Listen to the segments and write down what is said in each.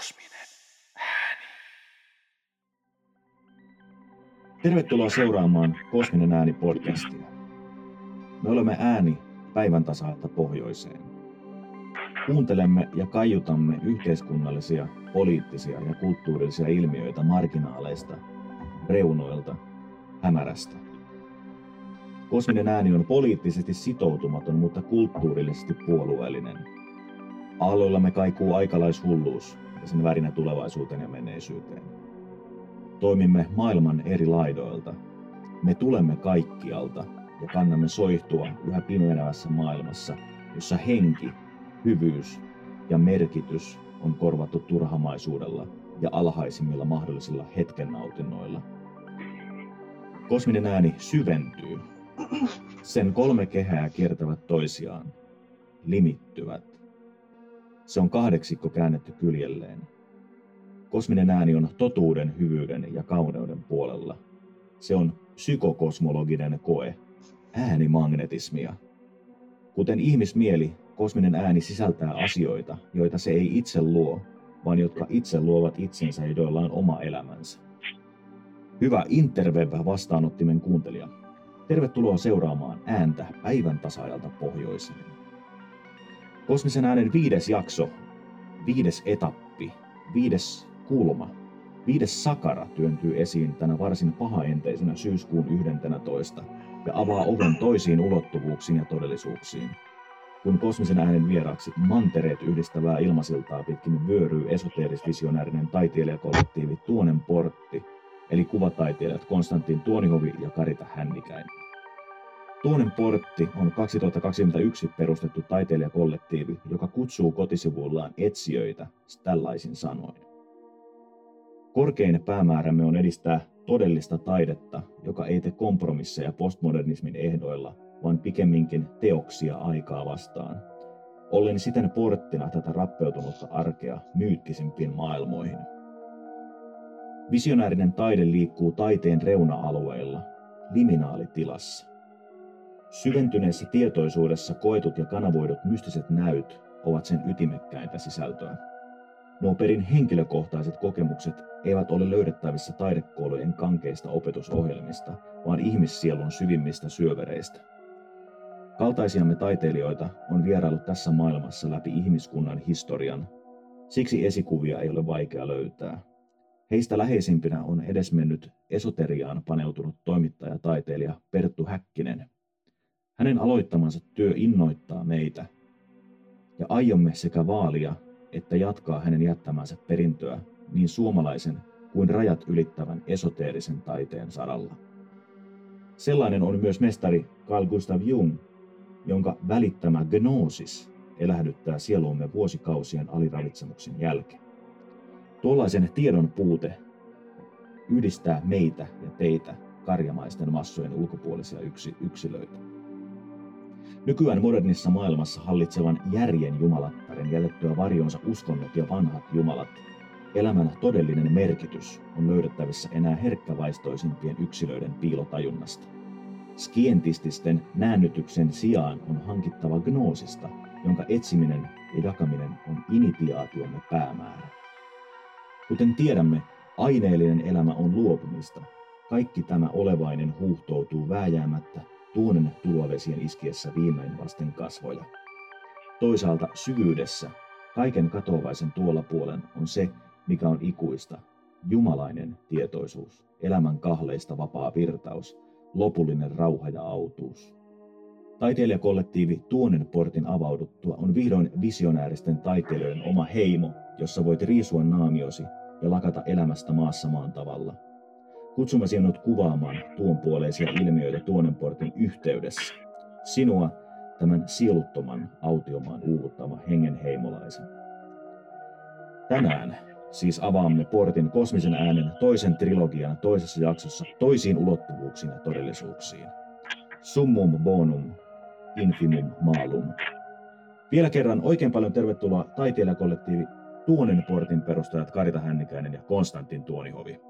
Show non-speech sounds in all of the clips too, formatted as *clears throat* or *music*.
Kosminen ääni. Tervetuloa seuraamaan Kosminen ääni podcastia. Me olemme ääni päivän tasailta pohjoiseen. Kuuntelemme ja kaiutamme yhteiskunnallisia, poliittisia ja kulttuurillisia ilmiöitä marginaaleista, reunoilta, hämärästä. Kosminen ääni on poliittisesti sitoutumaton, mutta kulttuurillisesti puolueellinen. Aalloillamme kaikuu aikalaishulluus ja sen värinä tulevaisuuteen ja menneisyyteen. Toimimme maailman eri laidoilta. Me tulemme kaikkialta ja kannamme soihtua yhä pimenevässä maailmassa, jossa henki, hyvyys ja merkitys on korvattu turhamaisuudella ja alhaisimmilla mahdollisilla hetken nautinnoilla. Kosminen ääni syventyy. Sen kolme kehää kiertävät toisiaan, limittyvät. Se on kahdeksikko käännetty kyljelleen. Kosminen ääni on totuuden, hyvyyden ja kauneuden puolella. Se on psykokosmologinen koe, äänimagnetismia. Kuten ihmismieli, kosminen ääni sisältää asioita, joita se ei itse luo, vaan jotka itse luovat itsensä ja joilla on oma elämänsä. Hyvä Interweb-vastaanottimen kuuntelija. Tervetuloa seuraamaan ääntä päivän tasaajalta pohjoiseen. Kosmisen äänen viides jakso, viides etappi, viides kulma, viides sakara työntyy esiin tänä varsin pahaenteisenä syyskuun 11 ja avaa oven toisiin ulottuvuuksiin ja todellisuuksiin. Kun kosmisen äänen vieraaksi mantereet yhdistävää ilmasiltaa pitkin vyöryy esoteeris-visionäärinen taiteilijakollektiivi Tuonen Portti, eli kuvataiteilijat Konstantin Tuonihovi ja Karita Hännikäinen. Tuonen Portti on 2021 perustettu taiteilijakollektiivi, joka kutsuu kotisivuillaan etsijöitä tällaisin sanoin. Korkein päämäärämme on edistää todellista taidetta, joka ei tee kompromisseja postmodernismin ehdoilla, vaan pikemminkin teoksia aikaa vastaan. Olen siten porttina tätä rappeutunutta arkea myyttisimpiin maailmoihin. Visionäärinen taide liikkuu taiteen reuna-alueilla, liminaalitilassa. Syventyneessä tietoisuudessa koetut ja kanavoidut mystiset näyt ovat sen ytimekkäintä sisältöä. Nuo perin henkilökohtaiset kokemukset eivät ole löydettävissä taidekoulujen kankeista opetusohjelmista, vaan ihmissielun syvimmistä syövereistä. Kaltaisiamme taiteilijoita on vierailut tässä maailmassa läpi ihmiskunnan historian. Siksi esikuvia ei ole vaikea löytää. Heistä läheisimpinä on edesmennyt esoteriaan paneutunut toimittaja-taiteilija Perttu Häkkinen. Hänen aloittamansa työ innoittaa meitä, ja aiomme sekä vaalia että jatkaa hänen jättämänsä perintöä niin suomalaisen kuin rajat ylittävän esoteerisen taiteen saralla. Sellainen on myös mestari Carl Gustav Jung, jonka välittämä gnoosis elähdyttää sieluumme vuosikausien aliravitsemuksen jälkeen. Tuollaisen tiedon puute yhdistää meitä ja teitä karjamaisten massojen ulkopuolisia yksilöitä. Nykyään modernissa maailmassa hallitsevan järjen jumalattaren jätettyä varjonsa uskonnot ja vanhat jumalat, elämän todellinen merkitys on löydettävissä enää herkkävaistoisimpien yksilöiden piilotajunnasta. Skientististen näännytyksen sijaan on hankittava gnoosista, jonka etsiminen ja jakaminen on initiaatiomme päämäärä. Kuten tiedämme, aineellinen elämä on luopumista. Kaikki tämä olevainen huuhtoutuu vääjäämättä tuonen tulovesien iskiessä viimein vasten kasvoja. Toisaalta syvyydessä, kaiken katoavaisen tuolla puolen on se, mikä on ikuista, jumalainen tietoisuus, elämän kahleista vapaa virtaus, lopullinen rauha ja autuus. Taiteilijakollektiivi Tuonen portin avauduttua on vihdoin visionääristen taiteilijoiden oma heimo, jossa voit riisua naamiosi ja lakata elämästä maassa maan tavalla – Kutsumme sinut kuvaamaan tuonpuoleisia ilmiöitä Tuonenportin yhteydessä. Sinua, tämän sieluttoman autiomaan uuvuttama hengenheimolaisen. Tänään siis avaamme portin kosmisen äänen toisen trilogian toisessa jaksossa toisiin ulottuvuuksiin ja todellisuuksiin. Summum bonum, infimum malum. Vielä kerran oikein paljon tervetuloa taiteilijakollektiivi Tuonen portin perustajat Karita Hännikäinen ja Konstantin Tuonihovi.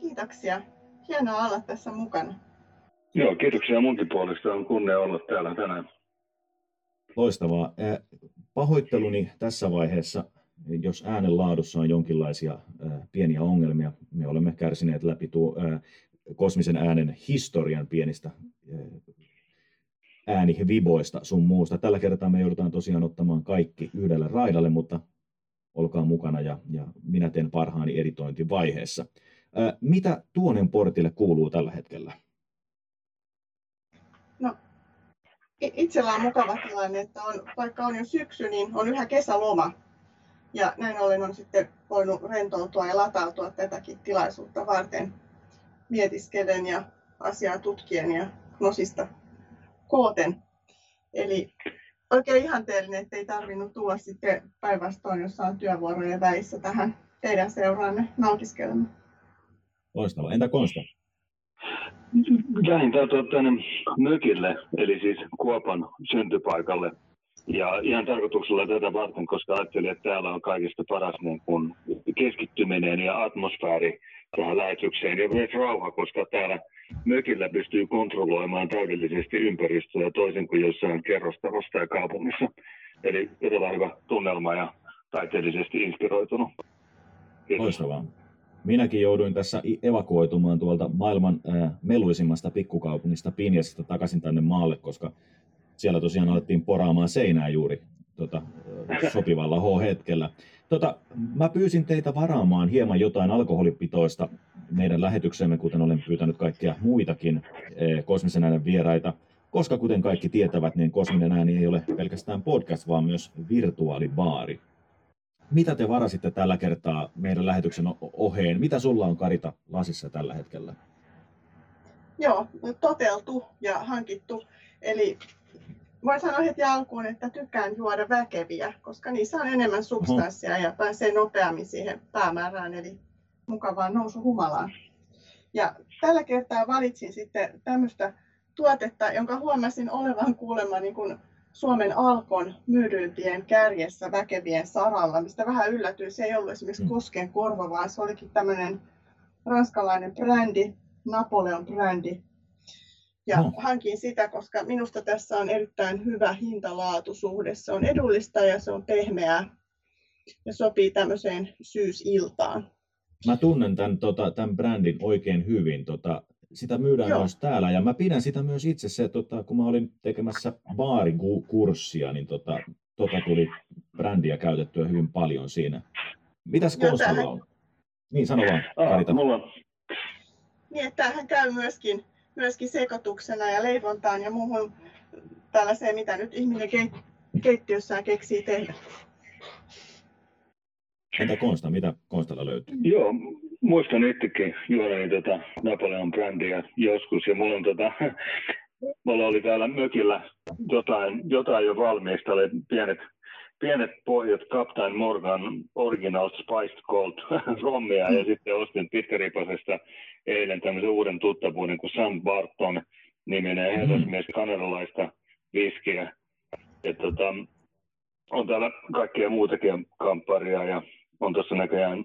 Kiitoksia. Hienoa olla tässä mukana. Joo, kiitoksia munkin puolesta. On kunnia olla täällä tänään. Loistavaa. Pahoitteluni tässä vaiheessa jos äänen laadussa on jonkinlaisia pieniä ongelmia, me olemme kärsineet läpi tuo kosmisen äänen historian pienistä ääniviboista sun muusta. Tällä kertaa me joudutaan tosiaan ottamaan kaikki yhdelle raidalle, mutta olkaa mukana ja, ja minä teen parhaani editointivaiheessa. Mitä tuonen portille kuuluu tällä hetkellä? No, itsellä on mukava tilanne, että on, vaikka on jo syksy, niin on yhä kesäloma. Ja näin ollen on sitten voinut rentoutua ja latautua tätäkin tilaisuutta varten mietiskelen ja asiaa tutkien ja nosista kooten. Eli oikein ihanteellinen, että ei tarvinnut tulla sitten päinvastoin jossain työvuorojen välissä tähän teidän seuraanne nautiskelemaan. Loistavaa. Entä Konsta? Lähin tänne mökille, eli siis Kuopan syntypaikalle. Ja ihan tarkoituksella tätä varten, koska ajattelin, että täällä on kaikista paras niin kuin keskittyminen ja atmosfääri tähän lähetykseen ja myös rauha, koska täällä mökillä pystyy kontrolloimaan täydellisesti ympäristöä toisin kuin jossain kerrostalossa ja kaupungissa. Eli todella hyvä tunnelma ja taiteellisesti inspiroitunut. Kiitos. Loistavaa. Minäkin jouduin tässä evakuoitumaan tuolta maailman äh, meluisimmasta pikkukaupungista Pinjasista takaisin tänne maalle, koska siellä tosiaan alettiin poraamaan seinää juuri tota, sopivalla H-hetkellä. Tota, mä pyysin teitä varaamaan hieman jotain alkoholipitoista meidän lähetyksemme, kuten olen pyytänyt kaikkia muitakin eh, kosmisen äänen vieraita, koska kuten kaikki tietävät, niin kosminen ääni ei ole pelkästään podcast, vaan myös virtuaalibaari. Mitä te varasitte tällä kertaa meidän lähetyksen oheen? Mitä sulla on Karita lasissa tällä hetkellä? Joo, toteltu ja hankittu. Eli voin sanoa heti alkuun, että tykkään juoda väkeviä, koska niissä on enemmän substanssia ja pääsee nopeammin siihen päämäärään, eli mukavaan nousuhumalaan. Ja tällä kertaa valitsin sitten tämmöistä tuotetta, jonka huomasin olevan kuulemma niin kuin Suomen Alkon myydyimpien kärjessä väkevien saralla, mistä vähän yllätyin. Se ei ollut esimerkiksi mm. Kosken korva, vaan se olikin tämmöinen ranskalainen brändi, Napoleon brändi, ja no. hankin sitä, koska minusta tässä on erittäin hyvä hinta-laatusuhde. Se on edullista ja se on pehmeää ja sopii tämmöiseen syysiltaan. Mä tunnen tämän, tota, tämän brändin oikein hyvin. Tota, sitä myydään Joo. myös täällä ja mä pidän sitä myös itse se, tota, kun mä olin tekemässä baarikurssia, niin tota, tota tuli brändiä käytettyä hyvin paljon siinä. Mitäs Konstalla on? Niin, sano vaan. Aa, mulla... Niin, että tämähän käy myöskin myöskin sekoituksena ja leivontaan ja muuhun tällaiseen, mitä nyt ihminen keittiössään keksii tehdä. Entä Konsta, mitä Konstalla löytyy? Joo, muistan itsekin juodani tota Napoleon brändiä joskus ja mulla, on tota, *laughs* mulla oli täällä mökillä jotain, jotain jo valmiista, oli pienet, pienet pohjat Captain Morgan Original Spiced Cold *laughs* rommia ja sitten ostin pitkäripasesta eilen tämmöisen uuden tuttavuuden kuin Sam Barton niminen mm. herrasmies kanadalaista viskiä. Ja tota, on täällä kaikkea muutakin kampparia ja on tuossa näköjään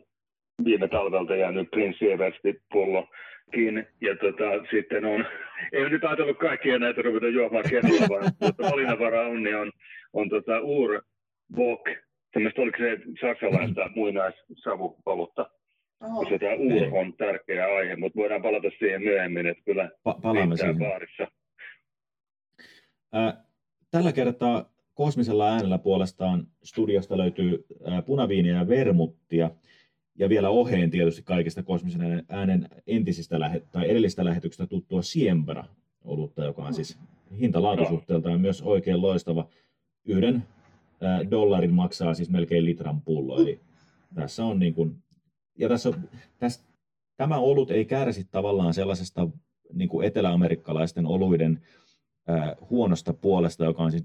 viime talvelta jäänyt Prince Eversti pullo kiinni. Ja tota, sitten on, ei nyt ajatellut kaikkia näitä ruveta juomaan kerralla, vaan mutta valinnanvara on, niin on, on tota Ur Bok, semmoista oliko se saksalaista muinaissavupolutta. Oh. Se tämä uur on tärkeä aihe, mutta voidaan palata siihen myöhemmin, että kyllä pa- palaamme siihen. baarissa. Äh, tällä kertaa kosmisella äänellä puolestaan studiosta löytyy punaviiniä ja vermuttia, ja vielä oheen tietysti kaikista kosmisen äänen entisistä lähe- tai edellistä lähetyksistä tuttua Siembra olutta, joka on siis hintalaatusuhteeltaan myös oikein loistava. Yhden dollarin maksaa siis melkein litran pullo, eli tässä on niin kuin ja tässä, tässä, tämä olut ei kärsi tavallaan sellaisesta niin kuin eteläamerikkalaisten oluiden huonosta puolesta, joka on siis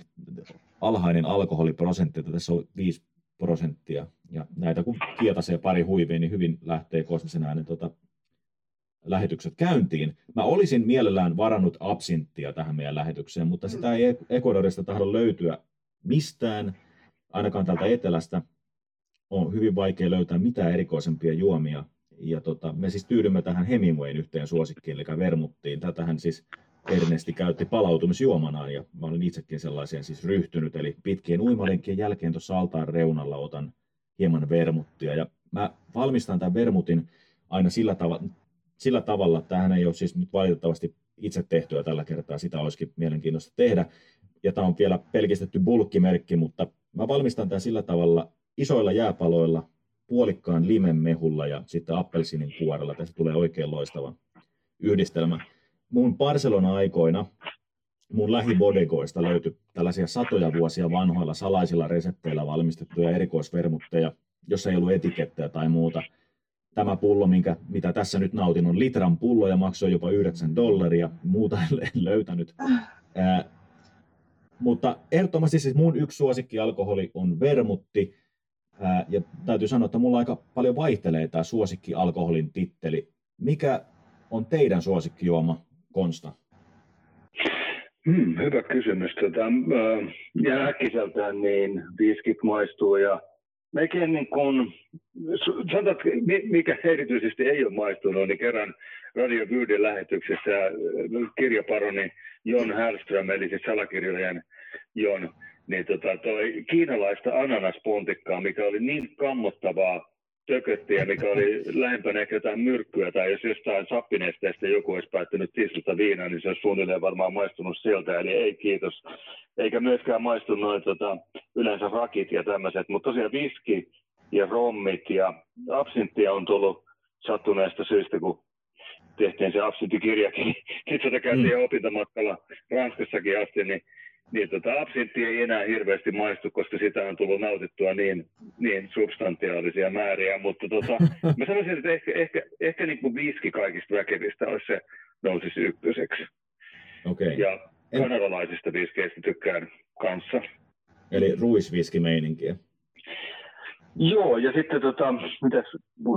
alhainen alkoholiprosentti, että tässä on 5 prosenttia. Ja näitä kun kietasee pari huiviin, niin hyvin lähtee kosmisen äänen tota, lähetykset käyntiin. Mä olisin mielellään varannut absinttia tähän meidän lähetykseen, mutta sitä ei Ecuadorista tahdo löytyä mistään, ainakaan täältä etelästä on hyvin vaikea löytää mitään erikoisempia juomia. Ja tota, me siis tyydymme tähän Hemingwayn yhteen suosikkiin, eli vermuttiin. Tätähän siis Ernesti käytti palautumisjuomanaan ja mä olin itsekin sellaiseen siis ryhtynyt. Eli pitkien uimalenkien jälkeen tuossa altaan reunalla otan hieman vermuttia. Ja mä valmistan tämän vermutin aina sillä, tav- sillä tavalla, että tämähän ei ole siis nyt valitettavasti itse tehtyä tällä kertaa, sitä olisikin mielenkiintoista tehdä. Ja tämä on vielä pelkistetty bulkkimerkki, mutta mä valmistan tämän sillä tavalla isoilla jääpaloilla, puolikkaan limenmehulla ja sitten appelsinin kuorella. Tästä tulee oikein loistava yhdistelmä. Mun Barcelona-aikoina mun lähibodegoista löytyi tällaisia satoja vuosia vanhoilla salaisilla resepteillä valmistettuja erikoisvermutteja, jossa ei ollut etikettejä tai muuta. Tämä pullo, minkä, mitä tässä nyt nautin, on litran pullo ja maksoi jopa 9 dollaria. Muuta en löytänyt. Ää, mutta ehdottomasti siis mun yksi suosikki alkoholi on vermutti. Ää, ja täytyy sanoa, että mulla aika paljon vaihtelee tämä suosikki alkoholin titteli. Mikä on teidän suosikkijuoma, Konsta? Hmm, hyvä kysymys. Tota, äh, ja äkkiseltään niin viskit maistuu ja melkein niin kuin, sanotaan, mikä erityisesti ei ole maistunut, niin kerran Radio Vyydin lähetyksessä äh, kirjaparoni Jon Hellström, eli siis salakirjojen Jon, niin tota, toi kiinalaista ananaspontikkaa, mikä oli niin kammottavaa tököttiä, mikä oli lähempänä ehkä jotain myrkkyä, tai jos jostain sappinesteestä joku olisi päättänyt tissata viinaa, niin se olisi suunnilleen varmaan maistunut siltä, eli ei kiitos. Eikä myöskään maistunut noin tota, yleensä rakit ja tämmöiset, mutta tosiaan viski ja rommit ja absinttia on tullut sattuneesta syystä, kun tehtiin se absinttikirjakin. Sitten sitä käytiin mm. opintomatkalla Ranskassakin asti, niin niin tota, absintti ei enää hirveästi maistu, koska sitä on tullut nautittua niin, niin substantiaalisia määriä, mutta tota, *laughs* mä sanoisin, että ehkä, ehkä, ehkä niin kuin viski kaikista väkevistä olisi se nousisi ykköseksi. Okay. Ja kanadalaisista viskeistä tykkään kanssa. Eli ruisviskimeininkiä. Joo, ja sitten tota, mitäs,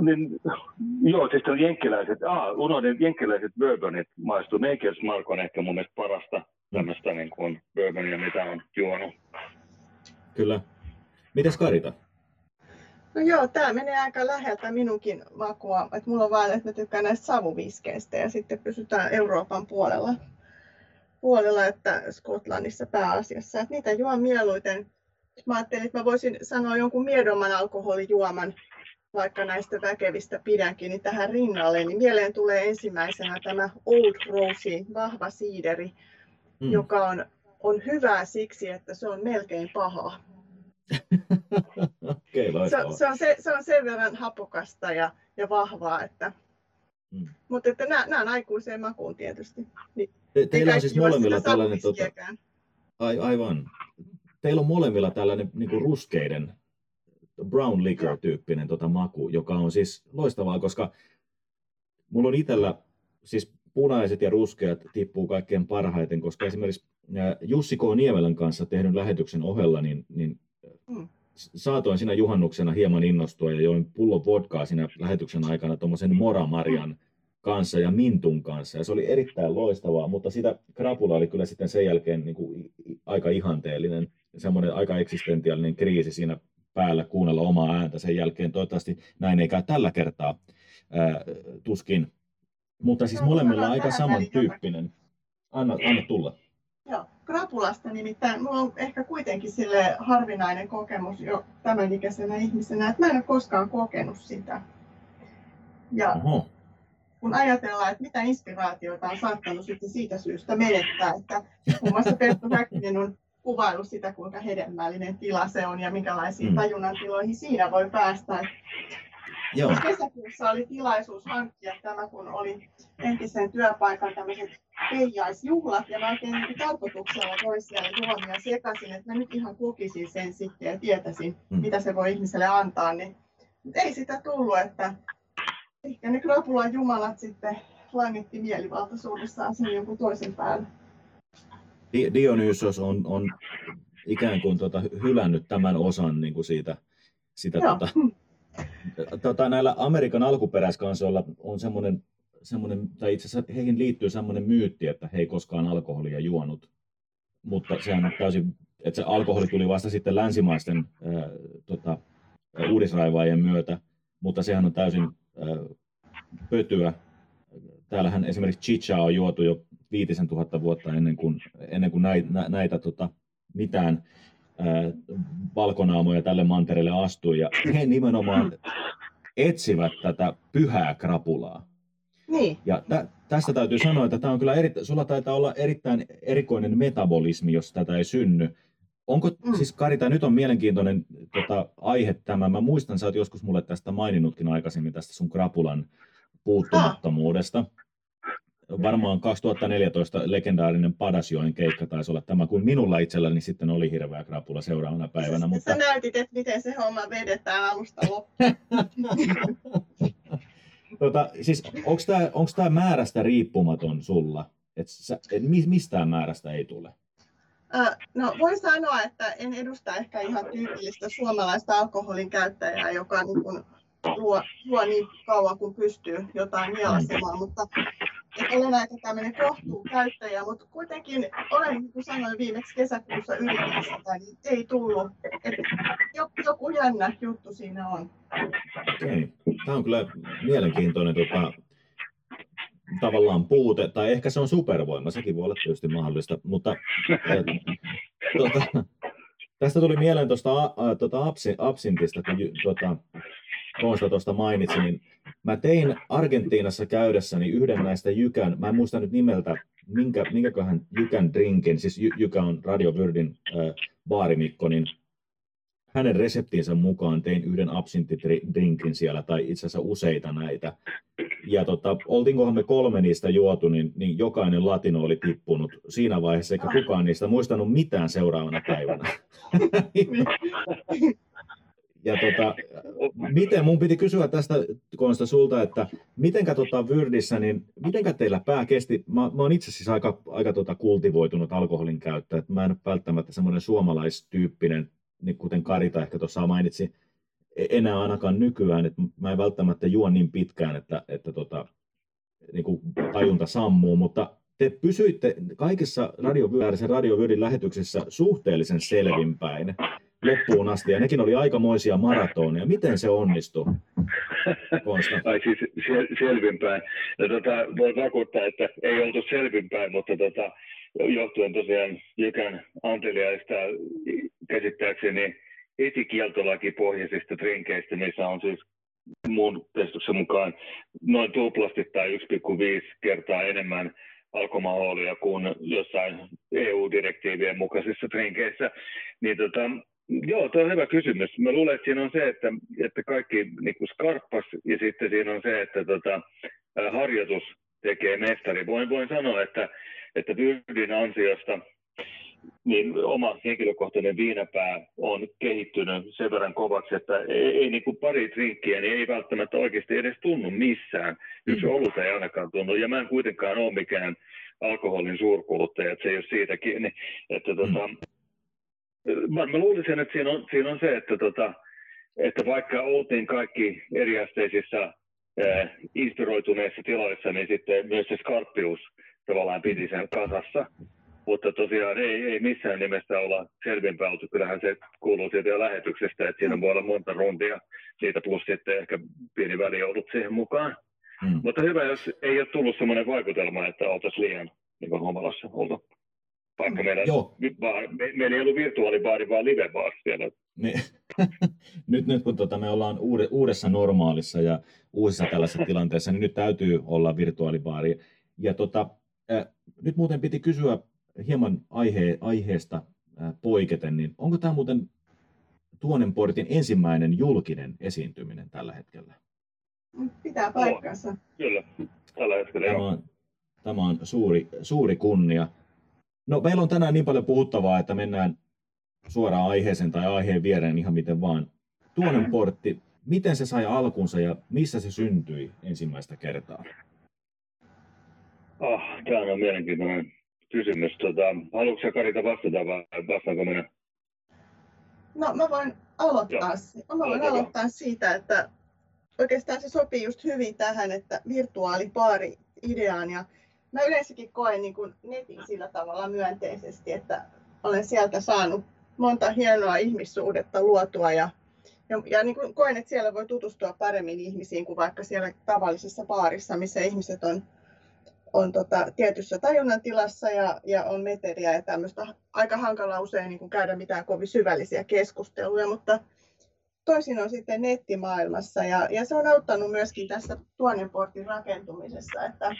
niin, joo, sitten on jenkkiläiset, ah, unohdin, jenkkiläiset bourbonit maistuu. Maker's Mark on ehkä mun mielestä parasta tämmöistä niin kuin bourbonia, mitä on juonut. Kyllä. Mites Karita? No joo, tämä menee aika läheltä minunkin makua. että mulla on vaan, että mä tykkään näistä savuviskeistä ja sitten pysytään Euroopan puolella, puolella että Skotlannissa pääasiassa. Että niitä juon mieluiten. Mä ajattelin, että mä voisin sanoa jonkun miedomman alkoholijuoman, vaikka näistä väkevistä pidänkin, niin tähän rinnalle. Niin mieleen tulee ensimmäisenä tämä Old Rosy, vahva siideri, mm. joka on, on hyvää siksi, että se on melkein paha. *laughs* okay, se, se, on se, se on sen verran hapokasta ja, ja vahvaa, että, mm. mutta että nämä, nämä on aikuiseen makuun tietysti. Niin, Te, teillä on siis molemmilla tällainen, tota, ai, aivan, teillä on molemmilla tällainen niin kuin ruskeiden brown liquor-tyyppinen tota maku, joka on siis loistavaa, koska mulla on itsellä siis punaiset ja ruskeat tippuu kaikkein parhaiten, koska esimerkiksi Jussi K. Niemelän kanssa tehdyn lähetyksen ohella, niin, niin mm. saatoin siinä juhannuksena hieman innostua ja join pullon vodkaa siinä lähetyksen aikana tuommoisen Moramarjan kanssa ja Mintun kanssa. Ja se oli erittäin loistavaa, mutta sitä krapula oli kyllä sitten sen jälkeen niin kuin aika ihanteellinen, semmoinen aika eksistentiaalinen kriisi siinä päällä kuunnella omaa ääntä sen jälkeen. Toivottavasti näin ei käy tällä kertaa. Ää, tuskin mutta siis molemmilla on aika samantyyppinen. Anna, anna tulla. Joo, krapulasta nimittäin mulla on ehkä kuitenkin sille harvinainen kokemus jo tämän ikäisenä ihmisenä, että mä en ole koskaan kokenut sitä. Ja Oho. kun ajatellaan, että mitä inspiraatioita on saattanut sitten siitä syystä menettää, että muun muassa Perttu Häkkinen on kuvailu sitä, kuinka hedelmällinen tila se on ja minkälaisiin mm. tajunnan tiloihin siinä voi päästä. Joo. Kesäkuussa oli tilaisuus hankkia tämä, kun oli entisen työpaikan tämmöiset peijaisjuhlat ja mä oikein niin tarkoituksella toin siellä juomia sekaisin, että mä nyt ihan kokisin sen sitten ja tietäisin, mm. mitä se voi ihmiselle antaa. Niin, mutta ei sitä tullut, että ehkä ne krapulan jumalat sitten langitti mielivaltaisuudessaan sen jonkun toisen päälle. Dionysos on, on ikään kuin tuota, hylännyt tämän osan niin kuin siitä, sitä tuota, tota, näillä Amerikan alkuperäiskansoilla on semmoinen, semmoinen, tai itse asiassa heihin liittyy semmoinen myytti, että he ei koskaan alkoholia juonut. Mutta sehän on täysin, että se alkoholi tuli vasta sitten länsimaisten ää, tota, uudisraivaajien myötä, mutta sehän on täysin ää, pötyä. Täällähän esimerkiksi chicha on juotu jo viitisen tuhatta vuotta ennen kuin, ennen kuin näitä, näitä tota, mitään valkonaamoja tälle mantereelle astui, ja he nimenomaan etsivät tätä pyhää krapulaa. Niin. Ja tä, tästä täytyy sanoa, että tämä on kyllä eri, sulla taitaa olla erittäin erikoinen metabolismi, jos tätä ei synny. Onko, mm. siis Karita, nyt on mielenkiintoinen tota, aihe tämä. Mä muistan, sä oot joskus mulle tästä maininnutkin aikaisemmin, tästä sun krapulan puuttumattomuudesta. Ah varmaan 2014 legendaarinen Padasjoen keikka taisi olla tämä, kun minulla itselläni sitten oli hirveä krapula seuraavana päivänä. Mutta... Sä näytit, että miten se homma vedetään alusta loppuun. *laughs* tota, siis, onko tämä määrästä riippumaton sulla? Et sä, et mistään määrästä ei tule? No voin sanoa, että en edusta ehkä ihan tyypillistä suomalaista alkoholin käyttäjää, joka niin kun luo, luo niin kauan kuin pystyy jotain mielasemaan, mutta olen aika tämmöinen kohtuukäyttäjä, mutta kuitenkin olen, niin kuin sanoin viimeksi kesäkuussa yritin sitä, niin ei tullut. Et joku, jännä juttu siinä on. Okei. Tämä on kyllä mielenkiintoinen tota, tavallaan puute, tai ehkä se on supervoima, sekin voi olla tietysti mahdollista, mutta et, tota, tästä tuli mieleen tuosta tuota absintista, kun tuota, Konsta tuosta mainitsi, niin mä tein Argentiinassa käydessäni yhden näistä Jykän, mä en muista nyt nimeltä, minkä, minkäköhän Jykän drinkin, siis Jykä on Radio Vyrdin äh, baarimikko, niin hänen reseptinsä mukaan tein yhden absinttidrinkin siellä, tai itse asiassa useita näitä. Ja tota, oltiinkohan me kolme niistä juotu, niin, niin jokainen latino oli tippunut siinä vaiheessa, eikä kukaan niistä muistanut mitään seuraavana päivänä. *laughs* Ja tota, miten, mun piti kysyä tästä Konsta sulta, että mitenkä tota Vyrdissä, niin mitenkä teillä pää kesti, mä, mä oon itse siis aika, aika tota kultivoitunut alkoholin käyttäjä, että mä en ole välttämättä semmoinen suomalaistyyppinen, niin kuten Karita ehkä tuossa mainitsi, e, enää ainakaan nykyään, että mä en välttämättä juo niin pitkään, että, että tota, niin kuin tajunta sammuu, mutta te pysyitte kaikissa radio, radiovyörin lähetyksissä suhteellisen selvinpäin loppuun asti, ja nekin oli aikamoisia maratoneja. Miten se onnistui? Ai siis selvinpäin. No, tota, voin vakuuttaa, että ei oltu selvinpäin, mutta tota, johtuen tosiaan Jykän anteliaista käsittääkseni pohjaisista trinkeistä, missä on siis mun testuksen mukaan noin tuplasti tai 1,5 kertaa enemmän alkoholia kuin jossain EU-direktiivien mukaisissa trinkeissä, niin tota, Joo, tuo on hyvä kysymys. Mä luulen, että siinä on se, että, että kaikki niin kuin skarppas ja sitten siinä on se, että tota, harjoitus tekee mestari. Voin, voin sanoa, että, että Vyrdin ansiosta niin oma henkilökohtainen viinapää on kehittynyt sen verran kovaksi, että ei, ei niin kuin pari trinkkiä niin ei välttämättä oikeasti edes tunnu missään. Yksi mm. olut ei ainakaan tunnu, ja mä en kuitenkaan ole mikään alkoholin suurkuluttaja, että se ei ole siitä kiinni. Että tota, mm mä, mä luulisin, että siinä on, siinä on se, että, tota, että vaikka oltiin kaikki eriasteisissa äh, inspiroituneissa tiloissa, niin sitten myös se skarppius tavallaan piti sen kasassa. Mutta tosiaan ei, ei missään nimessä olla selvinpäin oltu. Kyllähän se kuuluu siitä jo lähetyksestä, että siinä voi olla monta rundia, siitä plus sitten ehkä pieni ollut siihen mukaan. Mm. Mutta hyvä, jos ei ole tullut sellainen vaikutelma, että oltaisiin liian niin humalassa oltu. Vaikka meillä, Joo. me, meillä ei ollut virtuaalibaari, vaan livebaari siellä. Niin. *laughs* nyt, nyt kun tota, me ollaan uudessa normaalissa ja uusissa tällaisissa tilanteissa, niin nyt täytyy olla virtuaalibaari. Ja tota, äh, nyt muuten piti kysyä hieman aihe, aiheesta äh, poiketen, niin onko tämä muuten Tuonen portin ensimmäinen julkinen esiintyminen tällä hetkellä? Pitää paikkansa. Kyllä, tällä hetkellä tämä on, tämä on suuri, suuri kunnia. No meillä on tänään niin paljon puhuttavaa, että mennään suoraan aiheeseen tai aiheen viereen ihan miten vaan. Tuonen portti, miten se sai alkunsa ja missä se syntyi ensimmäistä kertaa? Oh, tämä on mielenkiintoinen kysymys. Tota, haluatko Karita vastata vai vastaanko minä? No mä voin aloittaa, Joo. mä voin aloittaa siitä, että oikeastaan se sopii just hyvin tähän, että virtuaalipaari ideaan ja mä yleensäkin koen niin kuin netin sillä tavalla myönteisesti, että olen sieltä saanut monta hienoa ihmissuhdetta luotua ja, ja, ja niin kuin koen, että siellä voi tutustua paremmin ihmisiin kuin vaikka siellä tavallisessa baarissa, missä ihmiset on on tota, tietyssä tajunnan tilassa ja, ja on meteriä ja tämmöistä. Aika hankala usein niin kuin käydä mitään kovin syvällisiä keskusteluja, mutta toisin on sitten nettimaailmassa ja, ja se on auttanut myöskin tässä tuonen portin rakentumisessa, että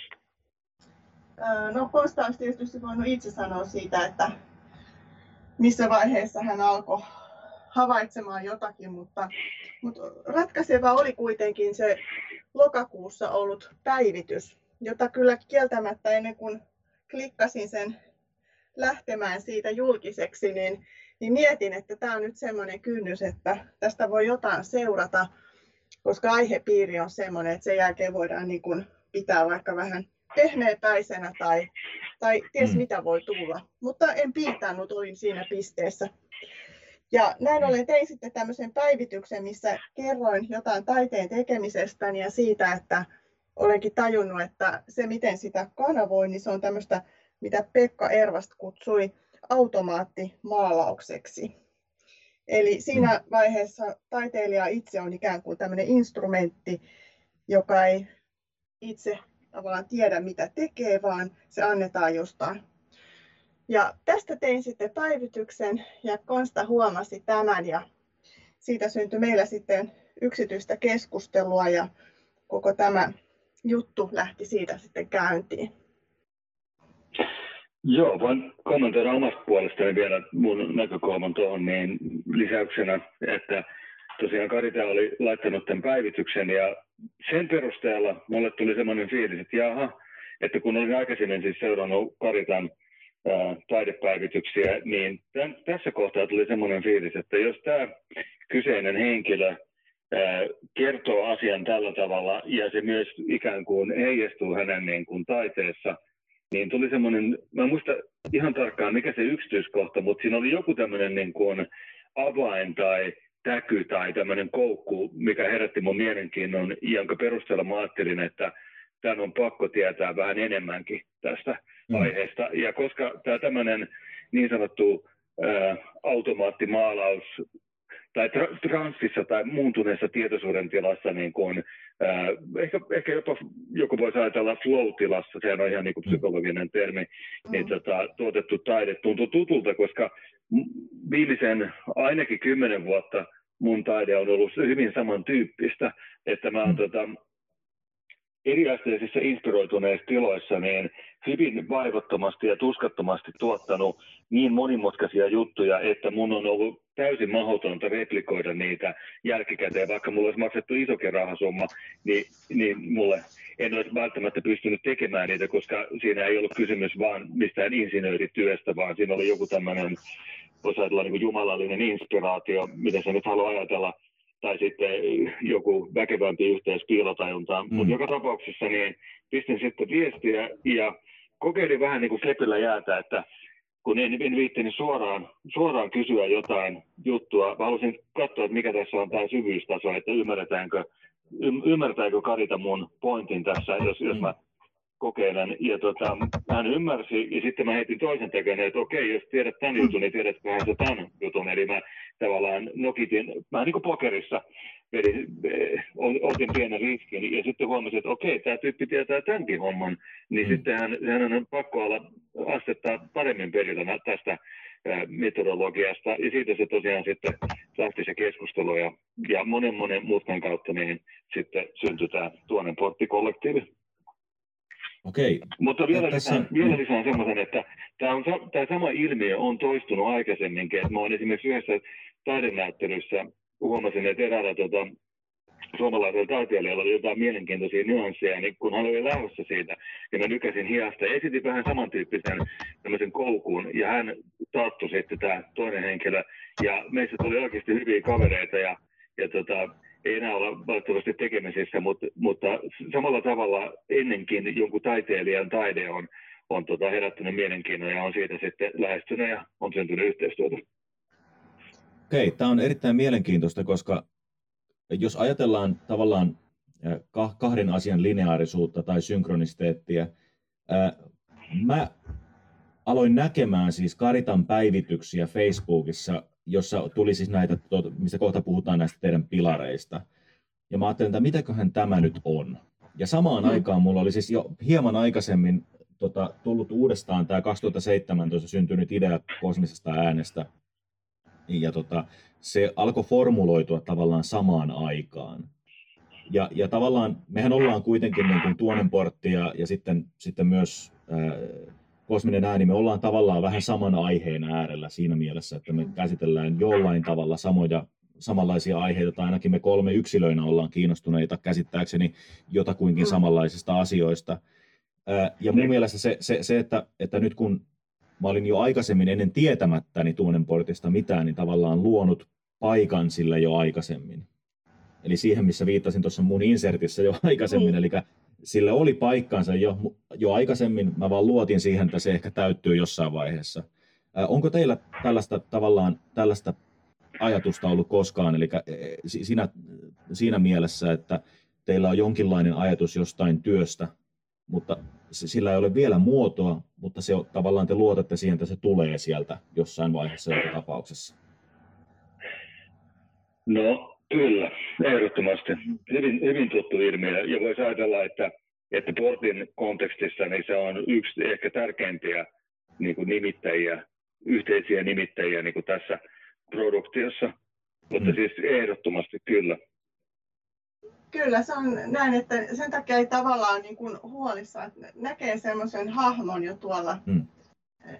no Konsta olisi tietysti voinut itse sanoa siitä, että missä vaiheessa hän alkoi havaitsemaan jotakin, mutta, mutta ratkaiseva oli kuitenkin se lokakuussa ollut päivitys, jota kyllä kieltämättä ennen kuin klikkasin sen lähtemään siitä julkiseksi, niin, niin mietin, että tämä on nyt semmoinen kynnys, että tästä voi jotain seurata, koska aihepiiri on semmoinen, että sen jälkeen voidaan niin kuin pitää vaikka vähän pehmeäpäisenä tai, tai ties mm. mitä voi tulla. Mutta en piitannut, olin siinä pisteessä. Ja näin ollen tein sitten tämmöisen päivityksen, missä kerroin jotain taiteen tekemisestäni ja siitä, että olenkin tajunnut, että se miten sitä kanavoi, niin se on tämmöistä, mitä Pekka Ervast kutsui automaattimaalaukseksi. Eli siinä mm. vaiheessa taiteilija itse on ikään kuin tämmöinen instrumentti, joka ei itse tavallaan tiedä, mitä tekee, vaan se annetaan jostain. Ja tästä tein sitten päivityksen ja Konsta huomasi tämän ja siitä syntyi meillä sitten yksityistä keskustelua ja koko tämä juttu lähti siitä sitten käyntiin. Joo, voin kommentoida omasta puolestani vielä mun näkökulman tuohon niin lisäyksenä, että tosiaan Karita oli laittanut tämän päivityksen ja sen perusteella mulle tuli semmoinen fiilis, että jaha, että kun olin aikaisemmin siis seurannut Karitan taidepäivityksiä, niin tämän, tässä kohtaa tuli semmoinen fiilis, että jos tämä kyseinen henkilö ää, kertoo asian tällä tavalla ja se myös ikään kuin heijastuu hänen niin kuin taiteessa, niin tuli semmoinen, mä muista ihan tarkkaan mikä se yksityiskohta, mutta siinä oli joku tämmöinen niin kuin avain tai täky tai tämmöinen koukku, mikä herätti mun mielenkiinnon, jonka perusteella mä ajattelin, että tämän on pakko tietää vähän enemmänkin tästä mm. aiheesta. Ja koska tämä tämmöinen niin sanottu ää, automaattimaalaus tai tra- transsissa tai muuntuneessa tietoisuuden tilassa, niin kuin, ää, ehkä, ehkä jopa joku voisi ajatella flow-tilassa, sehän on ihan niin kuin mm. psykologinen termi, mm. niin tota, tuotettu taide tuntuu tutulta, koska viimeisen ainakin kymmenen vuotta mun taide on ollut hyvin samantyyppistä, että mä oon mm. tota, eriasteisissa inspiroituneissa tiloissa niin hyvin vaivottomasti ja tuskattomasti tuottanut niin monimutkaisia juttuja, että mun on ollut täysin mahdotonta replikoida niitä jälkikäteen, vaikka mulla olisi maksettu isokin rahasumma, niin, niin mulle en olisi välttämättä pystynyt tekemään niitä, koska siinä ei ollut kysymys vaan mistään insinöörityöstä, vaan siinä oli joku tämmöinen voisi ajatella niin kuin jumalallinen inspiraatio, mitä se nyt haluaa ajatella, tai sitten joku väkevämpi yhteys piilotajuntaan. Mm. Mutta joka tapauksessa niin pistin sitten viestiä ja kokeilin vähän niin kuin kepillä jäätä, että kun en, en viittini suoraan, suoraan kysyä jotain juttua, mä halusin katsoa, että mikä tässä on tämä syvyystaso, että ymmärretäänkö, ymmärtääkö Karita mun pointin tässä, jos, jos mä kokeilen. Ja tota, hän ymmärsi, ja sitten mä heitin toisen tekemään, että okei, jos tiedät tämän jutun, niin tiedätköhän sä tämän jutun. Eli mä tavallaan nokitin, mä niin kuin pokerissa vedin, eh, otin pienen riskin, ja sitten huomasin, että okei, tämä tyyppi tietää tämänkin homman, niin mm. sitten hän, hän on pakko olla asettaa paremmin perillä tästä eh, metodologiasta, ja siitä se tosiaan sitten lähti se keskustelu, ja, ja monen monen mutkan kautta niin sitten syntyi tämä tuonen porttikollektiivi. Okei. Mutta vielä tässä... lisään, vielä lisään semmoisen, että tämä, on, tämä sama ilmiö on toistunut aikaisemminkin. Että mä olen esimerkiksi yhdessä taidenäyttelyssä huomasin, että eräällä tuota, suomalaisella taiteilijalla oli jotain mielenkiintoisia nyansseja, niin kun hän oli lähdössä siitä, ja mä nykäsin hiasta ja esitin vähän samantyyppisen tämmöisen koukun, ja hän tarttui sitten tämä toinen henkilö, ja meistä tuli oikeasti hyviä kavereita, ja, ja tota, ei enää olla valitettavasti tekemisissä, mutta, mutta samalla tavalla ennenkin jonkun taiteilijan taide on, on tota herättänyt mielenkiinnon ja on siitä sitten lähestynyt ja on syntynyt yhteistyötä. Okei, tämä on erittäin mielenkiintoista, koska jos ajatellaan tavallaan kahden asian lineaarisuutta tai synkronistiteettia, mä aloin näkemään siis Karitan päivityksiä Facebookissa jossa tuli siis näitä, mistä kohta puhutaan näistä teidän pilareista. Ja mä ajattelin, että mitäköhän tämä nyt on. Ja samaan mm. aikaan mulla oli siis jo hieman aikaisemmin tota, tullut uudestaan tämä 2017 syntynyt idea kosmisesta äänestä. Ja tota, se alkoi formuloitua tavallaan samaan aikaan. Ja, ja tavallaan mehän ollaan kuitenkin niin kuin tuonenportti ja, ja sitten, sitten myös ää, kosminen ääni, me ollaan tavallaan vähän saman aiheen äärellä siinä mielessä, että me käsitellään jollain tavalla samoja, samanlaisia aiheita, tai ainakin me kolme yksilöinä ollaan kiinnostuneita käsittääkseni jotakuinkin mm. samanlaisista asioista. Ja mun mielestä se, se, se että, että nyt kun mä olin jo aikaisemmin ennen tietämättäni tuonen portista mitään, niin tavallaan luonut paikan sillä jo aikaisemmin. Eli siihen, missä viittasin tuossa mun insertissä jo *laughs* aikaisemmin, mm. eli sillä oli paikkansa jo, jo aikaisemmin, mä vaan luotin siihen, että se ehkä täyttyy jossain vaiheessa. Ää, onko teillä tällaista tavallaan tällaista ajatusta ollut koskaan, eli e, siinä, siinä mielessä, että teillä on jonkinlainen ajatus jostain työstä, mutta sillä ei ole vielä muotoa, mutta se tavallaan te luotatte siihen, että se tulee sieltä jossain vaiheessa tapauksessa. No kyllä, ehdottomasti. Hyvin, hyvin tuttu ilmiö. Ja voisi ajatella, että, että portin kontekstissa niin se on yksi ehkä tärkeimpiä niin kuin nimittäjiä, yhteisiä nimittäjiä niin kuin tässä produktiossa. Mutta mm. siis ehdottomasti kyllä. Kyllä, se on näin, että sen takia ei tavallaan niin kuin huolissa, että näkee semmoisen hahmon jo tuolla mm.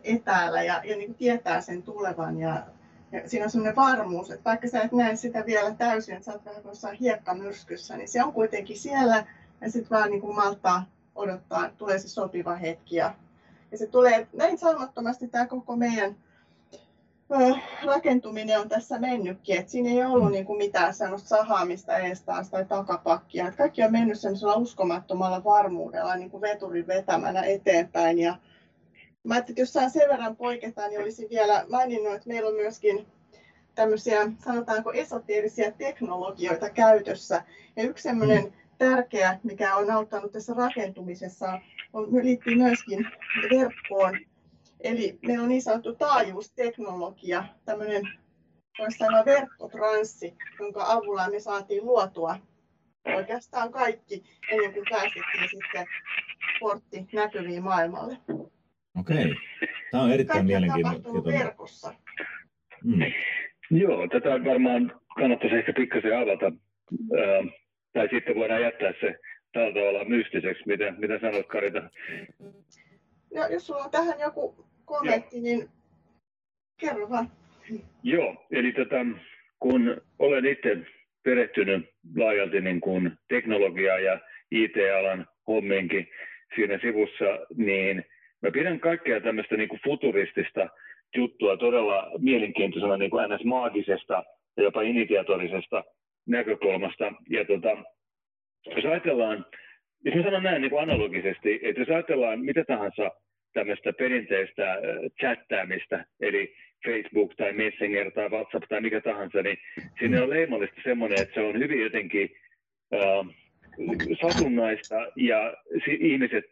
etäällä ja, ja niin kuin tietää sen tulevan ja, ja siinä on semmoinen varmuus, että vaikka sä et näe sitä vielä täysin, että sä oot vähän jossain hiekkamyrskyssä, niin se on kuitenkin siellä ja sitten vaan niin kuin maltaa odottaa, tulee se sopiva hetki ja, ja se tulee näin saumattomasti tämä koko meidän rakentuminen on tässä mennytkin, että siinä ei ollut niin kuin mitään sellaista sahaamista eestaas tai takapakkia. Että kaikki on mennyt sellaisella uskomattomalla varmuudella niin kuin veturin vetämänä eteenpäin. Ja mä ajattelin, että jos saan sen verran poiketa, niin olisin vielä maininnut, että meillä on myöskin tämmöisiä, sanotaanko esoteerisia teknologioita käytössä. Ja yksi semmoinen mm. tärkeä, mikä on auttanut tässä rakentumisessa, on, liittyy myöskin verkkoon Eli meillä on niin sanottu taajuusteknologia, tämmöinen voisi sanoa verkkotranssi, jonka avulla me saatiin luotua oikeastaan kaikki ennen kuin päästettiin sitten portti näkyviin maailmalle. Okei. Tämä on erittäin mielenkiintoinen. verkossa. Mm. Joo, tätä varmaan kannattaisi ehkä pikkasen avata. Ähm, tai sitten voidaan jättää se tällä tavalla mystiseksi. Mitä, mitä sanot Karita? No, jos sulla on tähän joku kommentti, Joo. niin kerro vaan. Joo, eli tätä, kun olen itse perehtynyt laajalti niin kuin teknologiaa ja IT-alan homminkin siinä sivussa, niin mä pidän kaikkea tämmöistä niin kuin futuristista juttua todella mielenkiintoisena niin kuin ns. maagisesta ja jopa initiatorisesta näkökulmasta. Ja tota, jos ajatellaan, jos mä sanon näin niin kuin analogisesti, että jos ajatellaan mitä tahansa tämmöistä perinteistä chattaamista, eli Facebook tai Messenger tai WhatsApp tai mikä tahansa, niin sinne on leimallista semmoinen, että se on hyvin jotenkin äh, satunnaista ja ihmiset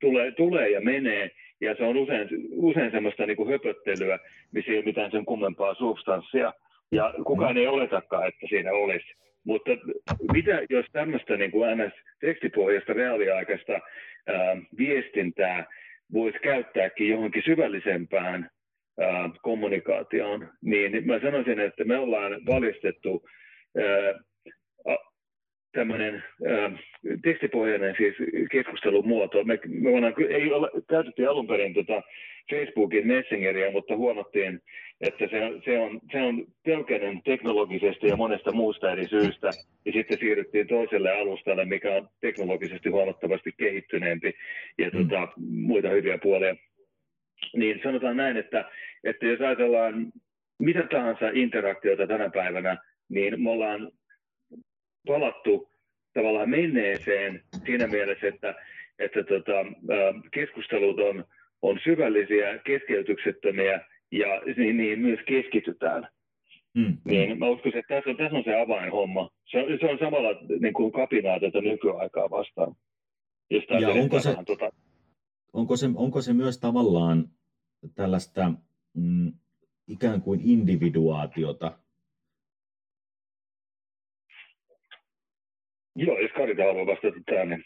tulee, tulee ja menee ja se on usein, usein semmoista niin kuin höpöttelyä, missä ei ole mitään sen kummempaa substanssia ja kukaan ei oletakaan, että siinä olisi. Mutta mitä jos tämmöistä niin kuin NS-tekstipohjaista reaaliaikaista ää, viestintää voisi käyttääkin johonkin syvällisempään ää, kommunikaatioon, niin mä sanoisin, että me ollaan valistettu tämmöinen tekstipohjainen siis keskustelumuoto. Me, me ollaan, ei ole, käytetty alun perin tota Facebookin Messengeria, mutta huomattiin, että se, se on, se on pelkäinen teknologisesti ja monesta muusta eri syystä. Ja sitten siirryttiin toiselle alustalle, mikä on teknologisesti huomattavasti kehittyneempi ja mm. tota, muita hyviä puolia. Niin sanotaan näin, että, että jos ajatellaan mitä tahansa interaktiota tänä päivänä, niin me ollaan palattu tavallaan menneeseen siinä mielessä, että, että tota, keskustelut on, on syvällisiä, keskeytyksettömiä ja niihin myös keskitytään. Mm. Niin mä uskon, että tässä on, tässä on se avainhomma. Se on, se on samalla niin kuin kapinaa tätä nykyaikaa vastaan. Ja onko se, tota... onko, se, onko se myös tavallaan tällaista mm, ikään kuin individuaatiota? Joo, jos Karita haluaa vastata tähän, niin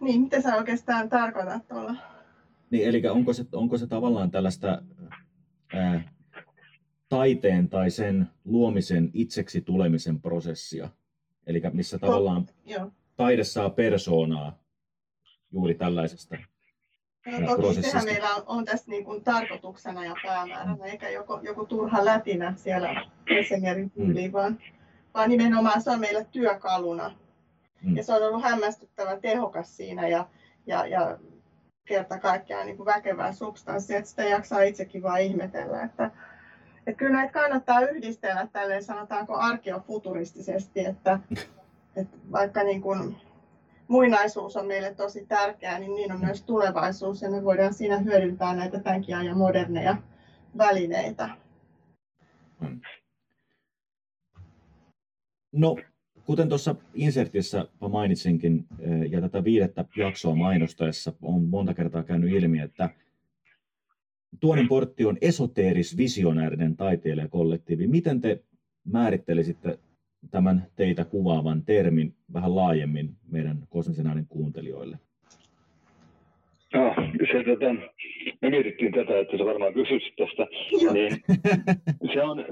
Niin, mitä sä oikeastaan tarkoitat tuolla? Niin, eli onko se, onko se tavallaan tällaista ää, taiteen tai sen luomisen itseksi tulemisen prosessia? Eli missä tavallaan Joo. taide saa persoonaa juuri tällaisesta No, toki prosessista. sehän meillä on, on tässä niin kuin tarkoituksena ja päämääränä, eikä joku, joku turha lätinä siellä Helsingin tyyliin, vaan, vaan nimenomaan se on meillä työkaluna. Mm. Ja se on ollut hämmästyttävän tehokas siinä ja, ja, ja kerta kaikkiaan niin kuin väkevää substanssia, että sitä jaksaa itsekin vaan ihmetellä. Että, että kyllä näitä kannattaa yhdistellä tälleen sanotaanko arkeofuturistisesti, että, että vaikka niin kuin muinaisuus on meille tosi tärkeää, niin niin on myös tulevaisuus ja me voidaan siinä hyödyntää näitä tämänkin ajan moderneja välineitä. No, kuten tuossa insertissä mainitsinkin, eh, ja tätä viidettä jaksoa mainostaessa on monta kertaa käynyt ilmi, että Tuonen portti on esoteeris-visionäärinen taiteilijakollektiivi. Miten te määrittelisitte tämän teitä kuvaavan termin vähän laajemmin meidän kosmisen äänen kuuntelijoille? No, se, tota, me mietittiin tätä, että sä varmaan kysyisit tästä, niin se on,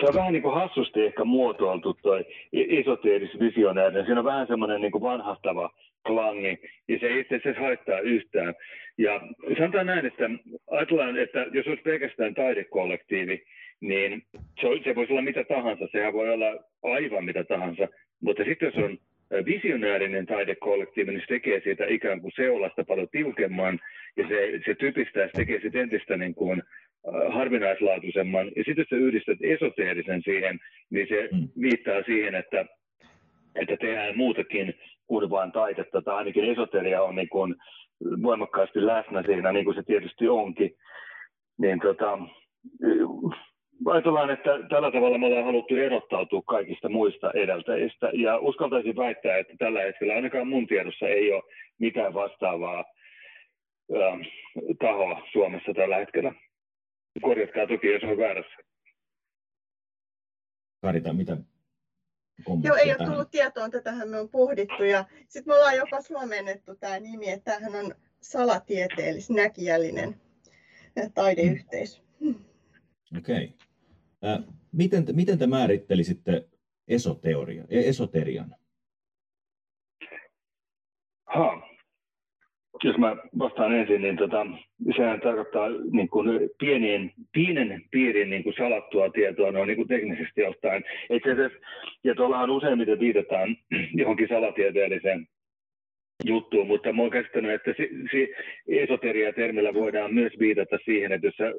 se on vähän niin kuin hassusti ehkä muotoiltu toi esoteeris visionäärinen. Siinä on vähän semmoinen niin kuin vanhahtava klangi, ja se ei itse asiassa haittaa yhtään. Ja sanotaan näin, että ajatellaan, että jos olisi pelkästään taidekollektiivi, niin se, se voisi olla mitä tahansa, sehän voi olla aivan mitä tahansa, mutta sitten jos on visionäärinen taidekollektiivi, niin se tekee siitä ikään kuin seulasta paljon tiukemman, ja se, se typistää, se tekee siitä entistä niin kuin, harvinaislaatuisemman. Ja sitten jos sä yhdistät esoteerisen siihen, niin se Mm. viittaa siihen, että, että tehdään muutakin kuin vain taidetta, tai ainakin esoteria on niin kuin voimakkaasti läsnä siinä, niin kuin se tietysti onkin. Niin tota, ajatellaan, että tällä tavalla me ollaan haluttu erottautua kaikista muista edeltäjistä. Ja uskaltaisin väittää, että tällä hetkellä ainakaan mun tiedossa ei ole mitään vastaavaa ähm, tahoa Suomessa tällä hetkellä. Korjatkaa toki, jos on väärässä. Karita, mitä Joo, ei ole tähän? tullut tietoon, tätähän me on pohdittu. Ja sitten me ollaan jopa suomennettu tämä nimi, että tämähän on salatieteellis, näkijällinen taideyhteisö. Okei. Äh, miten, te, miten te määrittelisitte esoteoria, e- esoterian? Ha. Jos mä vastaan ensin, niin tota, sehän tarkoittaa niin kuin pienien, pienen piirin niin kuin salattua tietoa noin niin kuin teknisesti ottaen. Itse asiassa, ja tuollahan useimmiten viitataan *clears throat* johonkin salatieteelliseen juttuun, mutta mä oon käsittänyt, että si, si, esoteria-termillä voidaan myös viitata siihen, että jos sä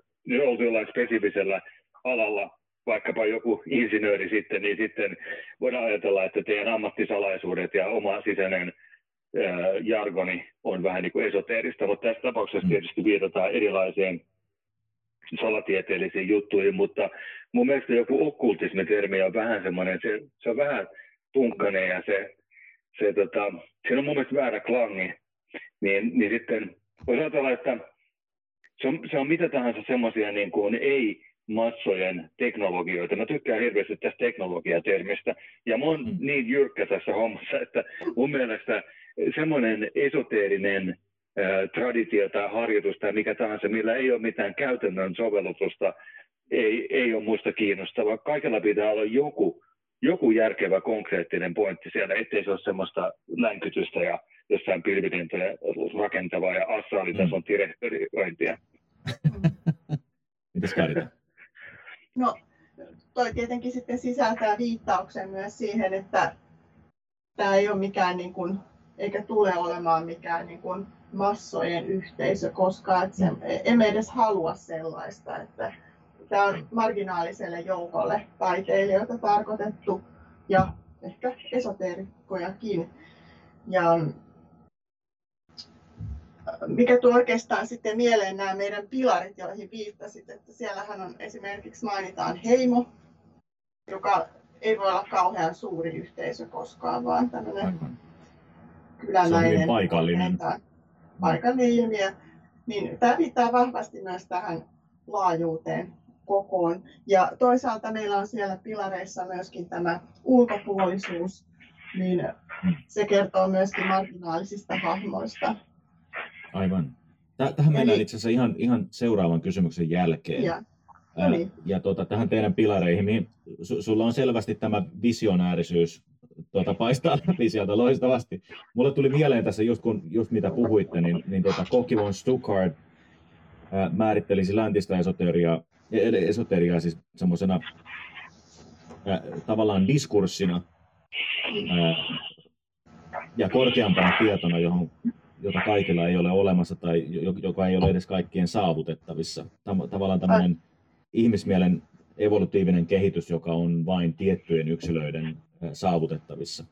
olet jollain spesifisellä alalla, vaikkapa joku insinööri sitten, niin sitten voidaan ajatella, että teidän ammattisalaisuudet ja oma sisäinen jargoni on vähän niin kuin esoteerista, mutta tässä tapauksessa Mm. tietysti viitataan erilaisiin salatieteellisiin juttuihin, mutta mun mielestä joku okkultismi-termi on vähän semmoinen, se, se on vähän tunkkainen ja se, se tota, siinä on mun mielestä väärä klangi, niin, niin sitten voisi ajatella, että se on, se on mitä tahansa semmoisia niin kuin ei massojen teknologioita. Mä tykkään hirveästi tästä teknologiatermistä. Ja mä oon Mm. niin jyrkkä tässä hommassa, että mun mielestä semmoinen esoteerinen ää, traditio tai harjoitus tai mikä tahansa, millä ei ole mitään käytännön sovellutusta, ei, ei ole muista kiinnostavaa. Kaikella pitää olla joku, joku järkevä konkreettinen pointti siellä, ettei se ole semmoista länkytystä ja jossain pilvitintä rakentavaa ja assaalitason direktoriointia. *laughs* Mitäs Karita? No, toi tietenkin sitten sisältää viittauksen myös siihen, että tämä ei ole mikään niin kuin, eikä tule olemaan mikään niin kuin massojen yhteisö koskaan. Että se, emme edes halua sellaista, että tämä on marginaaliselle joukolle taiteilijoita tarkoitettu ja ehkä esoteerikkojakin. Ja mikä tuo oikeastaan sitten mieleen nämä meidän pilarit, joihin viittasit, että siellähän on esimerkiksi mainitaan heimo, joka ei voi olla kauhean suuri yhteisö koskaan, vaan tämmöinen Aivan. Se on kyläläinen, hyvin paikallinen. paikallinen ilmiö. Niin tämä viittaa vahvasti myös tähän laajuuteen kokoon. Ja toisaalta meillä on siellä pilareissa myöskin tämä ulkopuolisuus, niin se kertoo myöskin marginaalisista hahmoista. Aivan. Tähän mennään Eli... itse asiassa ihan, ihan seuraavan kysymyksen jälkeen. Ja, no niin. ja tuota, tähän teidän pilareihin, niin su, sulla on selvästi tämä visionäärisyys tuota, paistaa läpi *laughs* sieltä loistavasti. Mulle tuli mieleen tässä, just, kun, just mitä puhuitte, niin, niin tuota, Koki von Stuttgart ää, määrittelisi läntistä esoteriaa, e, esoteriaa siis semmoisena tavallaan diskurssina ää, ja korkeampana tietona, johon, jota kaikilla ei ole olemassa tai joka ei ole edes kaikkien saavutettavissa. Tavallaan tämmöinen ihmismielen evolutiivinen kehitys, joka on vain tiettyjen yksilöiden saavutettavissa.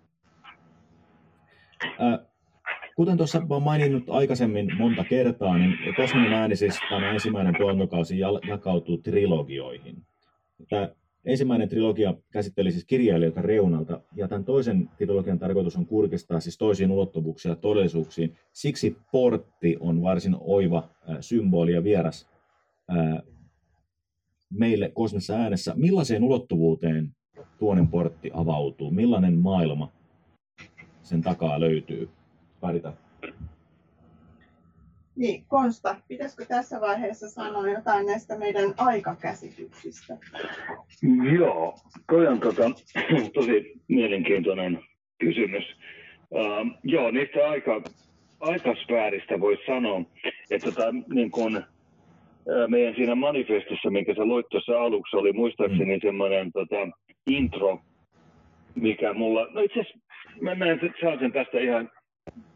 Kuten tuossa olen maininnut aikaisemmin monta kertaa, niin Kosminen ääni siis tämä ensimmäinen tuotantokausi jakautuu trilogioihin. Tämä ensimmäinen trilogia käsitteli siis kirjailijoita reunalta, ja tämän toisen trilogian tarkoitus on kurkistaa siis toisiin ulottuvuuksiin ja todellisuuksiin. Siksi portti on varsin oiva symboli ja vieras meille kosmisessa äänessä. Millaiseen ulottuvuuteen tuonen portti avautuu? Millainen maailma sen takaa löytyy? Karita. Niin, Konsta, pitäisikö tässä vaiheessa sanoa jotain näistä meidän aikakäsityksistä? Joo, toi on tota, *clears throat* tosi mielenkiintoinen kysymys. Uh, joo, niistä aika, aikasfääristä voisi sanoa, että tota, niin kun, uh, meidän siinä manifestissa, minkä sä luit tuossa aluksi, oli muistaakseni mm. semmoinen tota, intro, mikä mulla, no itse asiassa mä näen, että saan sen tästä ihan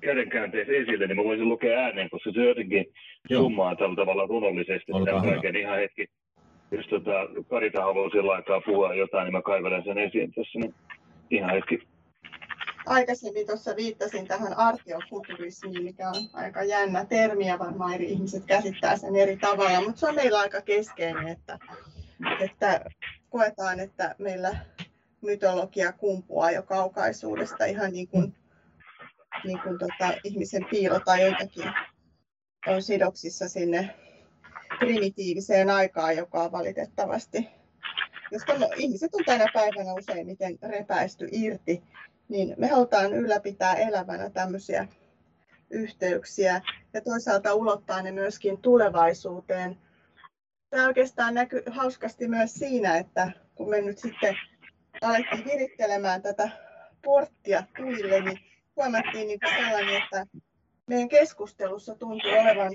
kädenkäänteessä esille, niin mä voisin lukea ääneen, koska se jotenkin Joo. summaa tällä tavalla runollisesti Olkaa kaiken. Ihan hetki, jos tota, Karita haluaa sillä aikaa puhua jotain, niin mä kaivelen sen esiin tässä. Niin ihan hetki. Aikaisemmin tuossa viittasin tähän arkeofuturismiin, mikä on aika jännä termi ja varmaan eri ihmiset käsittää sen eri tavalla, mutta se on meillä aika keskeinen, että, että koetaan, että meillä mytologia kumpuaa jo kaukaisuudesta ihan niin kuin niin kuin tota, ihmisen piilo tai jotakin on sidoksissa sinne primitiiviseen aikaan, joka on valitettavasti, josta no, ihmiset on tänä päivänä useimmiten repäisty irti, niin me halutaan ylläpitää elävänä tämmöisiä yhteyksiä ja toisaalta ulottaa ne myöskin tulevaisuuteen. Tämä oikeastaan näkyy hauskasti myös siinä, että kun me nyt sitten alettiin virittelemään tätä porttia tuille, niin huomattiin niin sellainen, että meidän keskustelussa tuntui olevan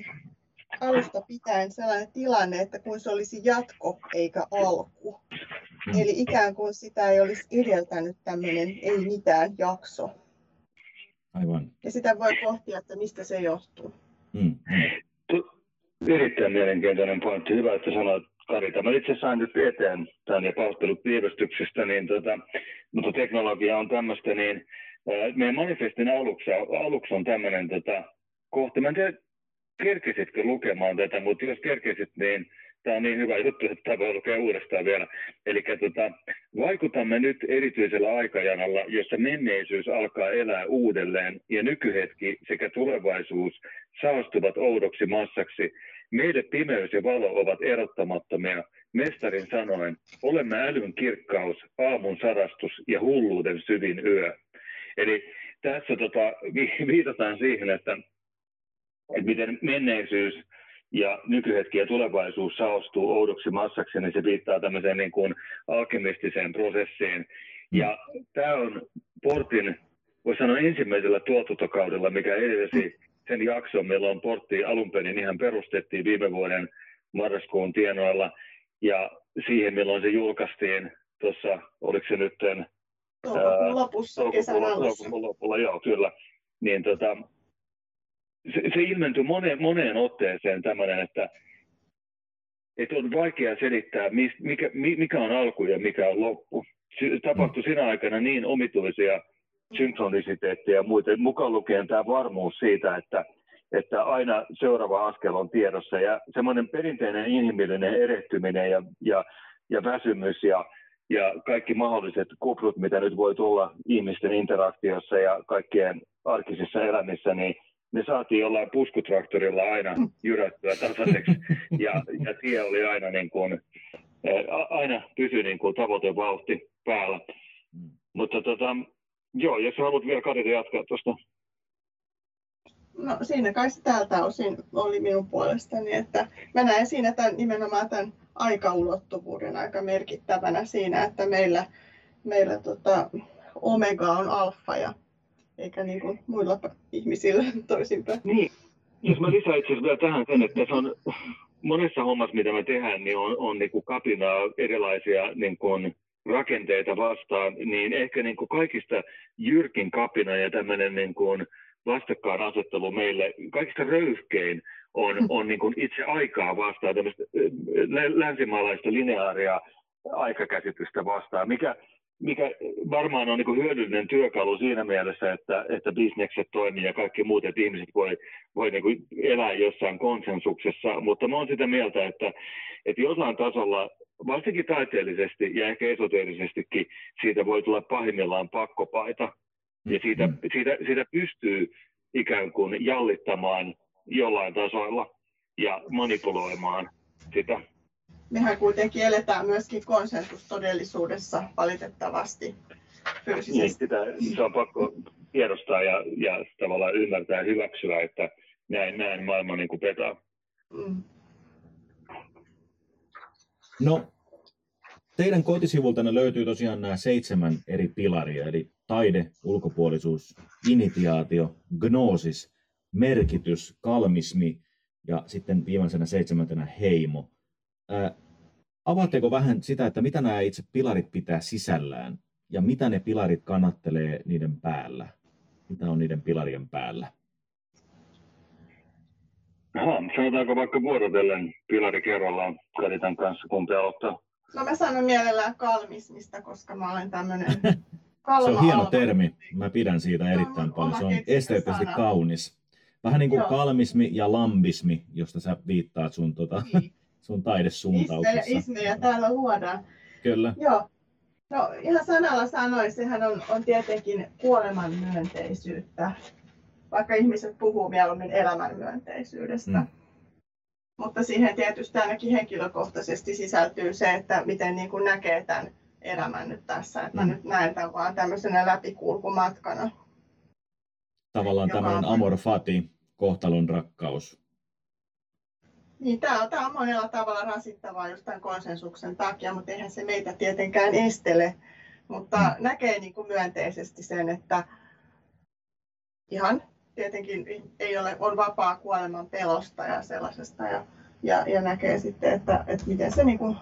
alusta pitäen sellainen tilanne, että kun se olisi jatko eikä alku. Mm. Eli ikään kuin sitä ei olisi edeltänyt tämmöinen ei mitään jakso. Aivan. Ja sitä voi pohtia, että mistä se johtuu. Mm. Erittäin mielenkiintoinen pointti. Hyvä, että sanoit Karita. Mä itse sain nyt eteen tämän ja pahoittelut viivästyksestä, niin tota, mutta teknologia on tämmöistä, niin meidän manifestin aluksi, aluksi on tämmöinen tota, kohta. Mä en tiedä, kerkesitkö lukemaan tätä, mutta jos kerkesit, niin tämä on niin hyvä juttu, että tämä voi lukea uudestaan vielä. Eli tota, vaikutamme nyt erityisellä aikajanalla, jossa menneisyys alkaa elää uudelleen ja nykyhetki sekä tulevaisuus saastuvat oudoksi massaksi. Meille pimeys ja valo ovat erottamattomia. Mestarin sanoen, olemme älyn kirkkaus, aamun sarastus ja hulluuden syvin yö. Eli tässä tota, viitataan siihen, että, että miten menneisyys ja nykyhetki ja tulevaisuus saostuu oudoksi massaksi, niin se viittaa tämmöiseen niin kuin alkemistiseen prosessiin. Ja tämä on Portin, voisi sanoa ensimmäisellä tuotantokaudella, mikä edesi sen jakson, milloin Portti alun perin ihan perustettiin viime vuoden marraskuun tienoilla. Ja siihen, milloin se julkaistiin tuossa, oliko se nyt toukokuun lopussa, kesän alussa. lopulla, joo, kyllä. Niin tota, se, se ilmentyi moneen, moneen otteeseen tämmöinen, että, että on vaikea selittää, mikä, mikä on alku ja mikä on loppu. Tapahtui mm. siinä aikana niin omituisia synkronisiteetteja ja muita, mukaan lukien tämä varmuus siitä, että, että aina seuraava askel on tiedossa. Ja semmoinen perinteinen inhimillinen erehtyminen ja, ja, ja väsymys ja ja kaikki mahdolliset kuplut, mitä nyt voi tulla ihmisten interaktiossa ja kaikkien arkisissa elämissä, niin ne saatiin jollain puskutraktorilla aina jyrättyä tasaiseksi *laughs* ja, ja tie oli aina, niin kuin, aina pysyi niin kuin tavoitevauhti päällä. Mutta tota, Joo, jos haluat vielä Karita jatkaa tuosta. No siinä kai se tältä osin oli minun puolestani, että mä näen siinä tämän, nimenomaan tämän aikaulottuvuuden aika merkittävänä siinä, että meillä, meillä tota, omega on alfa ja eikä niin kuin muilla ihmisillä *laughs* toisinpäin. Niin, jos mä lisään itse vielä tähän sen, että se on monessa hommassa, mitä me tehdään, niin on, on niin kuin kapinaa erilaisia niin kuin rakenteita vastaan, niin ehkä niin kuin kaikista jyrkin kapina ja tämmöinen niin kuin vastakkainasettelu meille, kaikista röyhkein on, on niin kuin itse aikaa vastaan, tämmöistä länsimaalaista lineaaria aikakäsitystä vastaan, mikä, mikä varmaan on niin hyödyllinen työkalu siinä mielessä, että, että bisnekset toimii ja kaikki muut, että ihmiset voi, voi niin elää jossain konsensuksessa, mutta mä oon sitä mieltä, että, että jossain tasolla, varsinkin taiteellisesti ja ehkä esoteerisestikin, siitä voi tulla pahimmillaan pakkopaita. Ja siitä, mm. siitä, siitä pystyy ikään kuin jallittamaan jollain tasoilla ja manipuloimaan sitä mehän kuitenkin eletään myöskin konsensustodellisuudessa valitettavasti fyysisesti. Niin, sitä, se on pakko tiedostaa ja, ja tavallaan ymmärtää ja hyväksyä, että näin, näin maailma niin kuin petaa. Mm. No, teidän kotisivultanne löytyy tosiaan nämä seitsemän eri pilaria, eli taide, ulkopuolisuus, initiaatio, gnoosis, merkitys, kalmismi ja sitten viimeisenä seitsemäntenä heimo. Ää, avaatteko vähän sitä, että mitä nämä itse pilarit pitää sisällään ja mitä ne pilarit kannattelee niiden päällä? Mitä on niiden pilarien päällä? Aha, sanotaanko vaikka vuorotellen pilari kerrallaan Karitan kanssa, kumpi aloittaa? No mä sanon mielellään kalmismista, koska mä olen tämmöinen *laughs* Se on hieno termi. Mä pidän siitä erittäin no, paljon. Se on esteettisesti kaunis. Vähän niin kuin Joo. kalmismi ja lambismi, josta sä viittaat sun tota, niin *laughs* sun taidesuuntauksessa. Isme ja, ismejä täällä luodaan. Kyllä. Joo. No ihan sanalla sanoin, sehän on, on tietenkin kuoleman myönteisyyttä, vaikka ihmiset puhuu mieluummin elämän myönteisyydestä. Mm. Mutta siihen tietysti ainakin henkilökohtaisesti sisältyy se, että miten niin kuin näkee tämän elämän nyt tässä. Että mm. mä nyt näen tämän vaan tämmöisenä läpikulkumatkana. Tavallaan tämmöinen amor fati, kohtalon rakkaus. Niin, tämä on, tämä on monella tavalla rasittavaa just tämän konsensuksen takia, mutta eihän se meitä tietenkään estele. Mutta mm. näkee niin kuin myönteisesti sen, että ihan tietenkin ei ole, on vapaa kuoleman pelosta ja sellaisesta. Ja, ja, ja näkee sitten, että, että miten se niin kuin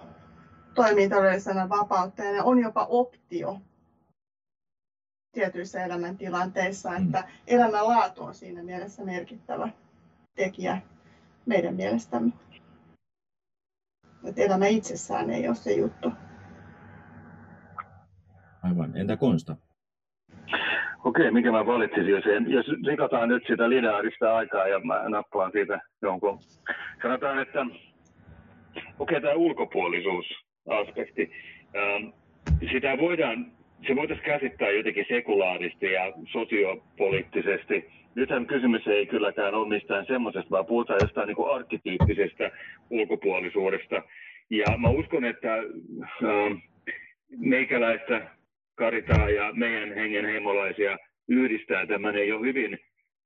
toimii todellisena vapauttajana. On jopa optio tietyissä elämäntilanteissa, mm. että elämänlaatu on siinä mielessä merkittävä tekijä meidän mielestämme. Että elämä itsessään ei ole se juttu. Aivan. Entä Konsta? Okei, mikä mä valitsisin, jos, jos rikotaan nyt sitä lineaarista aikaa ja mä nappaan siitä jonkun. Sanotaan, että okei, tämä ulkopuolisuusaspekti, ähm, sitä voidaan, se voitaisiin käsittää jotenkin sekulaaristi ja sosiopoliittisesti nythän kysymys ei kylläkään ole mistään semmoisesta, vaan puhutaan jostain niin kuin arkkityyppisestä ulkopuolisuudesta. Ja mä uskon, että äh, meikäläistä, Karitaa ja meidän hengen heimolaisia yhdistää tämmöinen jo hyvin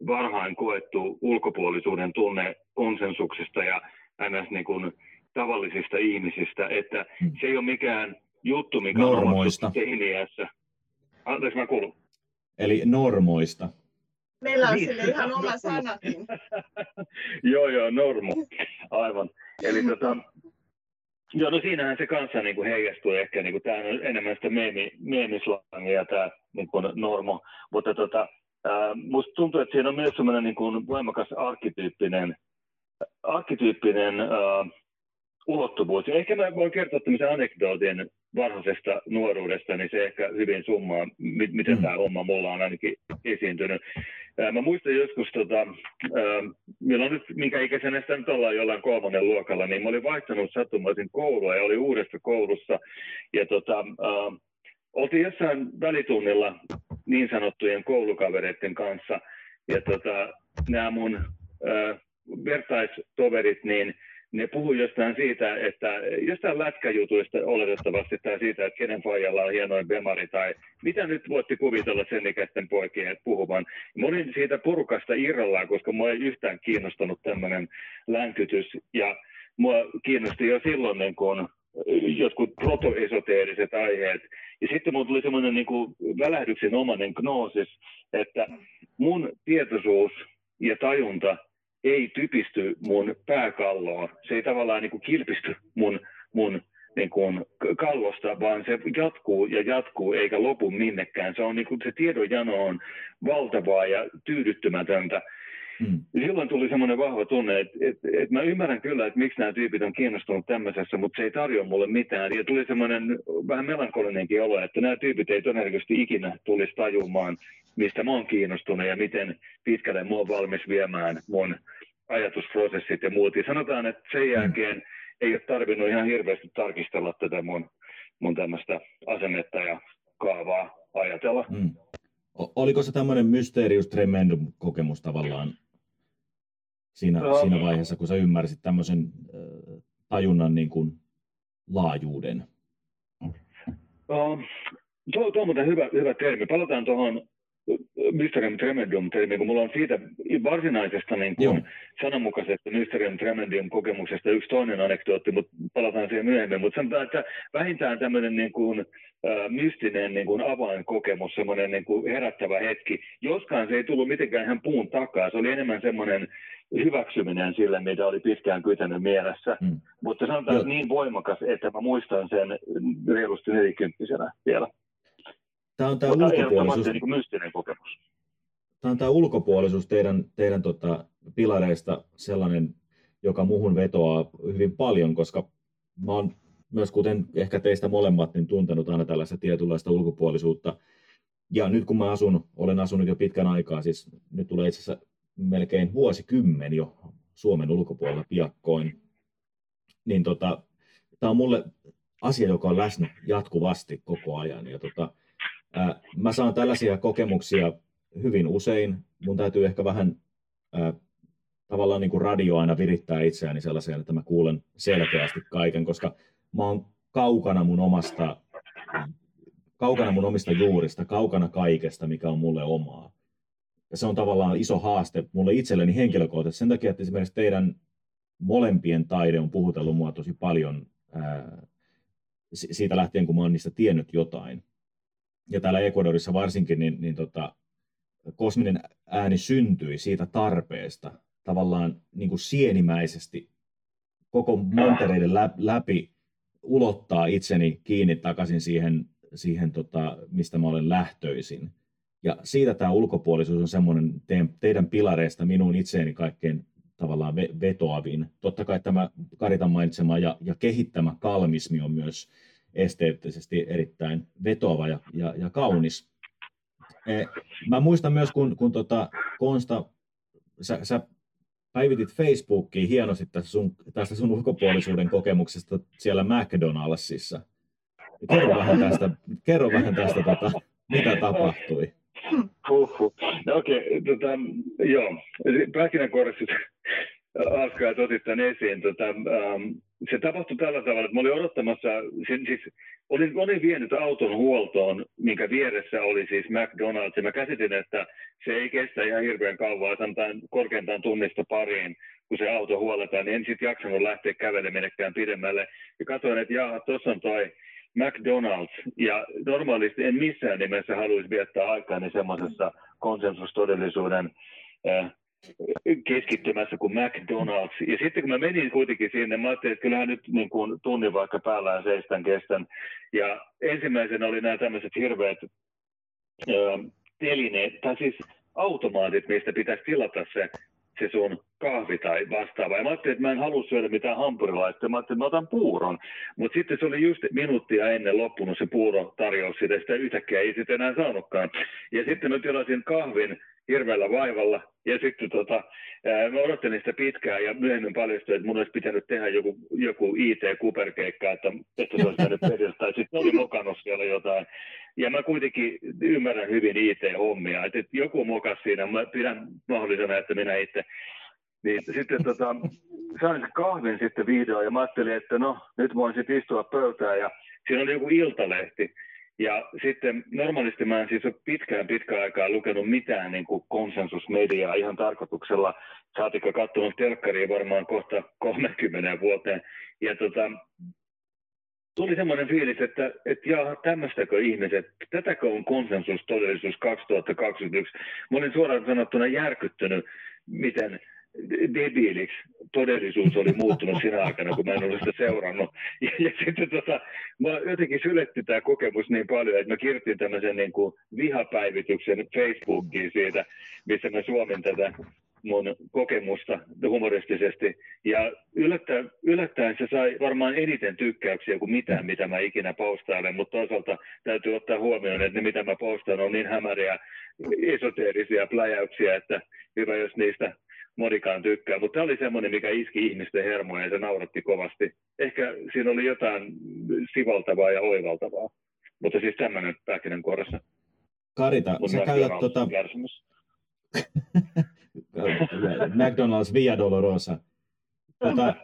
varhain koettu ulkopuolisuuden tunne konsensuksesta ja ns. Niin kuin tavallisista ihmisistä, että hmm. se ei ole mikään juttu, mikä normoista. on teiniässä. Anteeksi, mä kuulun. Eli normoista. Meillä on niin. sille ihan oma sanakin. *laughs* joo, joo, normo. Aivan. Eli tota, joo, no siinähän se kanssa niin kuin heijastuu. Ehkä, niin kuin, tämä on enemmän sitä meemi, meemislangia tämä niin kuin normo, mutta tota, ää, musta tuntuu, että siinä on myös semmoinen niin kuin voimakas arkkityyppinen, arkkityyppinen ää, ulottuvuus. Ja ehkä mä voin kertoa tämmöisen anekdootin varhaisesta nuoruudesta, niin se ehkä hyvin summaa, miten mm. tämä homma mulla on ainakin esiintynyt. Mä muistan joskus, tota, milloin nyt, minkä ikäisenä sitä nyt ollaan jollain kolmannen luokalla, niin mä olin vaihtanut sattumaisin koulua ja oli uudessa koulussa. Ja tota, äh, oltiin jossain välitunnilla niin sanottujen koulukavereiden kanssa. Ja tota, nämä mun äh, vertaistoverit, niin ne puhuu jostain siitä, että jostain lätkäjutuista oletettavasti tai siitä, että kenen faijalla on hienoin bemari tai mitä nyt voitti kuvitella sen ikäisten poikien puhuvan. Mä olin siitä porukasta irrallaan, koska mua ei yhtään kiinnostanut tämmöinen länkytys ja mua kiinnosti jo silloin niin kun jotkut protoesoteeriset aiheet. Ja sitten mulla tuli semmoinen niin kuin välähdyksen omainen gnoosis, että mun tietoisuus ja tajunta ei typisty mun pääkalloon. Se ei tavallaan niin kuin kilpisty mun, mun niin kuin kalvosta, vaan se jatkuu ja jatkuu eikä lopu minnekään. Se, on niin kuin, se tiedonjano on valtavaa ja tyydyttymätöntä. Mm. Silloin tuli semmoinen vahva tunne, että, että, että mä ymmärrän kyllä, että miksi nämä tyypit on kiinnostunut tämmöisessä, mutta se ei tarjoa mulle mitään. Ja tuli semmoinen vähän melankolinenkin olo, että nämä tyypit ei todennäköisesti ikinä tulisi tajumaan, mistä mä oon kiinnostunut ja miten pitkälle mä oon valmis viemään mun ajatusprosessit ja muut. Ja sanotaan, että sen jälkeen ei ole tarvinnut ihan hirveästi tarkistella tätä mun, mun tämmöistä asennetta ja kaavaa ajatella. Mm. Oliko se tämmöinen Mysterious Tremendum kokemus tavallaan siinä, no. siinä vaiheessa, kun sä ymmärsit tämmöisen äh, tajunnan niin kuin laajuuden? No, tuo, tuo on muuten hyvä, hyvä termi. Palataan tuohon Mysterium Tremendum termi, kun mulla on siitä varsinaisesta niin kuin sananmukaisesta Mysterium Tremendum kokemuksesta yksi toinen anekdootti, mutta palataan siihen myöhemmin. Mutta sanotaan, että vähintään tämmöinen niin kuin, äh, mystinen niin kuin avainkokemus, semmoinen niin kuin herättävä hetki. Joskaan se ei tullut mitenkään ihan puun takaa, se oli enemmän semmoinen hyväksyminen sille, mitä oli pitkään kytänyt mielessä. Mm. Mutta sanotaan, että niin voimakas, että mä muistan sen reilusti nelikymppisenä vielä. Tämä on tämä Mutta ulkopuolisuus. Niin mystinen kokemus. Tämä on tämä ulkopuolisuus teidän, teidän tota, pilareista sellainen, joka muhun vetoaa hyvin paljon, koska mä oon myös kuten ehkä teistä molemmat, niin tuntenut aina tällaista tietynlaista ulkopuolisuutta. Ja nyt kun mä asun, olen asunut jo pitkän aikaa, siis nyt tulee itse asiassa melkein vuosikymmen jo Suomen ulkopuolella piakkoin, niin tota, tämä on mulle asia, joka on läsnä jatkuvasti koko ajan. Ja tota, mä saan tällaisia kokemuksia hyvin usein. Mun täytyy ehkä vähän tavallaan niin kuin radio aina virittää itseäni sellaiseen, että mä kuulen selkeästi kaiken, koska mä oon kaukana mun omasta, kaukana mun omista juurista, kaukana kaikesta, mikä on mulle omaa. Ja se on tavallaan iso haaste mulle itselleni henkilökohtaisesti sen takia, että esimerkiksi teidän molempien taide on puhutellut mua tosi paljon ää, siitä lähtien, kun mä oon niistä tiennyt jotain. Ja täällä Ecuadorissa varsinkin, niin, niin tota, kosminen ääni syntyi siitä tarpeesta tavallaan niin kuin sienimäisesti koko mantereiden läpi ulottaa itseni kiinni takaisin siihen, siihen tota, mistä mä olen lähtöisin. Ja siitä tämä ulkopuolisuus on semmoinen teidän, pilareista minun itseeni kaikkein tavallaan vetoavin. Totta kai tämä Karitan mainitsema ja, ja kehittämä kalmismi on myös esteettisesti erittäin vetoava ja, ja, ja kaunis. E, mä muistan myös, kun, kun tota Konsta, sä, sä päivitit Facebookiin hienosti tästä sun, tästä sun ulkopuolisuuden kokemuksesta siellä McDonaldsissa. Kerro vähän tästä, kerro vähän tästä tota, mitä tapahtui. Huhhuh. No okei, okay, tota, joo. Pähkinänkuoressa Aska otit tämän esiin. Tota, ähm, se tapahtui tällä tavalla, että mä olin odottamassa, siis olin, olin vienyt auton huoltoon, minkä vieressä oli siis McDonald's, ja mä käsitin, että se ei kestä ihan hirveän kauan, sanotaan korkeintaan tunnista pariin, kun se auto huoletaan, niin en sitten jaksanut lähteä kävelemenekään pidemmälle. Ja katsoin, että jaa, tuossa on toi McDonald's, ja normaalisti en missään nimessä haluaisi viettää aikaani semmoisessa konsensustodellisuuden äh, keskittymässä kuin McDonald's. Ja sitten kun mä menin kuitenkin sinne, mä ajattelin, että kyllähän nyt niin kuin tunnin vaikka päällään seistän kestän. Ja ensimmäisenä oli nämä tämmöiset hirveät ö, telineet, tai siis automaatit, mistä pitäisi tilata se, se sun kahvi tai vastaava. Ja mä ajattelin, että mä en halua syödä mitään hampurilaista. Mä ajattelin, että mä otan puuron. Mutta sitten se oli just minuuttia ennen loppunut se puuro tarjous sitä, sitä yhtäkkiä ei sitten enää saanutkaan. Ja sitten mä tilasin kahvin hirveällä vaivalla. Ja sitten tota, mä odottelin sitä pitkään ja myöhemmin paljastui, että mun olisi pitänyt tehdä joku, joku IT-kuperkeikka, että, että se olisi pitänyt perillä. Tai sitten oli mokannut siellä jotain. Ja mä kuitenkin ymmärrän hyvin IT-hommia. Että, että joku mokas siinä, mä pidän mahdollisena, että minä itse Niin sitten tota, sain sen kahvin sitten vihdoin ja mä ajattelin, että no nyt voin sitten istua pöytään ja siinä oli joku iltalehti. Ja sitten normaalisti mä en siis ole pitkään pitkään aikaa lukenut mitään niin kuin konsensusmediaa ihan tarkoituksella, saatikka katsonut telkkaria varmaan kohta 30 vuoteen. Ja tota, tuli semmoinen fiilis, että, että jaa, tämmöistäkö ihmiset, tätäkö on konsensus todellisuus 2021. Mä olin suoraan sanottuna järkyttynyt, miten debiiliksi todellisuus oli muuttunut sinä aikana, kun mä en ollut sitä seurannut. Ja, ja sitten tota, mä jotenkin syletti tämä kokemus niin paljon, että mä kirjoitin tämmöisen niin kuin vihapäivityksen Facebookiin siitä, missä mä suomin tätä mun kokemusta humoristisesti. Ja yllättäen, yllättäen se sai varmaan eniten tykkäyksiä kuin mitään, mitä mä ikinä postailen, mutta toisaalta täytyy ottaa huomioon, että ne mitä mä postaan on niin hämäriä esoteerisia pläjäyksiä, että hyvä jos niistä monikaan tykkää, mutta tämä oli semmoinen, mikä iski ihmisten hermoja ja se nauratti kovasti. Ehkä siinä oli jotain sivaltavaa ja oivaltavaa, mutta siis tämmöinen pähkinänkuoressa. Karita, sä käytät tota... *laughs* McDonald's Via Dolorosa. Tota,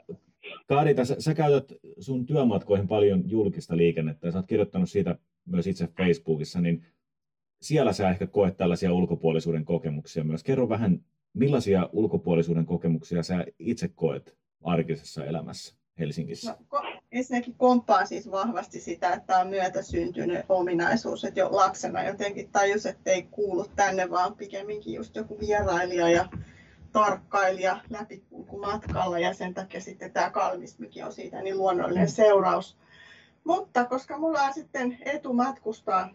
Karita, sä, sä käytät sun työmatkoihin paljon julkista liikennettä ja sä oot kirjoittanut siitä myös itse Facebookissa, niin siellä sä ehkä koet tällaisia ulkopuolisuuden kokemuksia myös. Kerro vähän millaisia ulkopuolisuuden kokemuksia sä itse koet arkisessa elämässä Helsingissä? No, ensinnäkin komppaan siis vahvasti sitä, että tämä on myötäsyntynyt ominaisuus, että jo lapsena jotenkin tajus, että ei kuulu tänne, vaan pikemminkin just joku vierailija ja tarkkailija matkalla ja sen takia sitten tämä kalmismikin on siitä niin luonnollinen seuraus. Mutta koska mulla on sitten etu matkustaa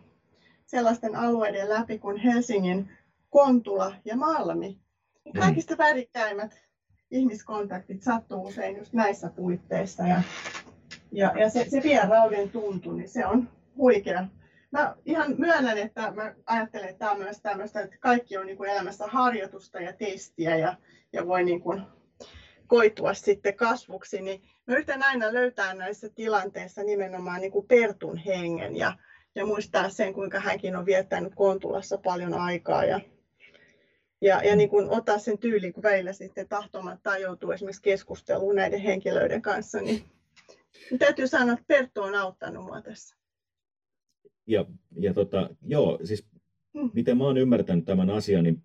sellaisten alueiden läpi kuin Helsingin Kontula ja Malmi, niin kaikista värikkäimmät ihmiskontaktit sattuu usein just näissä puitteissa. Ja, ja, ja se, se vierauden tuntu, niin se on huikea. Mä ihan myönnän, että mä ajattelen, että tämä on myös tämmöistä, että kaikki on niin kuin elämässä harjoitusta ja testiä ja, ja voi niin kuin koitua sitten kasvuksi, niin mä yritän aina löytää näissä tilanteissa nimenomaan niin kuin Pertun hengen ja, ja muistaa sen, kuinka hänkin on viettänyt Kontulassa paljon aikaa ja, ja, ja niin kuin ottaa sen tyylin, kun välillä sitten tahtomatta joutuu esimerkiksi keskusteluun näiden henkilöiden kanssa, niin, täytyy sanoa, että Perttu on auttanut mua tässä. Ja, ja tota, joo, siis hmm. miten mä oon ymmärtänyt tämän asian, niin,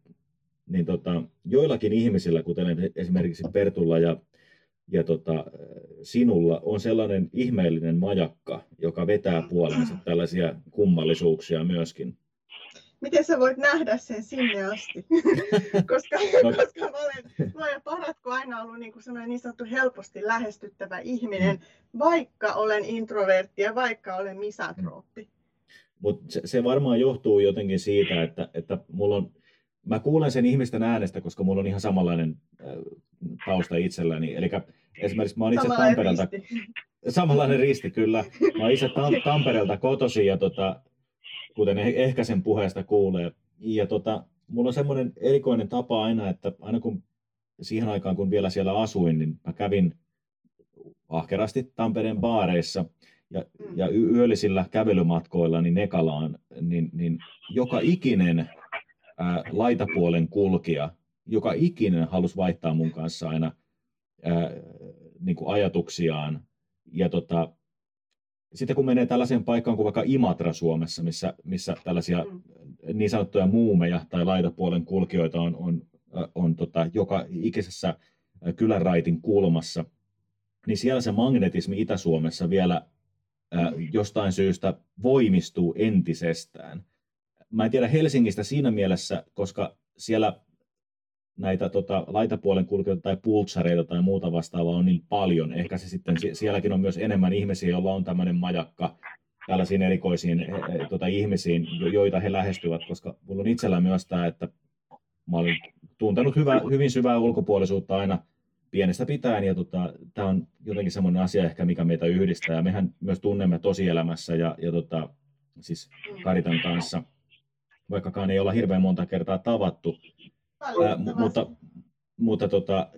niin tota, joillakin ihmisillä, kuten esimerkiksi Pertulla ja, ja tota, sinulla, on sellainen ihmeellinen majakka, joka vetää puoleensa tällaisia kummallisuuksia myöskin miten sä voit nähdä sen sinne asti? *laughs* koska, no. koska mä olen, mä olen paratko aina ollut niin, kuin niin sanottu helposti lähestyttävä ihminen, mm. vaikka olen introvertti ja vaikka olen misantrooppi. Mutta se, se varmaan johtuu jotenkin siitä, että, että mulla on, mä kuulen sen ihmisten äänestä, koska mulla on ihan samanlainen äh, tausta itselläni. Eli esimerkiksi mä oon itse Tampereelta, risti. samanlainen risti kyllä. Mä oon itse *laughs* Tampereelta kotosi ja tota, kuten eh, ehkä sen puheesta kuulee. Ja tota, mulla on semmoinen erikoinen tapa aina, että aina kun siihen aikaan, kun vielä siellä asuin, niin mä kävin ahkerasti Tampereen baareissa ja, mm. ja yöllisillä kävelymatkoilla niin Nekalaan, niin, niin joka ikinen ää, laitapuolen kulkija, joka ikinen halusi vaihtaa mun kanssa aina ää, niin kuin ajatuksiaan. Ja tota, sitten kun menee tällaiseen paikkaan kuin vaikka Imatra Suomessa, missä, missä tällaisia mm. niin sanottuja muumeja tai laitapuolen kulkijoita on, on, on tota, joka ikisessä kylänraitin kulmassa, niin siellä se magnetismi Itä-Suomessa vielä ää, jostain syystä voimistuu entisestään. Mä en tiedä Helsingistä siinä mielessä, koska siellä näitä tota, laitapuolen kulkijoita tai pultsareita tai muuta vastaavaa on niin paljon. Ehkä se sitten, sielläkin on myös enemmän ihmisiä, joilla on tämmöinen majakka tällaisiin erikoisiin e, e, tota, ihmisiin, joita he lähestyvät, koska mulla on itsellä myös tämä, että mä olen tuntenut hyvä, hyvin syvää ulkopuolisuutta aina pienestä pitäen, ja tota, tämä on jotenkin semmoinen asia ehkä, mikä meitä yhdistää, mehän myös tunnemme tosielämässä, ja, ja tota, siis Karitan kanssa, vaikkakaan ei olla hirveän monta kertaa tavattu, Ää, mutta mutta tota,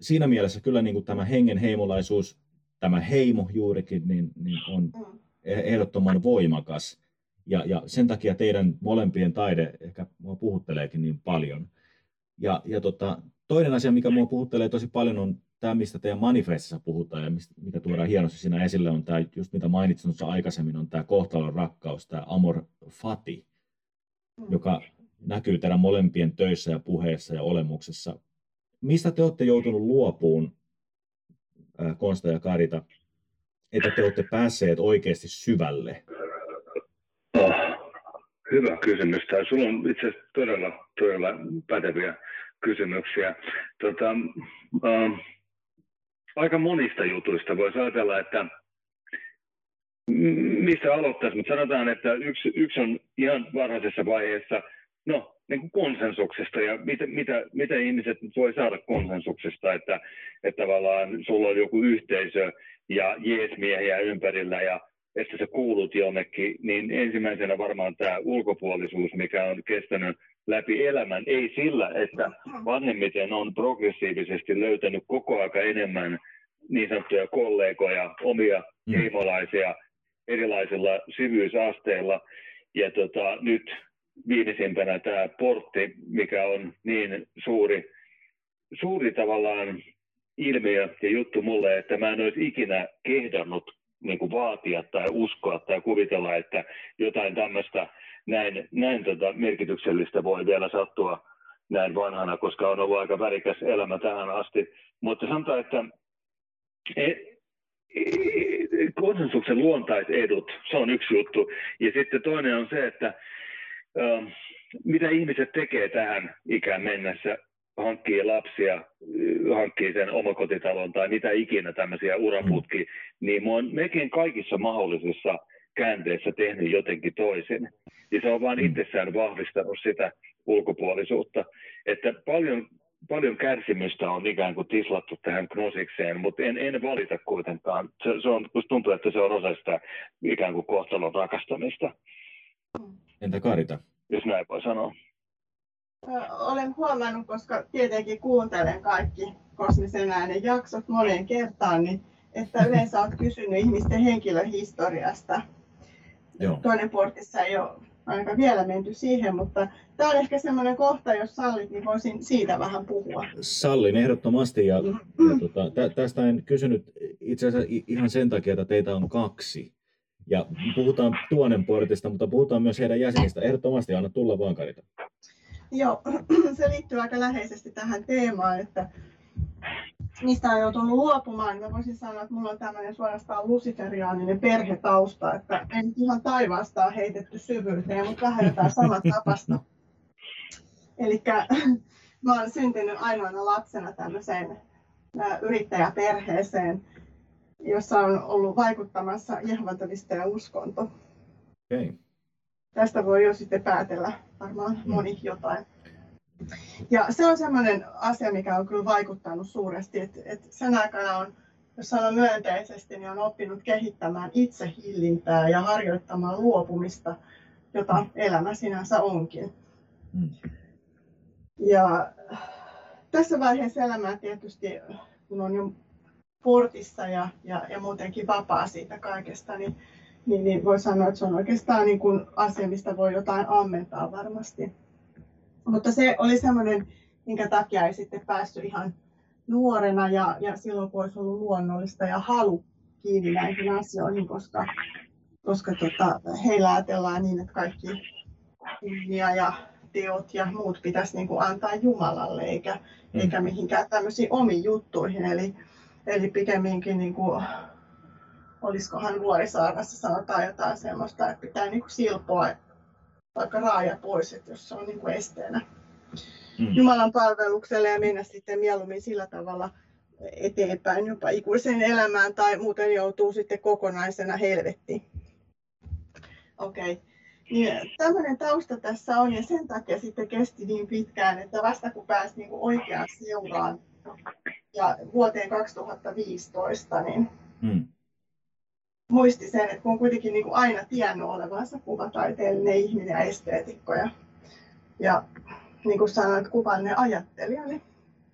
siinä mielessä kyllä niin kuin tämä hengen heimolaisuus, tämä heimo juurikin, niin, niin on mm. e-, ehdottoman voimakas. Ja, ja sen takia teidän molempien taide ehkä mua puhutteleekin niin paljon. Ja, ja tota, toinen asia, mikä mua puhuttelee tosi paljon, on tämä, mistä teidän manifestissa puhutaan ja mistä, mikä tuodaan hienosti siinä esille, on tämä, just mitä mainitsin aikaisemmin, on tämä kohtalon rakkaus, tämä amor fati, mm. joka näkyy teidän molempien töissä ja puheessa ja olemuksessa. Mistä te olette joutunut luopuun, Konsta ja Karita, että te olette päässeet oikeasti syvälle? Oh, hyvä kysymys. Tämä sulla on itse asiassa todella, todella päteviä kysymyksiä. Tota, äh, aika monista jutuista voisi ajatella, että mistä aloittaisi, mutta sanotaan, että yksi, yksi on ihan varhaisessa vaiheessa, no niin kuin konsensuksesta ja mitä, mitä, mitä ihmiset voi saada konsensuksesta, että, että tavallaan sulla on joku yhteisö ja jeesmiehiä ympärillä ja että sä kuulut jonnekin, niin ensimmäisenä varmaan tämä ulkopuolisuus, mikä on kestänyt läpi elämän, ei sillä, että vanhemmiten on progressiivisesti löytänyt koko aika enemmän niin sanottuja kollegoja, omia mm. heimolaisia erilaisilla syvyysasteilla. Ja tota, nyt viimeisimpänä tämä portti, mikä on niin suuri, suuri tavallaan ilmiö ja juttu mulle, että mä en olisi ikinä kehdannut niin kuin vaatia tai uskoa tai kuvitella, että jotain tämmöistä näin, näin tota merkityksellistä voi vielä sattua näin vanhana, koska on ollut aika värikäs elämä tähän asti. Mutta sanotaan, että e, e, konsensuksen luontaisedut, se on yksi juttu. Ja sitten toinen on se, että mitä ihmiset tekee tähän ikään mennessä, hankkii lapsia, hankkii sen omakotitalon tai mitä ikinä tämmöisiä uraputki, mm. niin mä oon mekin kaikissa mahdollisissa käänteissä tehnyt jotenkin toisin. Ja se on vain mm. itsessään vahvistanut sitä ulkopuolisuutta. Että paljon, paljon kärsimystä on ikään kuin tislattu tähän knosikseen, mutta en, en valita kuitenkaan. Se, se on, tuntuu, että se on osa sitä ikään kuin kohtalon rakastamista. Entä Karita? Jos näin voi sanoa. Olen huomannut, koska tietenkin kuuntelen kaikki kosmisen äänen jaksot moneen kertaan, niin että yleensä olet kysynyt ihmisten henkilöhistoriasta. Joo. Toinen portissa ei ole ainakaan vielä menty siihen, mutta tämä on ehkä semmoinen kohta, jos sallit, niin voisin siitä vähän puhua. Sallin ehdottomasti ja, ja tota, tä, tästä en kysynyt itse asiassa ihan sen takia, että teitä on kaksi. Ja puhutaan tuonen portista, mutta puhutaan myös heidän jäsenistä. Ehdottomasti anna tulla vaan Karita. Joo, *clears throat* se liittyy aika läheisesti tähän teemaan, että mistä on joutunut luopumaan, mä voisin sanoa, että mulla on tämmöinen suorastaan luciferiaaninen perhetausta, että en ihan taivaasta ole heitetty syvyyteen, mutta vähän jotain tapasta. *laughs* Eli *clears throat* mä olen syntynyt ainoana lapsena tämmöiseen yrittäjäperheeseen, jossa on ollut vaikuttamassa Jehovan ja uskonto. Okay. Tästä voi jo sitten päätellä varmaan mm. moni jotain. Ja se on sellainen asia, mikä on kyllä vaikuttanut suuresti, että, että sen aikana on, jos sanon myönteisesti, niin on oppinut kehittämään itsehillintää ja harjoittamaan luopumista, jota elämä sinänsä onkin. Mm. Ja tässä vaiheessa elämää tietysti, kun on jo portissa ja, ja, ja muutenkin vapaa siitä kaikesta, niin, niin, niin voi sanoa, että se on oikeastaan niin kuin asia, mistä voi jotain ammentaa varmasti. Mutta se oli semmoinen, minkä takia ei sitten päässyt ihan nuorena ja, ja silloin kun olisi ollut luonnollista ja halu kiinni näihin asioihin, koska, koska tota, heillä ajatellaan niin, että kaikki kunnia ja teot ja muut pitäisi niin kuin antaa Jumalalle eikä, mm. eikä mihinkään tämmöisiin omiin juttuihin. Eli, eli pikemminkin niin kuin, olisikohan Vuorisaarassa sanotaan jotain semmoista, että pitää niin kuin silpoa vaikka raaja pois, että jos se on niin kuin esteenä mm. Jumalan palvelukselle ja mennä sitten mieluummin sillä tavalla eteenpäin jopa ikuiseen elämään tai muuten joutuu sitten kokonaisena helvettiin. Okei. Okay. Niin, tämmöinen tausta tässä on ja sen takia sitten kesti niin pitkään, että vasta kun pääsi niin oikeaan seuraan ja vuoteen 2015, niin mm muisti sen, että kun on kuitenkin niin kuin aina tiennyt olevansa kuvataiteellinen ihminen ja esteetikko ja, ja niin kuin sanoit, kuvallinen ajattelija, niin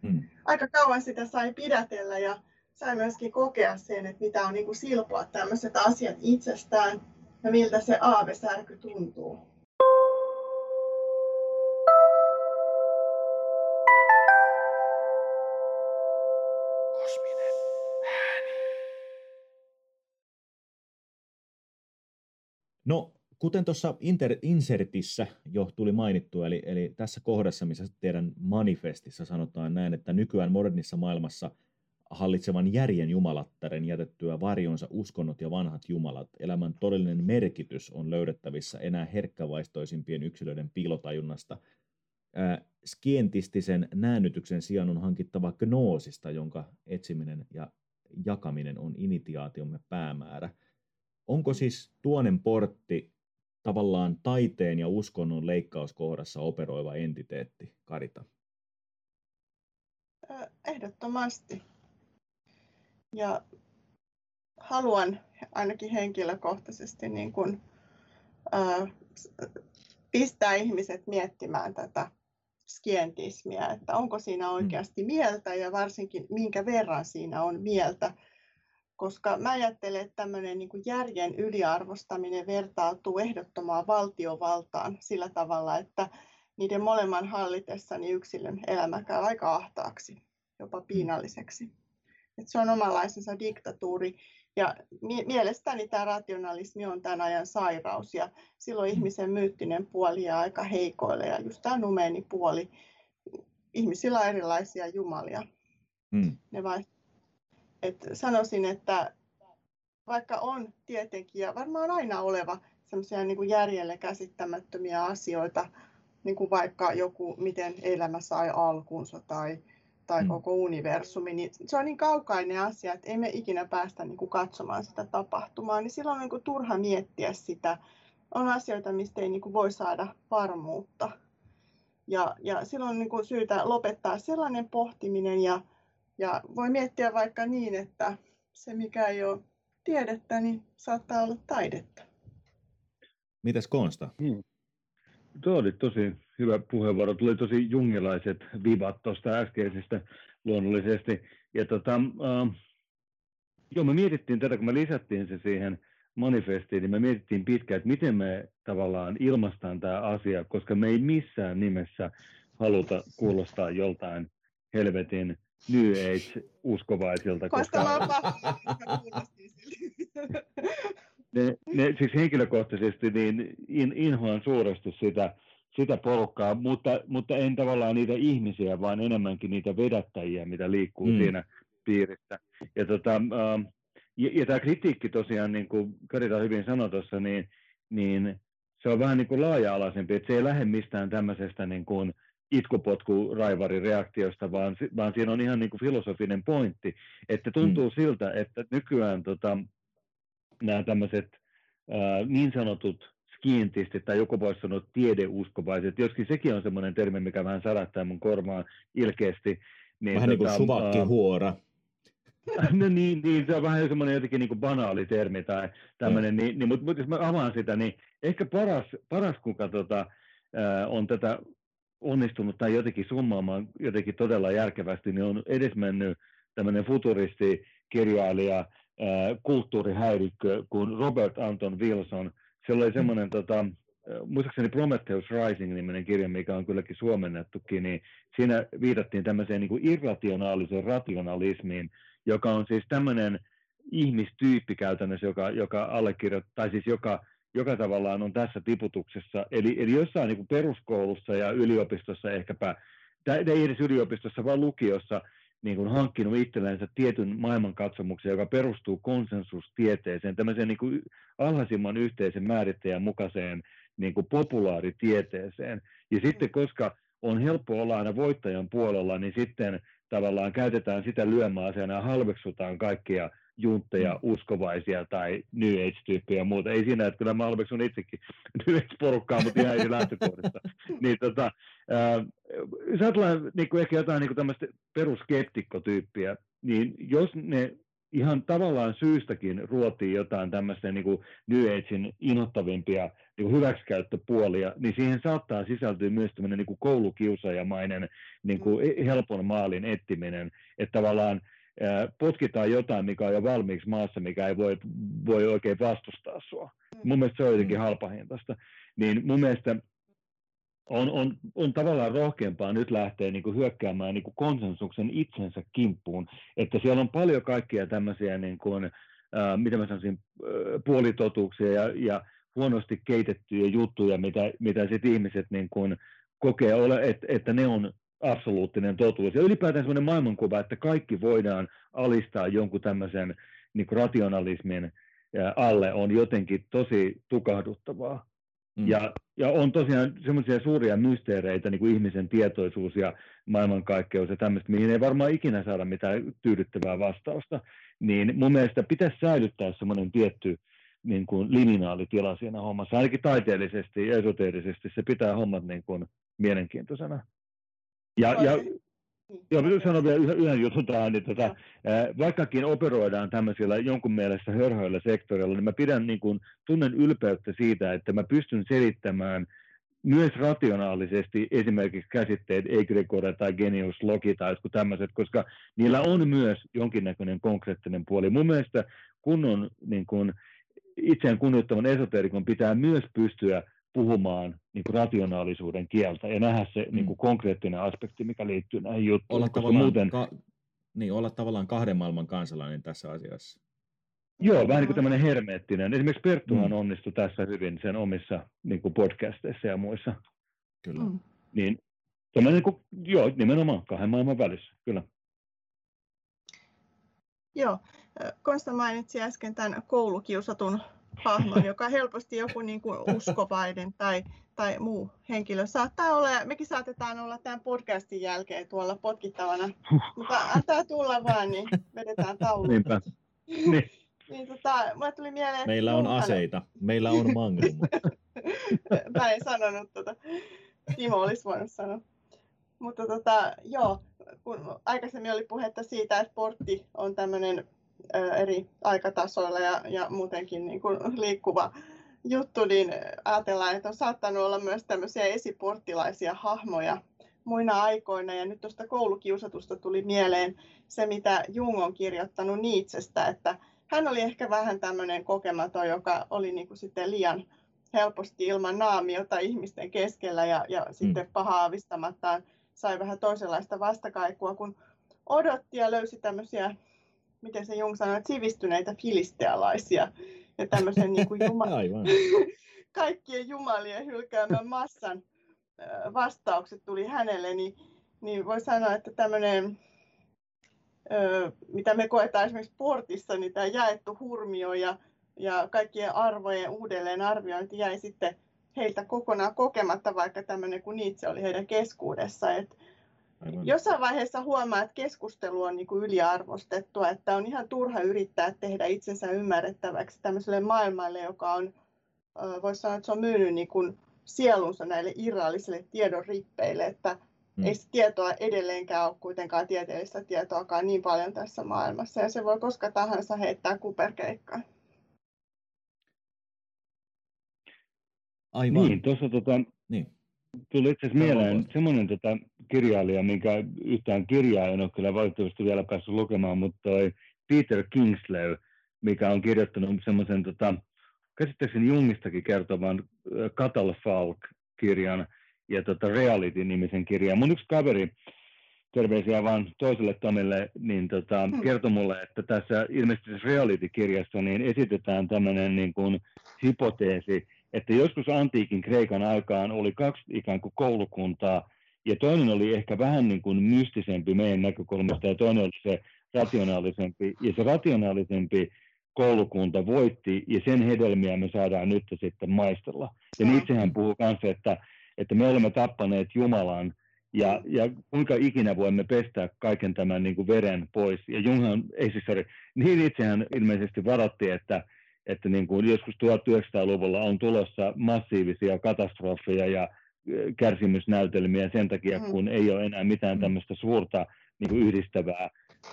hmm. aika kauan sitä sai pidätellä ja sai myöskin kokea sen, että mitä on niin kuin silpoa tämmöiset asiat itsestään ja miltä se aavesärky tuntuu. Kuten tuossa insertissä jo tuli mainittua, eli, eli tässä kohdassa, missä teidän manifestissa sanotaan näin, että nykyään modernissa maailmassa hallitsevan järjen jumalattaren jätettyä varjonsa uskonnot ja vanhat jumalat, elämän todellinen merkitys on löydettävissä enää herkkävaistoisimpien yksilöiden piilotajunnasta. Äh, skientistisen näännytyksen sijaan on hankittava gnoosista, jonka etsiminen ja jakaminen on initiaatiomme päämäärä. Onko siis tuonen portti tavallaan taiteen ja uskonnon leikkauskohdassa operoiva entiteetti, Karita? Ehdottomasti. Ja haluan ainakin henkilökohtaisesti niin kuin, äh, pistää ihmiset miettimään tätä skientismiä, että onko siinä mm. oikeasti mieltä ja varsinkin minkä verran siinä on mieltä koska mä ajattelen, että tämmöinen niin järjen yliarvostaminen vertautuu ehdottomaan valtiovaltaan sillä tavalla, että niiden molemman hallitessa niin yksilön elämä käy aika ahtaaksi, jopa mm. piinalliseksi. Et se on omanlaisensa diktatuuri. Ja mielestäni tämä rationalismi on tämän ajan sairaus ja silloin mm. ihmisen myyttinen puoli jää aika heikoille ja just tämä numeeni puoli. Ihmisillä on erilaisia jumalia. Mm. Ne vaihtuu et sanoisin, että vaikka on tietenkin ja varmaan aina oleva sellaisia niin kuin järjelle käsittämättömiä asioita, niin kuin vaikka joku, miten elämä sai alkunsa tai, tai mm. koko universumi, niin se on niin kaukainen asia, että emme ikinä päästä niin kuin katsomaan sitä tapahtumaa, niin silloin on niin kuin turha miettiä sitä. On asioita, mistä ei niin kuin voi saada varmuutta. Ja, ja silloin on niin kuin syytä lopettaa sellainen pohtiminen ja ja voi miettiä vaikka niin, että se mikä ei ole tiedettä, niin saattaa olla taidetta. Mitäs Konsta? Hmm. Tuo oli tosi hyvä puheenvuoro. Tuli tosi jungilaiset vivat tuosta äskeisestä luonnollisesti. Ja tota, äh, joo, me mietittiin tätä, kun me lisättiin se siihen manifestiin, niin me mietittiin pitkään, että miten me tavallaan ilmaistaan tämä asia, koska me ei missään nimessä haluta kuulostaa joltain helvetin New Age-uskovaisilta. Koska ne, ne, siis henkilökohtaisesti niin in, inhoan suuresti sitä, sitä porukkaa, mutta, mutta en tavallaan niitä ihmisiä, vaan enemmänkin niitä vedättäjiä, mitä liikkuu mm. siinä piirissä. Ja, tota, äh, ja, ja tämä kritiikki tosiaan, niin kuin Karita hyvin sanoi tuossa, niin, niin se on vähän niin kuin laaja-alaisempi, että se ei lähde mistään tämmöisestä niin kuin, itkupotku raivarin reaktiosta, vaan, vaan siinä on ihan niin kuin filosofinen pointti, että tuntuu mm. siltä, että nykyään tota, nämä tämmöiset äh, niin sanotut skiintistit tai joku voisi sanoa tiedeuskovaiset, joskin sekin on semmoinen termi, mikä vähän sarattaa mun kormaan ilkeästi. Niin, vähän tota, niin kuin huora. No niin, niin, se on vähän semmoinen jotenkin niin kuin banaali termi tai tämmöinen, mm. niin, niin, mutta, mutta jos mä avaan sitä, niin ehkä paras, paras kuka tota, on tätä onnistunut tai jotenkin summaamaan jotenkin todella järkevästi, niin on edesmennyt tämmöinen futuristi, kirjailija, kulttuurihäirikkö kuin Robert Anton Wilson. Siellä oli semmoinen, tota, muistaakseni Prometheus Rising-niminen kirja, mikä on kylläkin suomennettukin, niin siinä viitattiin tämmöiseen niin kuin irrationaaliseen rationalismiin, joka on siis tämmöinen ihmistyyppi käytännössä, joka, joka allekirjoittaa, tai siis joka joka tavallaan on tässä tiputuksessa. Eli, eli jossain niin peruskoulussa ja yliopistossa ehkäpä, tai ei edes yliopistossa, vaan lukiossa, niin kuin hankkinut itsellensä tietyn maailmankatsomuksen, joka perustuu konsensustieteeseen, tämmöiseen niin kuin alhaisimman yhteisen määrittäjän mukaiseen niin kuin populaaritieteeseen. Ja sitten, koska on helppo olla aina voittajan puolella, niin sitten tavallaan käytetään sitä lyömäaseena ja halveksutaan kaikkia juntteja, mm. uskovaisia tai New Age-tyyppejä ja muuta. Ei siinä, että kyllä mä halveksun itsekin *laughs* New Age-porukkaa, mutta ihan eri lähtökohdista. *laughs* niin, tota, äh, jos ajatellaan niin kuin ehkä jotain niin kuin tämmöistä peruskeptikkotyyppiä, niin jos ne ihan tavallaan syystäkin ruotii jotain tämmöistä niin kuin New Agein innoittavimpia niin kuin hyväksikäyttöpuolia, niin siihen saattaa sisältyä myös tämmöinen niin kuin koulukiusaajamainen niin kuin mm. helpon maalin etsiminen, että tavallaan potkitaan jotain, mikä on jo valmiiksi maassa, mikä ei voi, voi oikein vastustaa sua. Mm. Mun mielestä se on jotenkin mm. halpahintaista. Niin mun mielestä on, on, on tavallaan rohkeampaa nyt lähteä niin kuin hyökkäämään niin kuin konsensuksen itsensä kimppuun, että siellä on paljon kaikkia tämmöisiä, niin kuin, äh, mitä mä sanoisin, äh, puolitotuuksia ja, ja huonosti keitettyjä juttuja, mitä, mitä sit ihmiset niin kuin kokee, ole, että, että ne on absoluuttinen totuus. Ja ylipäätään sellainen maailmankuva, että kaikki voidaan alistaa jonkun tämmöisen niin rationalismin alle on jotenkin tosi tukahduttavaa. Mm. Ja, ja on tosiaan semmoisia suuria mysteereitä, niin kuin ihmisen tietoisuus ja maailmankaikkeus ja tämmöistä, mihin ei varmaan ikinä saada mitään tyydyttävää vastausta. Niin mun mielestä pitäisi säilyttää semmoinen tietty niin kuin liminaalitila siinä hommassa, ainakin taiteellisesti ja esoteerisesti se pitää hommat niin kuin mielenkiintoisena. Ja, ja Joo, minä sanon vielä yhden, jutun tähän, niin tota, vaikkakin operoidaan tämmöisillä jonkun mielestä hörhöillä sektorilla, niin mä pidän niin kuin, tunnen ylpeyttä siitä, että mä pystyn selittämään myös rationaalisesti esimerkiksi käsitteet egregore tai genius logi tai jotkut tämmöiset, koska niillä on myös jonkinnäköinen konkreettinen puoli. Mun mielestä kunnon niin kuin, itseään kunnioittavan esoterikon pitää myös pystyä puhumaan niin kuin rationaalisuuden kieltä ja nähdä se mm. niin kuin konkreettinen aspekti, mikä liittyy näihin juttuihin. Olla tavallaan, muuten... ka- niin, olla tavallaan kahden maailman kansalainen tässä asiassa. Joo, vähän niin kuin tämmöinen hermeettinen. Esimerkiksi Perttuhan mm. onnistui tässä hyvin sen omissa niin kuin podcasteissa ja muissa. Kyllä. Mm. Niin, tämmöinen, niin kuin, joo, nimenomaan kahden maailman välissä, kyllä. Joo, Konsta mainitsi äsken tämän koulukiusatun hahmon, joka helposti joku niin kuin uskovainen tai, tai muu henkilö saattaa olla. Mekin saatetaan olla tämän podcastin jälkeen tuolla potkittavana, mutta antaa tulla vaan, niin vedetään taulu. Niinpä. Niin. niin tota, mulle tuli mieleen, Meillä on aseita, meillä on magnum. *laughs* Mä en sanonut tota. Timo olisi voinut sanoa. Mutta tota, joo, kun aikaisemmin oli puhetta siitä, että portti on tämmöinen eri aikatasoilla ja, ja muutenkin niin kuin liikkuva juttu, niin ajatellaan, että on saattanut olla myös tämmöisiä esiporttilaisia hahmoja muina aikoina. Ja nyt tuosta koulukiusatusta tuli mieleen se, mitä Jung on kirjoittanut Niitsestä, että hän oli ehkä vähän tämmöinen kokematon, joka oli niin kuin sitten liian helposti ilman naamiota ihmisten keskellä ja, ja sitten mm. paha aavistamattaan sai vähän toisenlaista vastakaikua, kun odotti ja löysi tämmöisiä miten se Jung sanoi, että sivistyneitä filistealaisia ja tämmöisen niin kuin juma- *laughs* *laughs* kaikkien jumalien hylkäämän massan vastaukset tuli hänelle, niin, niin voi sanoa, että tämmöinen, mitä me koetaan esimerkiksi portissa, niin tämä jaettu hurmio ja, ja kaikkien arvojen uudelleen arviointi jäi sitten heiltä kokonaan kokematta, vaikka tämmöinen kuin Nietzsche oli heidän keskuudessa. Että Aivan. Jossain vaiheessa huomaa, että keskustelu on niin kuin yliarvostettua, että on ihan turha yrittää tehdä itsensä ymmärrettäväksi tämmöiselle maailmalle, joka on, voisi sanoa, että se on myynyt niin kuin sielunsa näille irrallisille tiedon rippeille, että hmm. ei se tietoa edelleenkään ole kuitenkaan tieteellistä tietoakaan niin paljon tässä maailmassa, ja se voi koska tahansa heittää kuperkeikkaan. Aivan. Niin, tuossa tota, niin tuli itse asiassa mieleen semmoinen tota, kirjailija, minkä yhtään kirjaa en ole kyllä valitettavasti vielä päässyt lukemaan, mutta toi Peter Kingsley, mikä on kirjoittanut semmoisen tota, käsittääkseni Jungistakin kertovan Catal Falk-kirjan ja tota Reality-nimisen kirjan. Mun yksi kaveri, terveisiä vaan toiselle Tomille, niin tota, hmm. kertoi mulle, että tässä ilmeisesti Reality-kirjassa niin esitetään tämmöinen niin kuin hypoteesi, että joskus antiikin Kreikan aikaan oli kaksi ikään kuin koulukuntaa, ja toinen oli ehkä vähän niin kuin mystisempi meidän näkökulmasta, ja toinen oli se rationaalisempi, ja se rationaalisempi koulukunta voitti, ja sen hedelmiä me saadaan nyt sitten maistella. Ja itsehän puhuu kanssa, että, että me olemme tappaneet Jumalan, ja, ja kuinka ikinä voimme pestä kaiken tämän niin kuin veren pois. Ja Junghan, ei siis sorry, niin itsehän ilmeisesti varoitti, että että niin kuin joskus 1900-luvulla on tulossa massiivisia katastrofeja ja kärsimysnäytelmiä sen takia, mm. kun ei ole enää mitään mm. tämmöistä suurta niin kuin yhdistävää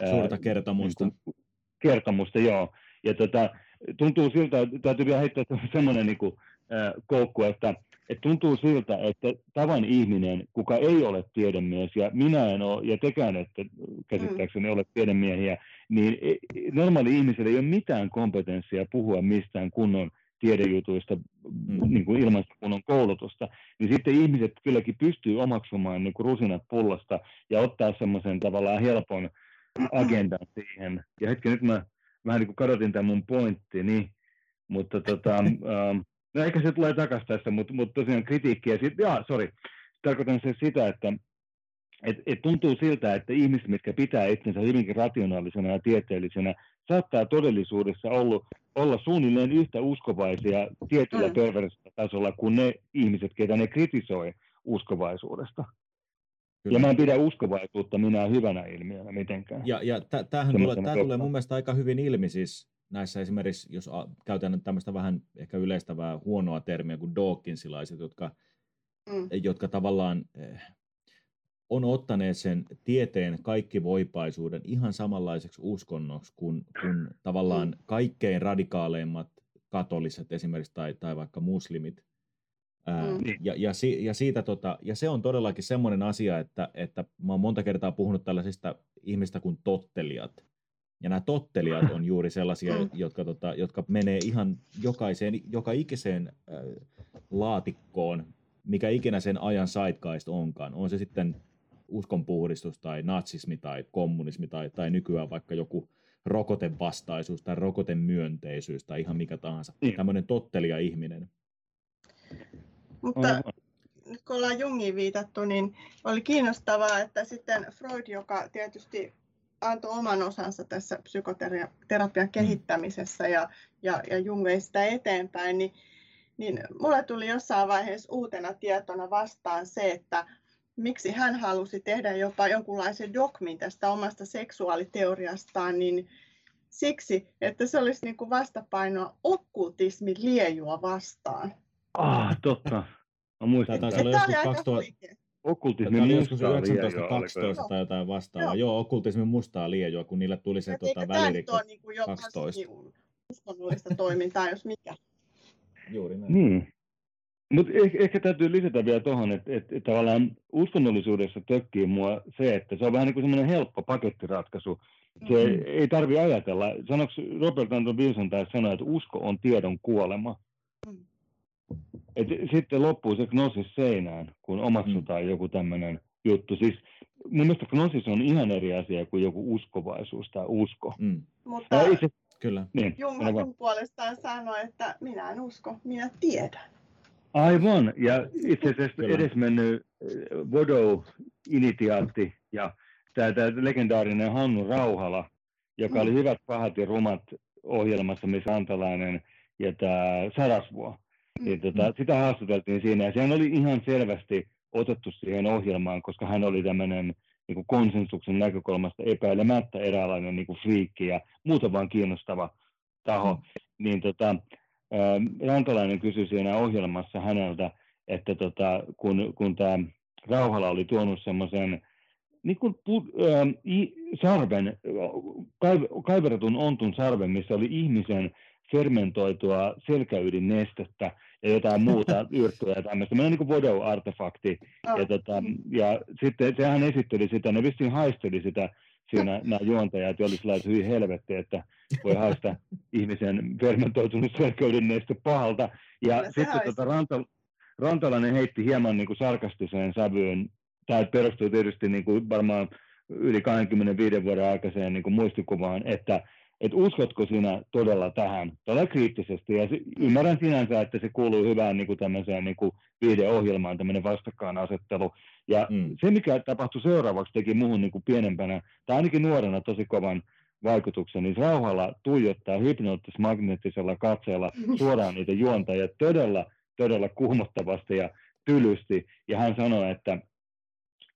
suurta kertomusta. Niin kuin, kertomusta, joo. Ja tota, tuntuu siltä, täytyy vielä heittää semmoinen niin kuin, äh, koukku, että et tuntuu siltä, että tavan ihminen, kuka ei ole tiedemies, ja minä en ole, ja tekään että käsittääkseni mm. ole tiedemiehiä, niin e, normaali ihmisellä ei ole mitään kompetenssia puhua mistään kunnon tiedejutuista mm. niin kuin ilman kunnon koulutusta, niin sitten ihmiset kylläkin pystyy omaksumaan niin kuin rusinat pullasta ja ottaa semmoisen tavallaan helpon agendan siihen. Ja hetken nyt mä vähän niin kuin kadotin tämän mun pointtini, mutta tota, *laughs* ähm, No ehkä se tulee takaisin tässä, mutta, mutta tosiaan kritiikkiä. Sit, jaa, sorry. Tarkoitan se sitä, että et, et tuntuu siltä, että ihmiset, mitkä pitää itsensä hyvinkin rationaalisena ja tieteellisenä, saattaa todellisuudessa ollut, olla suunnilleen yhtä uskovaisia tietyllä mm. tasolla kuin ne ihmiset, ketä ne kritisoi uskovaisuudesta. Kyllä. Ja mä en pidä uskovaisuutta minä hyvänä ilmiönä mitenkään. Ja, ja tämähän tulee, tämä tulee mun mielestä aika hyvin ilmi siis näissä esimerkiksi, jos käytän tämmöistä vähän ehkä yleistävää huonoa termiä kuin Dawkinsilaiset, jotka, mm. jotka tavallaan eh, on ottaneet sen tieteen kaikkivoipaisuuden ihan samanlaiseksi uskonnoksi kuin, kuin tavallaan mm. kaikkein radikaaleimmat katoliset esimerkiksi tai, tai vaikka muslimit. Ää, mm. Niin. ja, ja, ja, siitä, tota, ja se on todellakin semmoinen asia, että, että mä oon monta kertaa puhunut tällaisista ihmistä kuin tottelijat. Ja nämä tottelijat on juuri sellaisia, mm. jotka, tota, jotka menee ihan jokaiseen, joka ikiseen äh, laatikkoon, mikä ikinä sen ajan saitkaista onkaan. On se sitten uskonpuhdistus tai natsismi tai kommunismi tai, tai nykyään vaikka joku rokotevastaisuus tai rokotemyönteisyys tai ihan mikä tahansa. Niin. Tämmöinen tottelija ihminen. Mutta nyt kun ollaan Jungiin viitattu, niin oli kiinnostavaa, että sitten Freud, joka tietysti antoi oman osansa tässä psykoterapian mm. kehittämisessä ja, ja, ja Jung vei sitä eteenpäin, niin, niin mulle tuli jossain vaiheessa uutena tietona vastaan se, että miksi hän halusi tehdä jopa jonkunlaisen dogmin tästä omasta seksuaaliteoriastaan, niin siksi, että se olisi niin kuin vastapainoa okkultismin liejua vastaan. Ah, totta. Mä muistan. Tämä olla joskus 2000... Okkultismi oli joskus 1912 tai jotain vastaavaa. Joo, okkultismin mustaa liejua, kun niille tuli se tuota, välirikko niin kuin 12. uskonnollista toimintaa, jos mikä. Juuri näin. Niin. Mutta ehkä, ehkä täytyy lisätä vielä tuohon, että, että, että tavallaan uskonnollisuudessa tökkii mua se, että se on vähän niin kuin semmoinen helppo pakettiratkaisu. Se mm-hmm. ei tarvi ajatella. Sanoksi Robert Anton Wilson taisi sanoa, että usko on tiedon kuolema. Mm. Et sitten loppuu se gnosis seinään, kun omaksutaan mm. joku tämmöinen juttu. Siis mun mielestä gnosis on ihan eri asia kuin joku uskovaisuus tai usko. Mm. Mutta itse, Kyllä. Niin, puolestaan sanoi, että minä en usko, minä tiedän. Aivan, ja itse asiassa edesmennyt Vodo-initiaatti äh, ja tämä, tämä legendaarinen Hannu Rauhala, joka mm. oli Hyvät, pahat ja rumat ohjelmassa, missä Antalainen ja tämä Sarasvuo. Mm. Niin, tota, mm. Sitä haastateltiin siinä, ja sehän oli ihan selvästi otettu siihen ohjelmaan, koska hän oli tämmöinen niin kuin konsensuksen näkökulmasta epäilemättä eräänlainen niin kuin friikki ja muuten vaan kiinnostava taho. Mm. Niin tota, Rantalainen kysyi siinä ohjelmassa häneltä, että tota, kun, kun tämä Rauhala oli tuonut semmoisen niin kuin pu, äh, sarven, kaiv, ontun sarven, missä oli ihmisen fermentoitua selkäydinnestettä ja jotain muuta *laughs* yrttyä ja tämmöistä. Meillä on niin Vodo-artefakti. Oh. Ja, tota, ja sitten sehän esitteli sitä, ne vissiin haisteli sitä siinä nämä juontajat oli sillä hyvin helvetti, että voi haista ihmisen fermentoitunut selkäydinneistö pahalta. Ja sitten tota, Ranta, Rantalainen heitti hieman niin kuin sarkastiseen sävyyn. Tämä perustuu tietysti niin kuin varmaan yli 25 vuoden aikaiseen niin kuin muistikuvaan, että että uskotko sinä todella tähän, todella kriittisesti, ja ymmärrän sinänsä, että se kuuluu hyvään niin kuin tämmöiseen niin kuin viideohjelmaan, tämmöinen vastakkainasettelu, ja mm. se, mikä tapahtui seuraavaksi, teki muuhun niin kuin pienempänä, tai ainakin nuorena tosi kovan vaikutuksen, niin rauhalla tuijottaa hypnoottis-magneettisella katseella suoraan *laughs* niitä juontajia todella, todella kuumottavasti ja tylysti, ja hän sanoi, että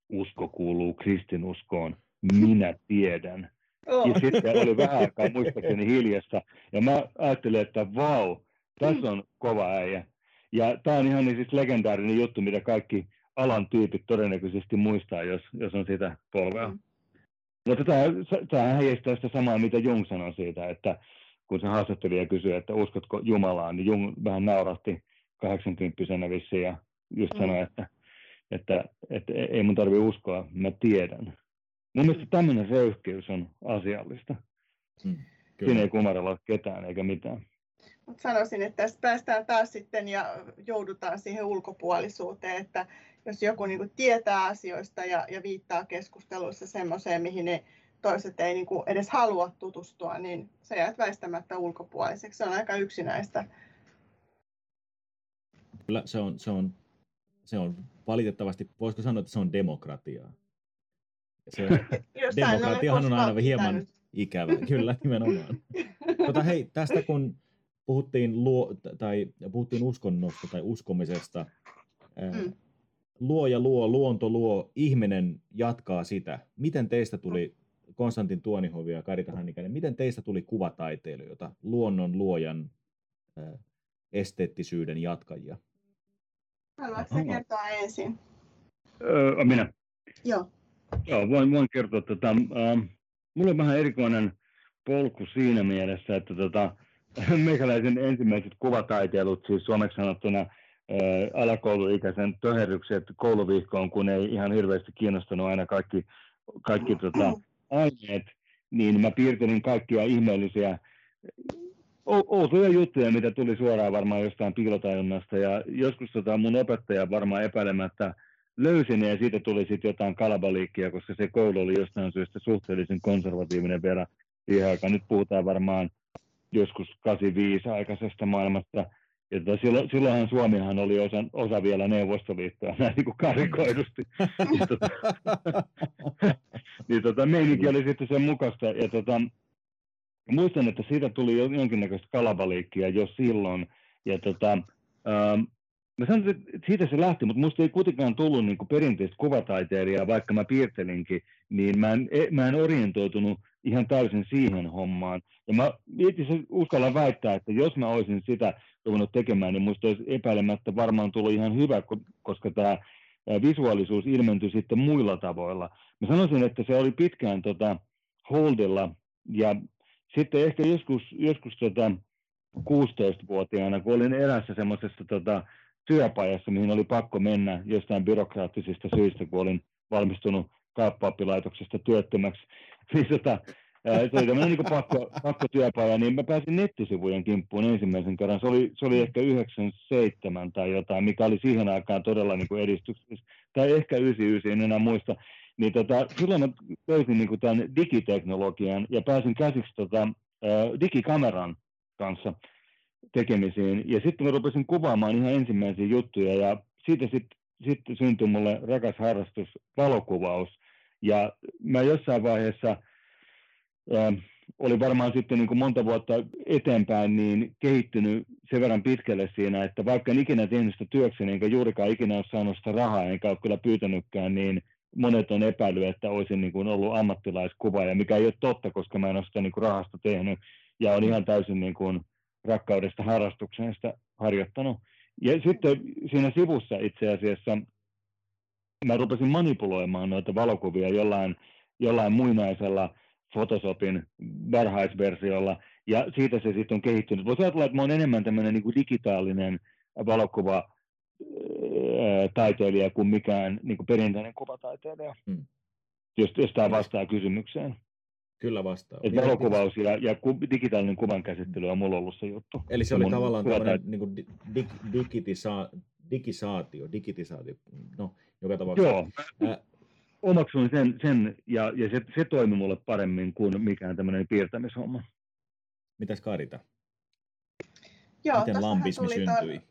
usko kuuluu kristinuskoon, minä tiedän. Ja sitten oli vähän aikaa muistaakseni hiljasta. Ja mä ajattelin, että vau, tässä on kova äijä. Ja tämä on ihan niin siis legendaarinen juttu, mitä kaikki alan tyypit todennäköisesti muistaa, jos, jos on sitä polvea. Mm. Mutta tämä heijastaa sitä samaa, mitä Jung sanoi siitä, että kun se haastattelija kysyi, että uskotko Jumalaan, niin Jung vähän naurahti 80 vissiin ja just mm. sanoi, että, että, että ei mun tarvitse uskoa, mä tiedän. Mun mielestä mm. tämmöinen röyhkeys on asiallista. Mm, Siinä ei kumarella ketään eikä mitään. Mut sanoisin, että tästä päästään taas sitten ja joudutaan siihen ulkopuolisuuteen, että jos joku niin kuin tietää asioista ja, ja viittaa keskusteluissa semmoiseen, mihin ne toiset ei niin kuin edes halua tutustua, niin se jäät väistämättä ulkopuoliseksi. Se on aika yksinäistä Kyllä se on, se on, se on valitettavasti, voisiko sanoa, että se on demokratiaa. Se, *laughs* demokratiahan on aina hieman pitänyt. ikävä, kyllä nimenomaan. *laughs* Tota, hei, tästä kun puhuttiin, luo, tai puhuttiin uskonnosta tai uskomisesta, mm. luo ja luo, luonto luo, ihminen jatkaa sitä. Miten teistä tuli Konstantin Tuonihovi ja Karita Hannikainen, miten teistä tuli kuvataiteilijoita, luonnon luojan esteettisyyden jatkajia? Haluatko kertoa ensin? Öö, minä? Joo. Joo, voin, voin kertoa. Tota, äh, mulla on vähän erikoinen polku siinä mielessä, että tota, *laughs* meikäläisen ensimmäiset kuvataiteilut, siis suomeksi sanottuna äh, alakouluikäisen töherrykset kouluvihkoon, kun ei ihan hirveästi kiinnostanut aina kaikki, kaikki tota, aineet, niin mä piirtelin kaikkia ihmeellisiä outoja juttuja, mitä tuli suoraan varmaan jostain piilotajunnasta. Ja joskus tota, mun opettaja varmaan epäilemättä löysi ne ja siitä tuli sitten jotain kalabaliikkia, koska se koulu oli jostain syystä suhteellisen konservatiivinen vielä siihen aikaan. Nyt puhutaan varmaan joskus 85 aikaisesta maailmasta. Ja tota, silloin, silloinhan Suomihan oli osa, osa vielä Neuvostoliittoa, näin niin kuin karikoidusti. niin, tota, *laughs* niin tota, meininki oli sitten sen mukaista. Ja tota, muistan, että siitä tuli jonkinnäköistä kalabaliikkia jo silloin. Ja tota, ähm, mä sanoin, että siitä se lähti, mutta musta ei kuitenkaan tullut niin kuin perinteistä kuvataiteilijaa, vaikka mä piirtelinkin, niin mä en, e, mä en orientoitunut ihan täysin siihen hommaan. Ja mä itse uskallan väittää, että jos mä olisin sitä ruvennut tekemään, niin musta olisi epäilemättä varmaan tullut ihan hyvä, koska tämä visuaalisuus ilmentyi sitten muilla tavoilla. Mä sanoisin, että se oli pitkään tota, holdilla ja sitten ehkä joskus, joskus tota, 16-vuotiaana, kun olin erässä semmoisessa tota, työpajassa, mihin oli pakko mennä jostain byrokraattisista syistä, kun olin valmistunut kaappaoppilaitoksesta työttömäksi. Siis *laughs* tota, se oli tämmöinen niin pakko, pakko työpaja, niin mä pääsin nettisivujen kimppuun ensimmäisen kerran. Se oli, se oli ehkä 97 tai jotain, mikä oli siihen aikaan todella niin kuin edistyksessä. Tai ehkä 99, en enää muista. Niin tota, silloin mä löysin niin kuin tämän digiteknologian ja pääsin käsiksi tota, digikameran kanssa tekemisiin. Ja sitten mä rupesin kuvaamaan ihan ensimmäisiä juttuja ja siitä sitten sit syntyi mulle rakas harrastus, valokuvaus. Ja mä jossain vaiheessa, äh, oli varmaan sitten niin kuin monta vuotta eteenpäin, niin kehittynyt sen verran pitkälle siinä, että vaikka en ikinä tehnyt sitä työkseni, enkä juurikaan ikinä ole saanut sitä rahaa, enkä ole kyllä pyytänytkään, niin monet on epäily, että olisin niin kuin ollut ammattilaiskuvaaja, mikä ei ole totta, koska mä en ole sitä niin kuin rahasta tehnyt, ja on ihan täysin niin kuin rakkaudesta harrastukseen sitä harjoittanut. Ja sitten siinä sivussa itse asiassa mä rupesin manipuloimaan noita valokuvia jollain, jollain muinaisella Photoshopin varhaisversiolla, ja siitä se sitten on kehittynyt. Voisi ajatella, että mä olen enemmän tämmöinen niin kuin digitaalinen valokuva taiteilija kuin mikään niin kuin perinteinen kuvataiteilija, hmm. jos, jos tämä vastaa kysymykseen. Kyllä vastaa. Et valokuvaus ja, ja ku, digitaalinen kuvan käsittely on mulla ollut se juttu. Eli se, se oli tavallaan tämmöinen niin kuin dig, digitisa, digisaatio, digitisaatio, no joka tapauksessa. Joo, äh, omaksuin sen, sen ja, ja se, se toimi mulle paremmin kuin mikään tämmöinen piirtämishomma. Mitäs Karita? Joo, Miten lambismi syntyi? Ton,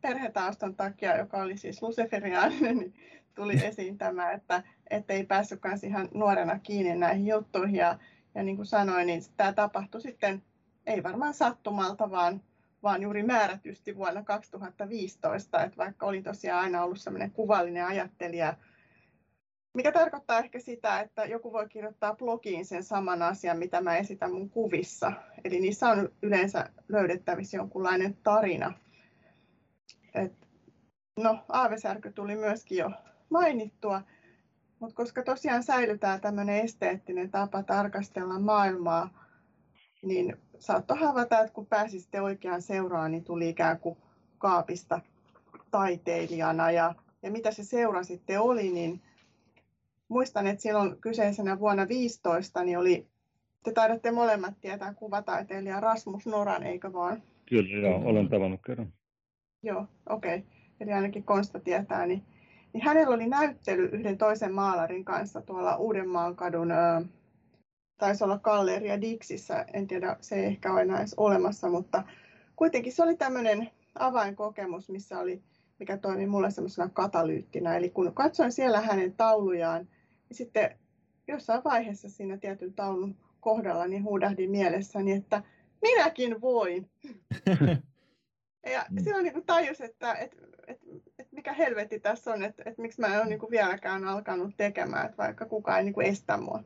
perhetaustan takia, joka oli siis luseferiaaninen, niin tuli esiin tämä, että ei päässytkään ihan nuorena kiinni näihin juttuihin. Ja, ja niin kuin sanoin, niin tämä tapahtui sitten ei varmaan sattumalta, vaan, vaan juuri määrätysti vuonna 2015, että vaikka olin tosiaan aina ollut sellainen kuvallinen ajattelija, mikä tarkoittaa ehkä sitä, että joku voi kirjoittaa blogiin sen saman asian, mitä mä esitän mun kuvissa. Eli niissä on yleensä löydettävissä jonkunlainen tarina. Et, no, aavesärky tuli myöskin jo mainittua, mutta koska tosiaan säilytään tämmöinen esteettinen tapa tarkastella maailmaa, niin saattoi havaita, että kun pääsitte oikeaan seuraan, niin tuli ikään kuin kaapista taiteilijana. Ja, ja mitä se seura sitten oli, niin muistan, että silloin kyseisenä vuonna 15 niin oli, te taidatte molemmat tietää kuvataiteilija Rasmus Noran, eikö vaan? Kyllä, joo, olen tavannut kerran. Joo, okei. Okay. Eli ainakin Konsta tietää, niin niin hänellä oli näyttely yhden toisen maalarin kanssa tuolla Uudenmaan kadun, taisi olla Galleria Dixissä, en tiedä, se ei ehkä ole enää edes olemassa, mutta kuitenkin se oli tämmöinen avainkokemus, missä oli, mikä toimi mulle semmoisena katalyyttinä. Eli kun katsoin siellä hänen taulujaan, niin sitten jossain vaiheessa siinä tietyn taulun kohdalla niin huudahdin mielessäni, että minäkin voin. *laughs* ja mm. silloin niin tajus, että, että, että, että mikä helvetti tässä on, että, että miksi mä en ole niin vieläkään alkanut tekemään, että vaikka kukaan ei niin estä mua.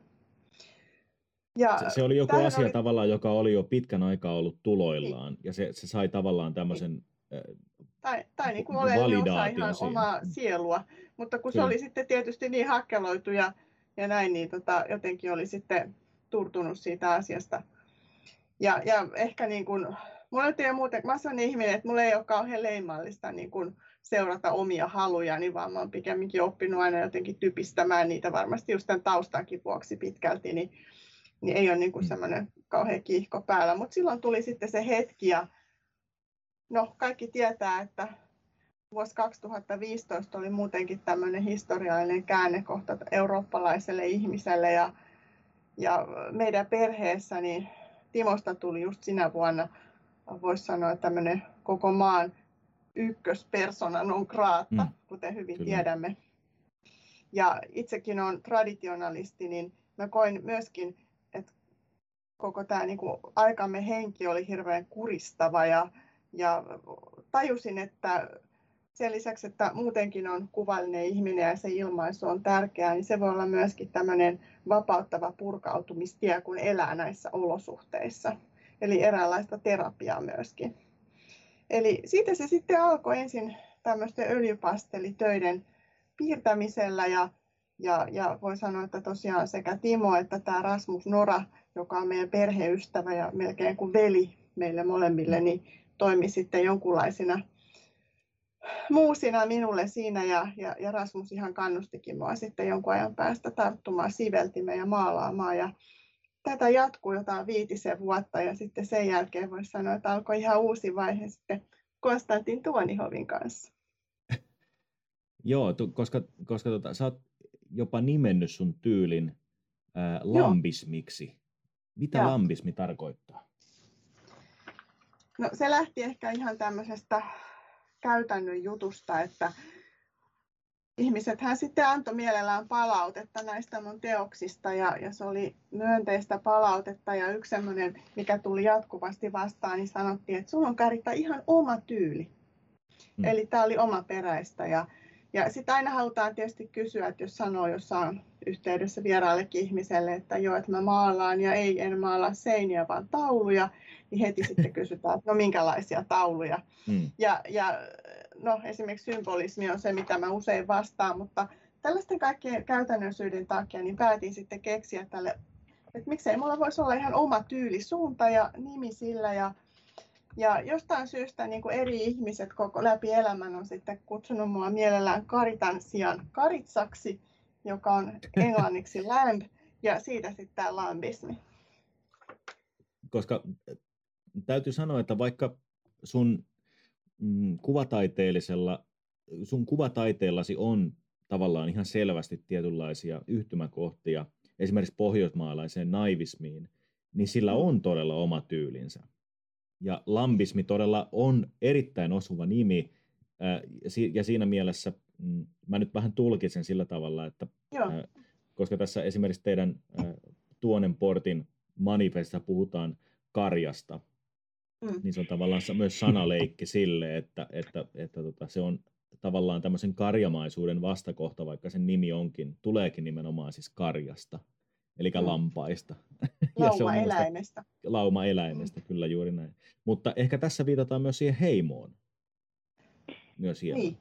Ja se, se oli joku asia oli... tavallaan, joka oli jo pitkän aikaa ollut tuloillaan, niin. ja se, se sai tavallaan tämmöisen niin. tai, tai niin kuin oleellinen osa ihan siinä. omaa sielua, mutta kun Kyllä. se oli sitten tietysti niin hakkeloitu ja, ja näin, niin tota, jotenkin oli sitten turtunut siitä asiasta. Ja, ja ehkä niin kuin, mulla ei ole muuten, mä sanon ihminen, että mulla ei ole kauhean leimallista niin kuin seurata omia haluja, niin vaan mä oon pikemminkin oppinut aina jotenkin typistämään niitä varmasti just tämän taustankin vuoksi pitkälti, niin niin ei ole niin kuin mm. semmoinen kauhean kiihko päällä. Mutta silloin tuli sitten se hetki ja no kaikki tietää, että vuosi 2015 oli muutenkin tämmöinen historiallinen käännekohta eurooppalaiselle ihmiselle ja, ja meidän perheessä niin Timosta tuli just sinä vuonna, voisi sanoa, tämmöinen koko maan ykköspersona non grata, mm, kuten hyvin kyllä. tiedämme. Ja itsekin on traditionalisti, niin mä koin myöskin koko tämä niin kuin aikamme henki oli hirveän kuristava ja, ja tajusin, että sen lisäksi, että muutenkin on kuvallinen ihminen ja se ilmaisu on tärkeää, niin se voi olla myöskin tämmöinen vapauttava purkautumistie, kun elää näissä olosuhteissa. Eli eräänlaista terapiaa myöskin. Eli siitä se sitten alkoi ensin tämmöisten öljypastelitöiden piirtämisellä ja, ja, ja voi sanoa, että tosiaan sekä Timo että tämä Rasmus Nora joka on meidän perheystävä ja melkein kuin veli meille molemmille, niin toimi sitten jonkunlaisina muusina minulle siinä ja, ja, ja Rasmus ihan kannustikin mua sitten jonkun ajan päästä tarttumaan siveltimeen ja maalaamaan ja tätä jatkuu jotain viitisen vuotta ja sitten sen jälkeen voisi sanoa, että alkoi ihan uusi vaihe sitten Konstantin Tuonihovin kanssa. *laughs* Joo, tu, koska, koska tota, sä oot jopa nimennyt sun tyylin ää, lambismiksi. Mitä Joo. lambismi tarkoittaa? No se lähti ehkä ihan tämmöisestä käytännön jutusta, että ihmiset hän sitten antoi mielellään palautetta näistä mun teoksista ja, ja se oli myönteistä palautetta ja yksi semmoinen, mikä tuli jatkuvasti vastaan, niin sanottiin, että sulla on Karita ihan oma tyyli. Hmm. Eli tämä oli oma peräistä ja, ja sitten aina halutaan tietysti kysyä, että jos sanoo jossain yhteydessä vieraallekin ihmiselle, että joo, että mä maalaan ja ei, en maalaa seiniä, vaan tauluja, niin heti sitten kysytään, että no minkälaisia tauluja. Mm. Ja, ja no, esimerkiksi symbolismi on se, mitä mä usein vastaan, mutta tällaisten kaikkien käytännön syiden takia niin päätin sitten keksiä tälle, että miksei mulla voisi olla ihan oma tyyli, suunta ja nimi sillä ja ja jostain syystä niin kuin eri ihmiset koko läpi elämän on sitten kutsunut mua mielellään Karitan sijaan Karitsaksi, joka on *laughs* englanniksi lamb, ja siitä sitten tämä lambismi. Koska täytyy sanoa, että vaikka sun mm, kuvataiteellisella, sun kuvataiteellasi on tavallaan ihan selvästi tietynlaisia yhtymäkohtia esimerkiksi pohjoismaalaiseen naivismiin, niin sillä on todella oma tyylinsä. Ja lambismi todella on erittäin osuva nimi, ja siinä mielessä mm, mä nyt vähän tulkisen sillä tavalla, että Joo. koska tässä esimerkiksi teidän Tuonen portin manifestissa puhutaan karjasta, mm. niin se on tavallaan myös sanaleikki sille, että, että, että tota, se on tavallaan tämmöisen karjamaisuuden vastakohta, vaikka sen nimi onkin, tuleekin nimenomaan siis karjasta, eli mm. lampaista. *laughs* Lauma-eläimestä. Lauma-eläimestä, mm. kyllä juuri näin. Mutta ehkä tässä viitataan myös siihen heimoon. Myös hieman. Niin.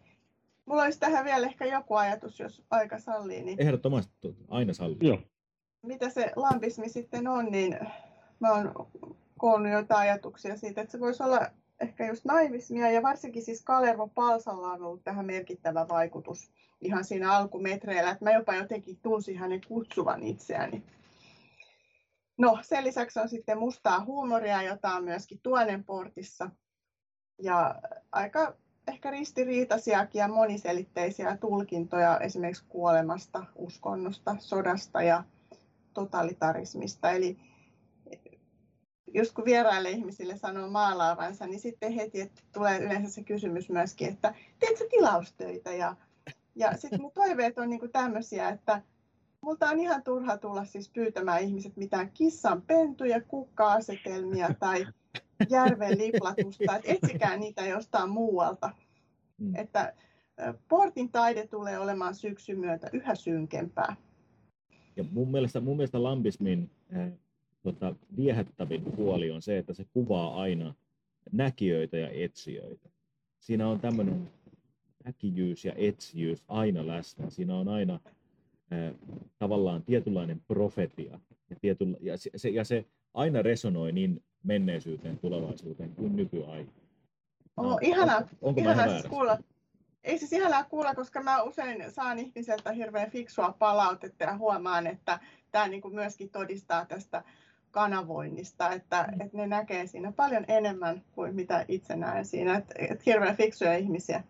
Mulla olisi tähän vielä ehkä joku ajatus, jos aika sallii. Niin... Ehdottomasti, aina sallii. Joo. Mitä se lampismi sitten on, niin mä oon koonnut jotain ajatuksia siitä, että se voisi olla ehkä just naivismia ja varsinkin siis Kalervo Palsalla on ollut tähän merkittävä vaikutus ihan siinä alkumetreillä, että mä jopa jotenkin tunsin hänen kutsuvan itseäni. No sen lisäksi on sitten mustaa huumoria, jota on myöskin Tuonen portissa. Ja aika ehkä ristiriitaisiakin ja moniselitteisiä tulkintoja esimerkiksi kuolemasta, uskonnosta, sodasta ja totalitarismista. Eli just kun vieraille ihmisille sanoo maalaavansa, niin sitten heti että tulee yleensä se kysymys myöskin, että teet sä tilaustöitä? Ja, ja sitten mun toiveet on niin tämmöisiä, että multa on ihan turha tulla siis pyytämään ihmiset mitään kissan pentuja, kukka-asetelmia tai järven liplatusta, että etsikää niitä jostain muualta. Mm. Että portin taide tulee olemaan syksyn myötä yhä synkempää. Ja mun mielestä, mun mielestä lambismin tota, viehättävin puoli on se, että se kuvaa aina näkijöitä ja etsijöitä. Siinä on tämmöinen näkijyys ja etsijyys aina läsnä. Siinä on aina äh, tavallaan tietynlainen profetia. Ja, tietynla- ja, se, ja se aina resonoi niin menneisyyteen, tulevaisuuteen kuin nykyaikaan. Oh, no, ihanaa, on, onko ihanaa siis kuulla. Ei siis ihanaa kuulla, koska mä usein saan ihmiseltä hirveän fiksua palautetta ja huomaan, että tämä niin kuin myöskin todistaa tästä kanavoinnista, että, mm. että ne näkee siinä paljon enemmän kuin mitä itse näen siinä, että, että hirveän fiksuja ihmisiä.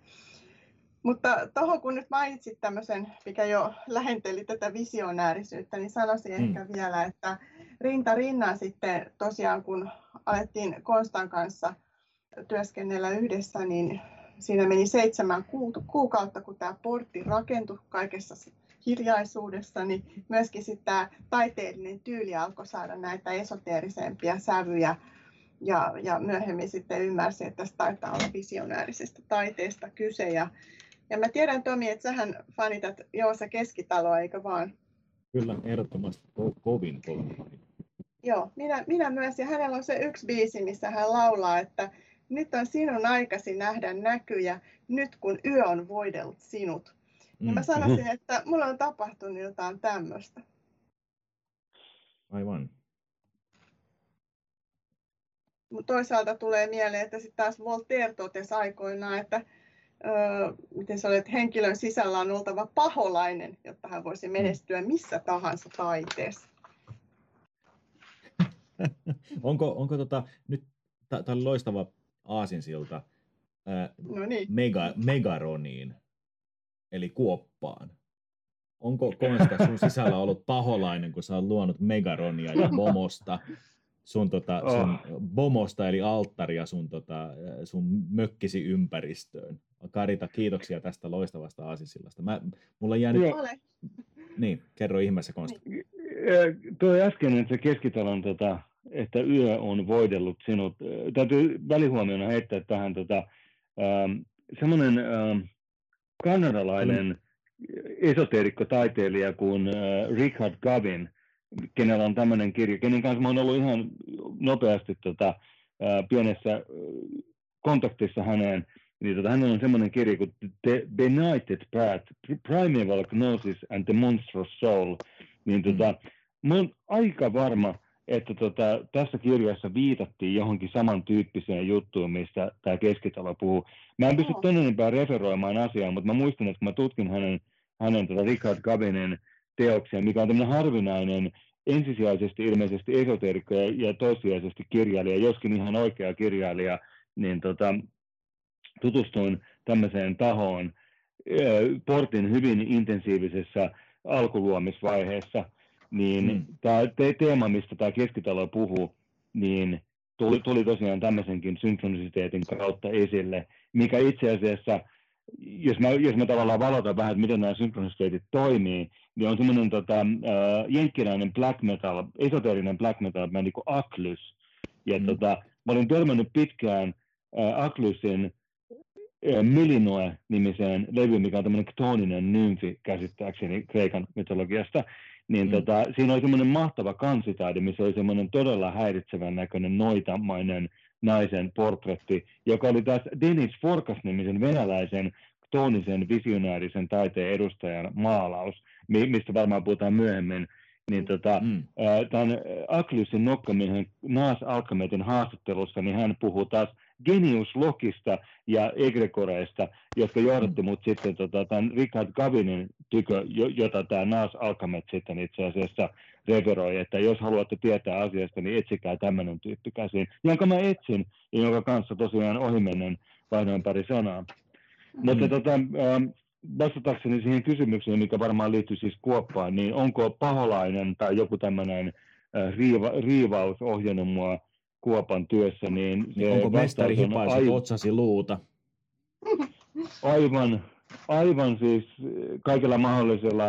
Mutta tuohon kun nyt mainitsit tämmöisen, mikä jo lähenteli tätä visionäärisyyttä, niin sanoisin mm. ehkä vielä, että rinta rinnan sitten tosiaan kun alettiin Konstan kanssa työskennellä yhdessä, niin siinä meni seitsemän kuukautta, kun tämä portti rakentui kaikessa hiljaisuudessa, niin myöskin sitten tämä taiteellinen tyyli alkoi saada näitä esoteerisempia sävyjä. Ja, ja myöhemmin sitten ymmärsi, että tässä taitaa olla visionäärisestä taiteesta kyse. Ja, ja mä tiedän Tomi, että sähän fanitat Joosa Keskitaloa, eikö vaan? Kyllä, ehdottomasti ko- kovin kovin Joo, minä, minä myös. Ja hänellä on se yksi biisi, missä hän laulaa, että nyt on sinun aikasi nähdä näkyjä, nyt kun yö on voidellut sinut. Ja mä mm. sanoisin, että mulla on tapahtunut jotain tämmöistä. Aivan. Mutta toisaalta tulee mieleen, että sitten taas Voltaire totesi aikoinaan, että öö, miten se oli, että henkilön sisällä on oltava paholainen, jotta hän voisi mm. menestyä missä tahansa taiteessa. *laughs* onko, onko tota, nyt, tämä oli loistava aasinsilta ää, no niin. mega, megaroniin, eli kuoppaan. Onko Konsta sun sisällä ollut paholainen, kun sä oot luonut megaronia ja bomosta, sun, tota, sun oh. bomosta eli alttaria sun, tota, sun mökkisi ympäristöön? Karita, kiitoksia tästä loistavasta aasisillasta. Mä, mulla on jäänyt... Niin, kerro ihmeessä Konsta. Niin. Tuo äskeinen se keskitalon tota, että yö on voidellut sinut. Täytyy välihuomiona heittää tähän tota, ähm, semmoinen ähm, kanadalainen mm. esoteerikko-taiteilija kuin äh, Richard Gavin, kenellä on tämmöinen kirja, kenen kanssa mä oon ollut ihan nopeasti tota, äh, pienessä äh, kontaktissa häneen, niin tota, hänellä on semmoinen kirja kuin The Benighted Path, Primeval Gnosis and the Monstrous Soul, niin tota, mm. mä oon aika varma, että tota, tässä kirjassa viitattiin johonkin samantyyppiseen juttuun, mistä tämä keskitalo puhuu. Mä en pysty ton enempää referoimaan asiaa, mutta mä muistan, että kun mä tutkin hänen, hänen tota Richard Gavinin teoksia, mikä on tämmöinen harvinainen, ensisijaisesti ilmeisesti esoteerikko ja, ja toissijaisesti kirjailija, joskin ihan oikea kirjailija, niin tota, tutustuin tämmöiseen tahoon portin hyvin intensiivisessä alkuluomisvaiheessa – niin mm. tämä te- teema, mistä tämä keskitalo puhuu, niin tuli, tuli tosiaan tämmöisenkin synkronisiteetin kautta esille, mikä itse asiassa, jos mä, jos mä tavallaan valotan vähän, että miten nämä synkronisiteetit toimii, niin on semmoinen tota, äh, jenkkiläinen black metal, esoterinen black metal bändi kuin Aklys. Ja mm. tota, mä olin törmännyt pitkään äh, Aklysin Milinoe-nimiseen levyyn, mikä on tämmöinen ktoninen nymfi käsittääkseni Kreikan mytologiasta niin mm. tota, siinä oli semmoinen mahtava kansitaide, missä oli semmoinen todella häiritsevän näköinen noitamainen naisen portretti, joka oli taas Denis Forkas-nimisen venäläisen toonisen visionäärisen taiteen edustajan maalaus, mistä varmaan puhutaan myöhemmin, niin tota, mm. tämän Aklysin Nokkamiehen Naas Alkametin haastattelussa, niin hän puhuu taas Genius Lokista ja Egregoreista, jotka johdatti mm. mut sitten tota, tämän Richard Gavinin tykö, jota tämä Naas Alkamet sitten itse asiassa referoi, että jos haluatte tietää asiasta, niin etsikää tämmöinen tyyppi käsiin, jonka mä etsin ja jonka kanssa tosiaan ohimennen vaihdoin pari sanaa. Mm. Mutta tota, ähm, vastatakseni siihen kysymykseen, mikä varmaan liittyy siis kuoppaan, niin onko paholainen tai joku tämmöinen äh, riiva, riivaus ohjannut mua kuopan työssä, niin se niin onko mestari hipaisi aiv- otsasi luuta? Aivan, aivan siis kaikilla mahdollisilla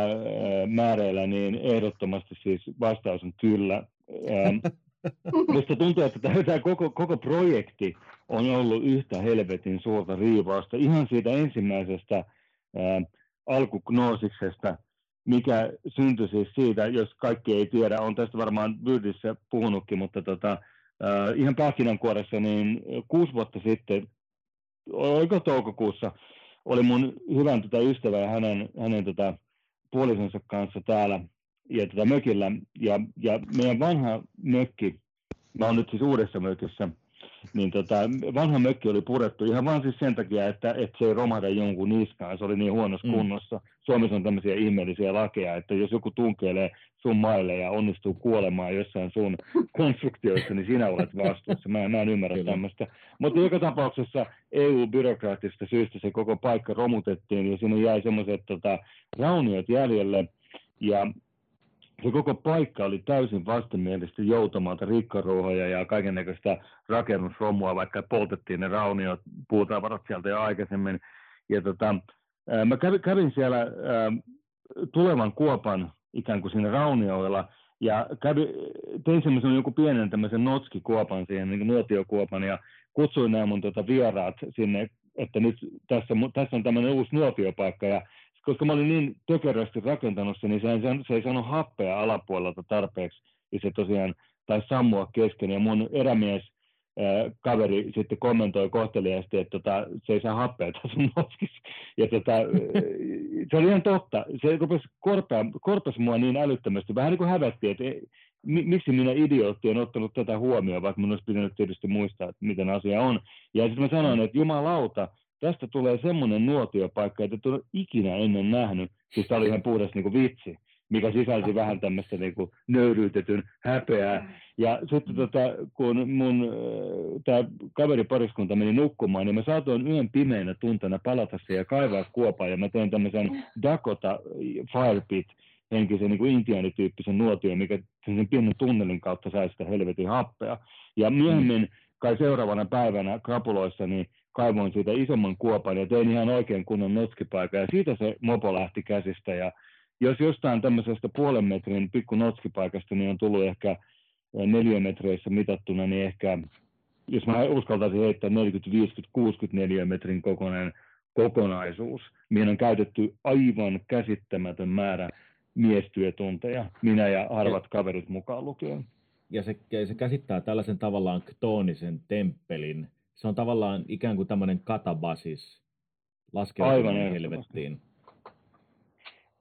määreillä, niin ehdottomasti siis vastaus on kyllä. *laughs* Minusta tuntuu, että tämä koko, koko projekti on ollut yhtä helvetin suurta riivausta ihan siitä ensimmäisestä ää, alkuknoosiksesta, mikä syntyi siis siitä, jos kaikki ei tiedä, on tästä varmaan Byrdissä puhunutkin, mutta tota, ää, ihan pähkinänkuoressa, niin kuusi vuotta sitten, oliko toukokuussa, oli mun hyvän tota, ystävä ja hänen, hänen tota, puolisonsa kanssa täällä ja tota, mökillä. Ja, ja meidän vanha mökki, mä oon nyt siis uudessa mökissä, niin tota, vanha mökki oli purettu ihan vain siis sen takia, että, että se ei romahda jonkun niskaan, se oli niin huonossa mm. kunnossa. Suomessa on tämmöisiä ihmeellisiä lakeja, että jos joku tunkeilee sun maille ja onnistuu kuolemaan jossain sun *laughs* konstruktioissa, niin sinä olet vastuussa. Mä, mä en ymmärrä Kyllä. tämmöistä. Mutta joka tapauksessa EU-byrokraattista syystä se koko paikka romutettiin ja sinne jäi semmoiset tota, rauniot jäljelle. Ja se koko paikka oli täysin vastenmielistä joutomalta rikkaruohoja ja kaiken näköistä rakennusromua, vaikka poltettiin ne rauniot, puutavarat sieltä jo aikaisemmin. Ja tota, mä kävin, kävin siellä tulevan kuopan ikään kuin siinä raunioilla, ja kävin, tein semmoisen joku pienen tämmöisen notskikuopan siihen, niin nuotiokuopan, ja kutsuin nämä mun tota vieraat sinne, että nyt tässä, tässä on tämmöinen uusi nuotiopaikka, ja koska mä olin niin tökerösti rakentanut sen, niin se ei, se ei saanut happea alapuolelta tarpeeksi, ja se tosiaan taisi sammua kesken, ja mun erämies kaveri sitten kommentoi kohteliaasti, että tota, se ei saa happea tässä noskissa. Ja tota, *laughs* se oli ihan totta. Se rupesi korpaa, korpasi mua niin älyttömästi. Vähän niin kuin hävetti, että ei, miksi minä idiootti en ottanut tätä huomioon, vaikka minun olisi pitänyt tietysti muistaa, että miten asia on. Ja sitten mä sanoin, että jumalauta, tästä tulee semmoinen nuotiopaikka, että et ole ikinä ennen nähnyt. Siis tämä oli ihan puhdas niin kuin vitsi, mikä sisälsi vähän tämmöistä niin kuin nöyryytetyn häpeää. Ja sitten tota, kun mun tämä kaveripariskunta meni nukkumaan, niin mä saatoin yön pimeänä tuntena palata siihen ja kaivaa kuopaa. Ja mä tein tämmöisen Dakota Firepit, henkisen niin kuin intiaanityyppisen nuotion, mikä sen pienen tunnelin kautta sai sitä helvetin happea. Ja myöhemmin, kai seuraavana päivänä krapuloissa, niin kaivoin siitä isomman kuopan ja tein ihan oikein kunnon notskipaikan ja siitä se mopo lähti käsistä ja jos jostain tämmöisestä puolen metrin pikku notskipaikasta niin on tullut ehkä neliömetreissä mitattuna, niin ehkä jos mä uskaltaisin heittää 40, 50, 60 metrin kokoinen kokonaisuus, mihin on käytetty aivan käsittämätön määrä miestyötunteja, minä ja harvat kaverit mukaan lukien. Ja se, se käsittää tällaisen tavallaan ktoonisen temppelin, se on tavallaan ikään kuin tämmöinen katabasis laskeutuminen helvettiin.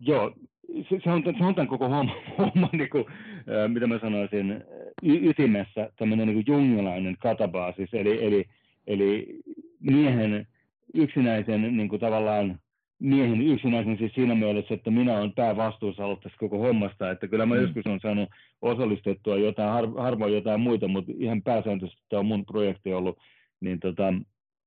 Joo, se, se, on, se on tämän koko homma, *laughs* homma niin kuin, äh, mitä mä sanoisin, y- ytimessä tämmöinen niin jungilainen katabasis, eli, eli, eli miehen yksinäisen niin kuin tavallaan miehen yksinäisen siis siinä mielessä, että minä olen päävastuussa ollut tässä koko hommasta, että kyllä mä mm. joskus on saanut osallistettua jotain, har, harvoin jotain muita, mutta ihan pääsääntöisesti tämä on mun projekti ollut niin tota,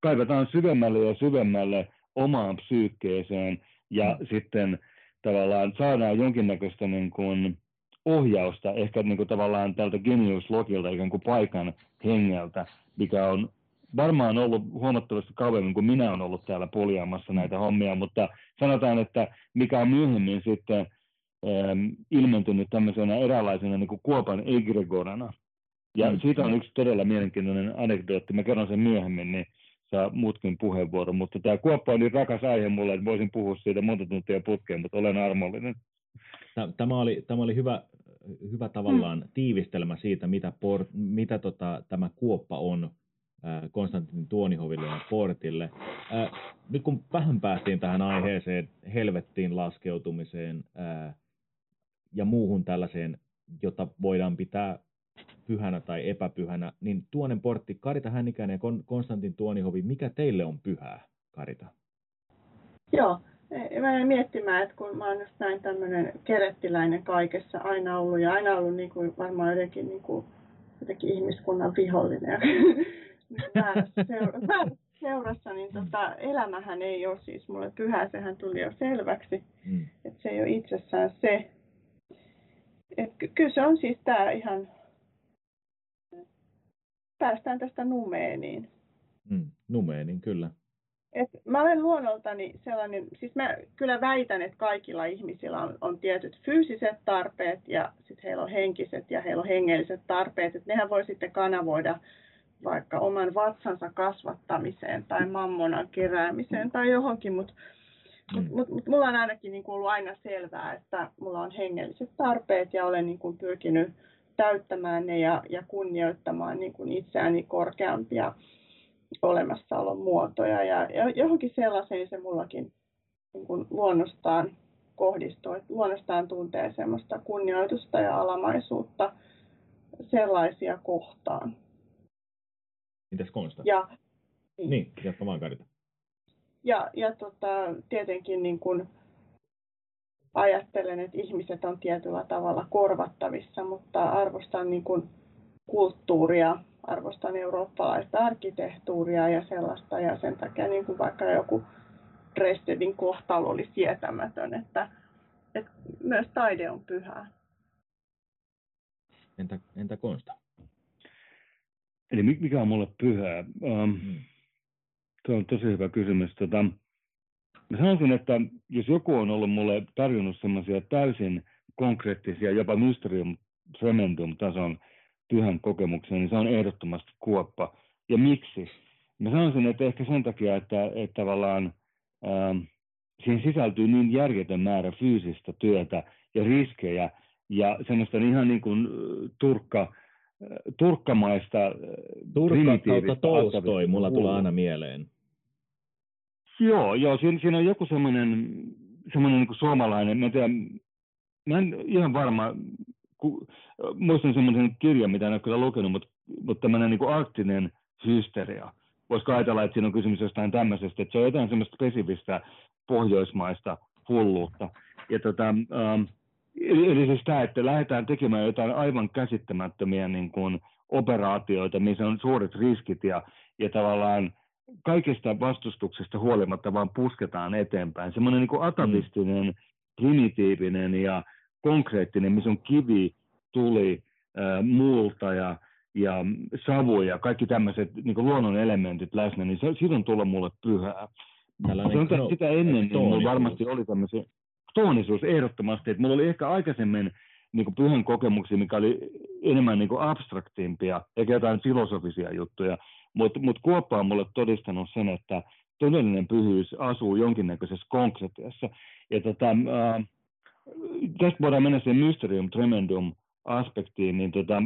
kaivetaan syvemmälle ja syvemmälle omaan psyykkeeseen ja mm. sitten tavallaan saadaan jonkinnäköistä niin kuin ohjausta ehkä niin kuin tavallaan tältä Genius-logilta ikään kuin paikan hengeltä, mikä on varmaan ollut huomattavasti kauemmin kuin minä olen ollut täällä poljaamassa näitä hommia, mutta sanotaan, että mikä on myöhemmin sitten ähm, ilmentynyt tämmöisenä eräänlaisena niin kuin kuopan egregorana, ja mm. siitä on yksi todella mielenkiintoinen anekdootti. Mä kerron sen myöhemmin, niin saa muutkin puheenvuoron. Mutta tämä kuoppa on niin rakas aihe mulle, että voisin puhua siitä monta tuntia putkeen, mutta olen armollinen. Tämä oli, tämä oli hyvä, hyvä tavallaan mm. tiivistelmä siitä, mitä, port, mitä tota, tämä kuoppa on Konstantin Tuonihoville ja Portille. Nyt kun vähän päästiin tähän aiheeseen, helvettiin laskeutumiseen ja muuhun tällaiseen, jota voidaan pitää pyhänä tai epäpyhänä, niin Tuonen portti, Karita Hännikäinen ja Konstantin Tuonihovi, mikä teille on pyhää, Karita? Joo, e, mä en miettimään, että kun mä oon just näin tämmöinen kerettiläinen kaikessa aina ollut ja aina ollut niin kuin varmaan jotenkin, niin kuin, jotenkin ihmiskunnan vihollinen ja *laughs* väärässä *laughs* seurassa, niin tota, elämähän ei ole siis mulle pyhää, sehän tuli jo selväksi, mm. että se ei ole itsessään se. Et kyllä se on siis tämä ihan päästään tästä numeeniin. Mm, numeeniin, kyllä. Et mä olen luonnoltani sellainen, siis mä kyllä väitän, että kaikilla ihmisillä on, on tietyt fyysiset tarpeet ja sitten heillä on henkiset ja heillä on hengelliset tarpeet. Et nehän voi sitten kanavoida vaikka oman vatsansa kasvattamiseen tai mammonan keräämiseen tai johonkin, mutta mm. mut, mut, mut mulla on ainakin niin ollut aina selvää, että mulla on hengelliset tarpeet ja olen niin kuin pyrkinyt täyttämään ne ja, ja kunnioittamaan niin kuin itseäni korkeampia olemassaolon muotoja ja, johonkin sellaiseen se mullakin niin kuin luonnostaan kohdistuu, että luonnostaan tuntee semmoista kunnioitusta ja alamaisuutta sellaisia kohtaan. Mitäs Konsta? Ja, niin, niin jatka vaan Karita. Ja, ja tota, tietenkin niin kun ajattelen, että ihmiset on tietyllä tavalla korvattavissa, mutta arvostan niin kun kulttuuria, arvostan eurooppalaista arkkitehtuuria ja sellaista, ja sen takia niin kuin vaikka joku Dresdenin kohtalo oli sietämätön, että, että myös taide on pyhää. Entä, entä Konsta? Eli mikä on mulle pyhää? Um, mm. Tuo on tosi hyvä kysymys. Tota, mä sanoisin, että jos joku on ollut mulle tarjonnut semmoisia täysin konkreettisia, jopa mysterium tremendum tason pyhän kokemuksen, niin se on ehdottomasti kuoppa. Ja miksi? Mä sanoisin, että ehkä sen takia, että, että tavallaan ähm, siihen sisältyy niin järjetön määrä fyysistä työtä ja riskejä ja semmoista ihan niin kuin turkka, turkkamaista Turkka kautta Tolstoi, mulla tulee aina mieleen. Joo, joo siinä, siinä on joku semmoinen, semmoinen niin suomalainen, mä en tiedä, mä en ihan varma, ku, muistan semmoisen kirjan, mitä en ole kyllä lukenut, mutta, mutta tämmöinen niin arktinen hysteria. Voisiko ajatella, että siinä on kysymys jostain tämmöisestä, että se on jotain semmoista spesifistä pohjoismaista hulluutta. Ja tota, ähm, eli, eli siis tämä, että lähdetään tekemään jotain aivan käsittämättömiä niin kuin operaatioita, missä on suuret riskit ja, ja tavallaan kaikesta vastustuksesta huolimatta vaan pusketaan eteenpäin. Semmoinen niin atavistinen, mm. primitiivinen ja konkreettinen, missä on kivi, tuli, äh, multa ja, ja savu ja kaikki tämmöiset niin luonnon elementit läsnä, niin se, siitä on tullut mulle pyhää. Tällainen kro- sitä ennen, niin mulla varmasti oli tämmöisiä, toonisuus ehdottomasti, että mulla oli ehkä aikaisemmin niin kuin pyhän kokemuksia, mikä oli enemmän niin kuin abstraktimpia, eikä jotain filosofisia juttuja, mutta mut Kuoppa on mulle todistanut sen, että todellinen pyhyys asuu jonkinnäköisessä konkretiassa. Ja tota, äh, tästä voidaan mennä siihen mysterium tremendum aspektiin, niin tota,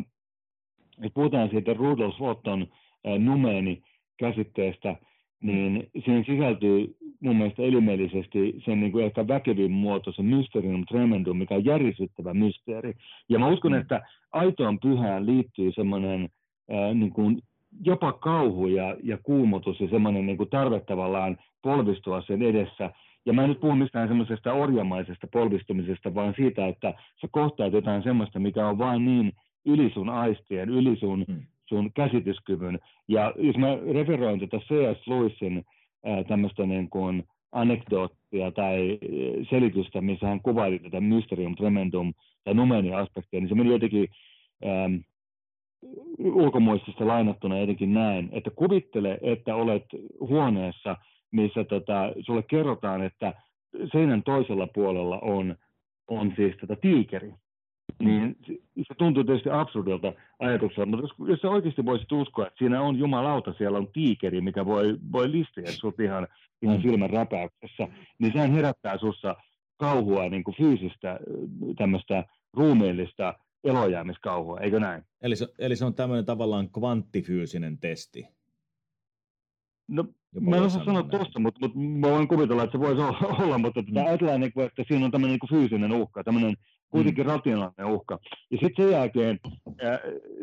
puhutaan siitä Rudolf Otton äh, numeeni käsitteestä, niin siihen sisältyy mun mielestä elimellisesti sen niin kuin ehkä väkevin muoto, se mysterium tremendum, mikä on järisyttävä mysteeri. Ja mä uskon, mm. että aitoon pyhään liittyy semmoinen äh, niin kuin jopa kauhu ja, ja kuumotus ja semmoinen niin kuin tarve tavallaan polvistua sen edessä. Ja mä en nyt puhu mistään semmoisesta orjamaisesta polvistumisesta, vaan siitä, että sä kohtaat jotain semmoista, mikä on vain niin yli sun aistien, yli sun, hmm. Sun käsityskyvyn. Ja jos mä referoin tätä C.S. Lewisin tämmöistä niin kuin anekdoottia tai selitystä, missä hän kuvaili tätä mysterium tremendum tai numeni aspektia, niin se meni jotenkin ähm, ulkomuistista lainattuna jotenkin näin, että kuvittele, että olet huoneessa, missä tota, sulle kerrotaan, että seinän toisella puolella on, on siis tota tiikeri. Niin se tuntuu tietysti absurdilta ajatukselta, mutta jos, jos sä oikeasti voisit uskoa, että siinä on jumalauta, siellä on tiikeri, mikä voi, voi listiä sut ihan, ihan mm. silmän räpäyksessä, niin sehän herättää sussa kauhua niin kuin fyysistä tämmöistä ruumiillista elojäämiskauhua, eikö näin? Eli se, eli se on tämmöinen tavallaan kvanttifyysinen testi. No, Jopa mä en osaa sanoa tuosta, mutta, mutta mä voin kuvitella, että se voisi olla, mutta mm. ajatellaan, niin että siinä on tämmöinen niin fyysinen uhka, tämmöinen kuitenkin mm. rationaalinen uhka. Ja sitten sen jälkeen äh,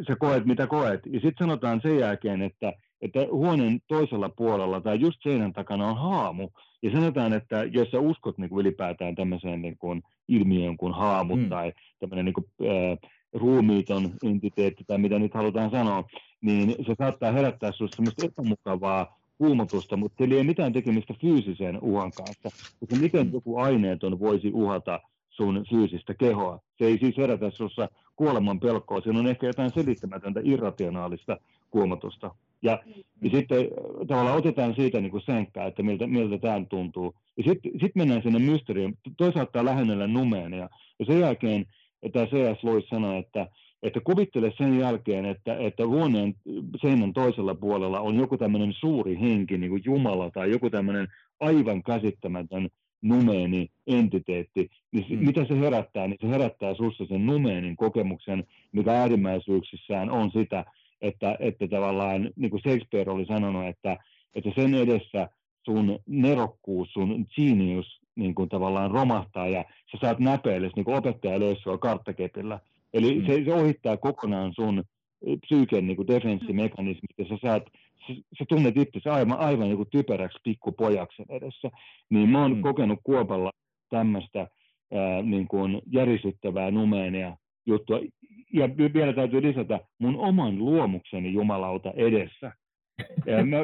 sä koet, mitä koet. Ja sitten sanotaan sen jälkeen, että, että huoneen toisella puolella tai just seinän takana on haamu. Ja sanotaan, että jos sä uskot niin kuin ylipäätään tämmöiseen niin kuin ilmiöön kuin haamut mm. tai tämmöinen niin kuin, äh, ruumiiton entiteetti tai mitä nyt halutaan sanoa, niin se saattaa herättää sinusta semmoista epämukavaa kuumotusta, mutta sillä ei ole mitään tekemistä fyysisen uhan kanssa. Koska miten mm. joku aineeton voisi uhata sun fyysistä kehoa. Se ei siis herätä sinussa kuoleman pelkoa, siinä on ehkä jotain selittämätöntä irrationaalista kuumotusta. Ja, ja sitten äh, tavallaan otetaan siitä niin kuin että miltä, miltä tämä tuntuu. Ja sitten sit mennään sinne mysteriin. Toisaalta tämä lähennellä numeenia. Ja sen jälkeen tämä C.S. Lewis sanoi, että, että kuvittele sen jälkeen, että, että huoneen seinän toisella puolella on joku tämmöinen suuri henki, niin kuin Jumala tai joku tämmöinen aivan käsittämätön numeeni entiteetti, niin mm. mitä se herättää? Niin se herättää sinussa sen numeenin kokemuksen, mikä äärimmäisyyksissään on sitä, että, että tavallaan, niin kuin Shakespeare oli sanonut, että, että sen edessä sun nerokkuus, sun genius niin kuin tavallaan romahtaa ja sä saat näpeille, niin kuin opettaja löysi sua karttakepillä. Eli mm. se, se ohittaa kokonaan sun psyyken niin kuin defenssimekanismit ja sä saat sä tunnet itse aivan, aivan joku typeräksi pikkupojaksi edessä, niin mä oon mm. kokenut Kuopalla tämmöistä niin kuin järisyttävää numeenia juttua. Ja vielä täytyy lisätä mun oman luomukseni jumalauta edessä. Ja *laughs* mä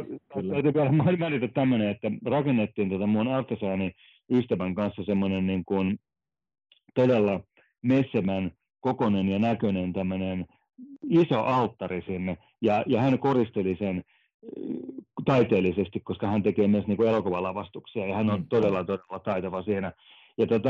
täytyy vielä mainita tämmöinen, että rakennettiin tota mun artesaani ystävän kanssa semmoinen niin kuin todella messemän kokonen ja näköinen tämmöinen iso alttari sinne, ja, ja hän koristeli sen taiteellisesti, koska hän tekee myös niin kuin elokuvalavastuksia ja hän on mm. todella, todella taitava siinä. Ja tota,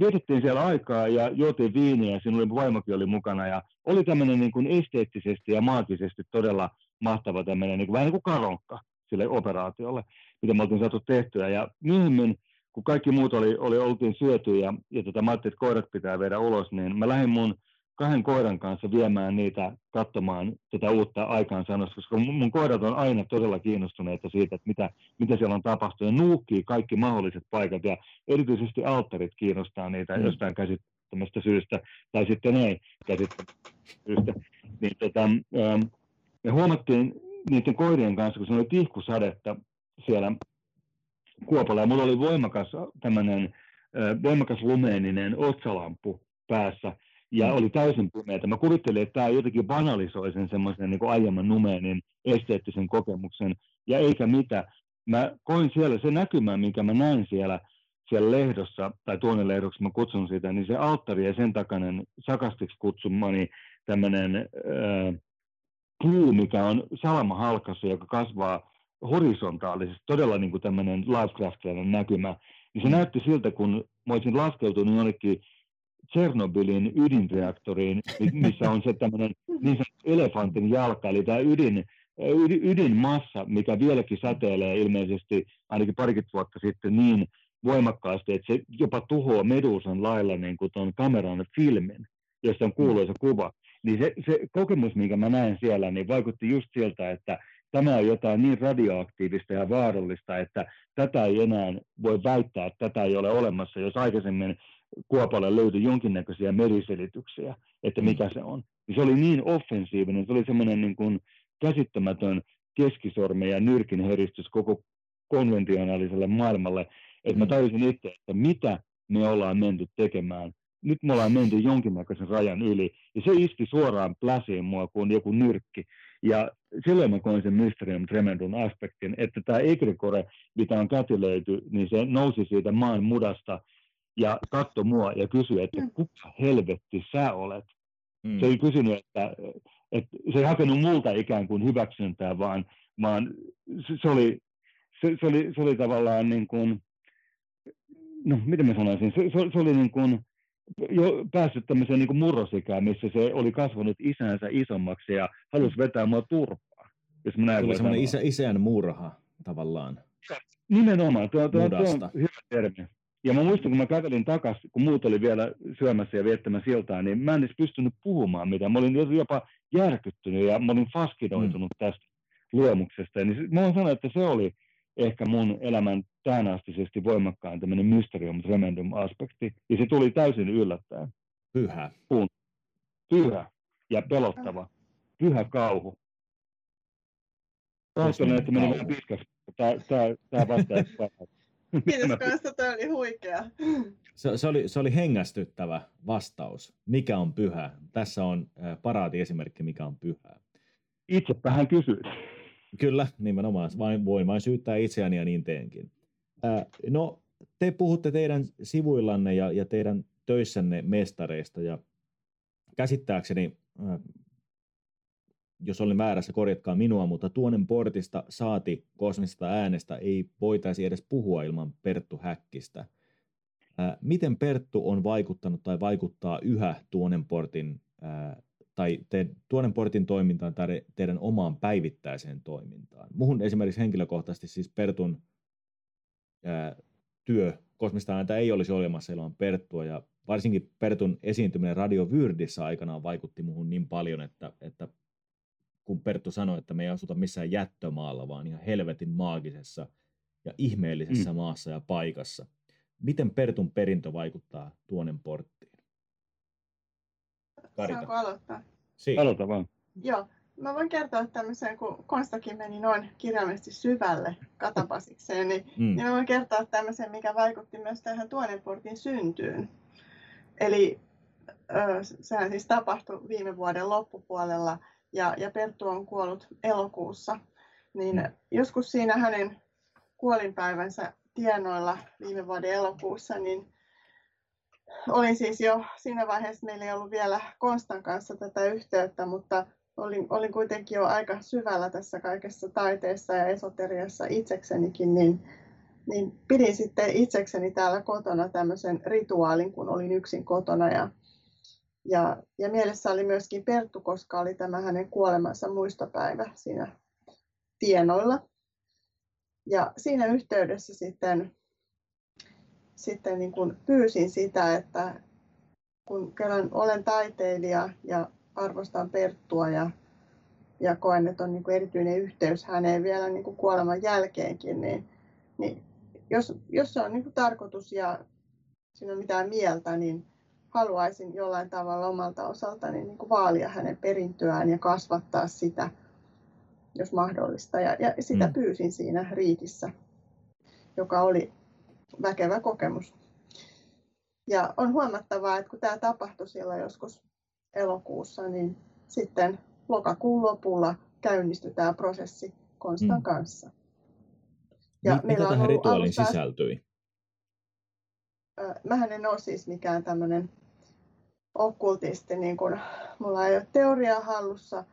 vietettiin siellä aikaa ja juotiin viiniä ja sinulla vaimokin oli mukana ja oli tämmöinen niin kuin esteettisesti ja maagisesti todella mahtava tämmöinen niin kuin, vähän niin kuin karonkka sille operaatiolle, mitä me oltiin saatu tehtyä. Ja myöhemmin, kun kaikki muut oli, oli oltiin syöty ja, ja tota, mä ajattelin, että koirat pitää viedä ulos, niin mä lähdin mun kahden koiran kanssa viemään niitä katsomaan tätä uutta aikaansaannosta, koska mun koirat on aina todella kiinnostuneita siitä, että mitä, mitä siellä on tapahtunut. Ja nuukkii kaikki mahdolliset paikat ja erityisesti alttarit kiinnostaa niitä mm. jostain käsittämästä syystä, tai sitten ei käsittämästä syystä. Niin, tota, ähm, me huomattiin niiden koirien kanssa, kun se oli tihkusadetta siellä Kuopalla, ja mulla oli voimakas tämmöinen voimakas lumeeninen otsalampu päässä, ja mm. oli täysin pimeätä. Mä kuvittelin, että tämä jotenkin banalisoi sen semmoisen niin aiemman numeenin esteettisen kokemuksen, ja eikä mitä. Mä koin siellä se näkymä, minkä mä näin siellä, siellä lehdossa, tai tuonne lehdoksi mä kutsun sitä, niin se alttari ja sen takainen sakastiksi kutsumani tämmöinen äh, puu, mikä on salamahalkassa, joka kasvaa horisontaalisesti, todella niin kuin tämmöinen Lovecraftilainen näkymä, niin se mm. näytti siltä, kun mä olisin laskeutunut jonnekin Tsernobylin ydinreaktoriin, missä on se tämmöinen niin elefantin jalka, eli tämä ydin, ydinmassa, mikä vieläkin säteilee ilmeisesti ainakin parikymmentä vuotta sitten niin voimakkaasti, että se jopa tuhoaa Medusan lailla niin kuin tuon kameran filmin, josta on kuuluisa kuva. Niin se, se kokemus, minkä mä näen siellä, niin vaikutti just siltä, että tämä on jotain niin radioaktiivista ja vaarallista, että tätä ei enää voi väittää, että tätä ei ole olemassa. Jos aikaisemmin Kuopalle löytyi jonkinnäköisiä meriselityksiä, että mikä mm. se on. Se oli niin offensiivinen, se oli semmoinen niin kuin käsittämätön keskisormen ja nyrkin heristys koko konventionaaliselle maailmalle, että mä mm. tajusin itse, että mitä me ollaan menty tekemään. Nyt me ollaan menty jonkinnäköisen rajan yli, ja se iski suoraan pläsiin mua kuin joku nyrkki. Ja silloin mä koin sen Mysterium Tremendum aspektin, että tämä Egrikore, mitä on kätilöity, niin se nousi siitä maan mudasta ja katsoi mua ja kysyi, että mm. kuka helvetti sä olet. Mm. Se ei kysynyt, että, että se ei hakenut multa ikään kuin hyväksyntää, vaan, vaan se, oli, se, se, oli, se oli tavallaan niin kuin, no miten mä sanoisin, se, se, se oli niin kuin jo päässyt tämmöiseen niin kuin murrosikään, missä se oli kasvanut isänsä isommaksi ja halusi vetää mua turpaa. Jos mä näin Tuli semmoinen isä, isän murha tavallaan. Nimenomaan, tuo, tuo, tuo on hyvä termi. Ja mä muistan, kun mä kävelin takaisin, kun muut oli vielä syömässä ja viettämässä siltaa, niin mä en edes pystynyt puhumaan mitään. Mä olin jopa järkyttynyt ja mä olin fascinoitunut mm. tästä luomuksesta. Ja niin mä voin sanoa, että se oli ehkä mun elämän tähänastisesti voimakkaan tämmöinen mysterium tremendum aspekti. Ja se tuli täysin yllättäen. Pyhä. Puun. Pyhä ja pelottava. Pyhä kauhu. Pahoittelen, että meni vähän pitkäksi. Tämä, tämä, tämä vastaa. *laughs* Kiitos kanssa, tämä oli huikea. Se, se, oli, se oli hengästyttävä vastaus. Mikä on pyhä? Tässä on paraati esimerkki, mikä on pyhää. Itsepähän kysyit. Kyllä, nimenomaan. Vain, voin vain syyttää itseäni ja niin teenkin. Ää, no, te puhutte teidän sivuillanne ja, ja teidän töissänne mestareista ja käsittääkseni, jos olen väärässä, korjatkaa minua, mutta tuonen portista saati kosmista äänestä ei voitaisi edes puhua ilman Perttu Häkkistä. Miten Perttu on vaikuttanut tai vaikuttaa yhä tuonen portin tai te, tuonen portin toimintaan tai teidän omaan päivittäiseen toimintaan? Muhun esimerkiksi henkilökohtaisesti siis Pertun ää, työ kosmista ääntä ei olisi olemassa ilman Perttua ja varsinkin Pertun esiintyminen Radio Vyrdissä aikanaan vaikutti muuhun niin paljon, että, että kun Perttu sanoi, että me ei asuta missään jättömaalla, vaan ihan helvetin maagisessa ja ihmeellisessä mm. maassa ja paikassa. Miten Pertun perintö vaikuttaa tuonen porttiin? Karita. Saanko aloittaa? Siin. Aloita vaan. Joo, mä voin kertoa tämmöisen, kun Konstakin meni noin kirjaimellisesti syvälle katapasikseen, niin, mm. niin mä voin kertoa tämmöisen, mikä vaikutti myös tähän Tuonenportin syntyyn. Eli sehän siis tapahtui viime vuoden loppupuolella ja, ja Perttu on kuollut elokuussa. Niin mm. joskus siinä hänen kuolinpäivänsä tienoilla viime vuoden elokuussa, niin olin siis jo siinä vaiheessa, meillä ei ollut vielä Konstan kanssa tätä yhteyttä, mutta olin, olin kuitenkin jo aika syvällä tässä kaikessa taiteessa ja esoteriassa itseksenikin, niin, niin pidin sitten itsekseni täällä kotona tämmöisen rituaalin, kun olin yksin kotona. Ja, ja, ja mielessä oli myöskin Perttu, koska oli tämä hänen kuolemansa muistopäivä siinä tienoilla. Ja siinä yhteydessä sitten, sitten niin kuin pyysin sitä, että kun kerran olen taiteilija ja arvostan Perttua ja, ja koen, että on niin kuin erityinen yhteys häneen vielä niin kuin kuoleman jälkeenkin, niin, niin jos, jos se on niin kuin tarkoitus ja siinä on mitään mieltä, niin haluaisin jollain tavalla omalta osaltani niin kuin vaalia hänen perintöään ja kasvattaa sitä, jos mahdollista. Ja, ja sitä mm. pyysin siinä riitissä, joka oli väkevä kokemus. Ja on huomattavaa, että kun tämä tapahtui silloin joskus elokuussa, niin sitten lokakuun lopulla käynnistyi tämä prosessi Konstan mm. kanssa. Ja Mitä tähän rituaalin alusta... sisältyi? Mähän en ole siis mikään tämmöinen okkultisti, niin kun, mulla ei ole teoriaa hallussa,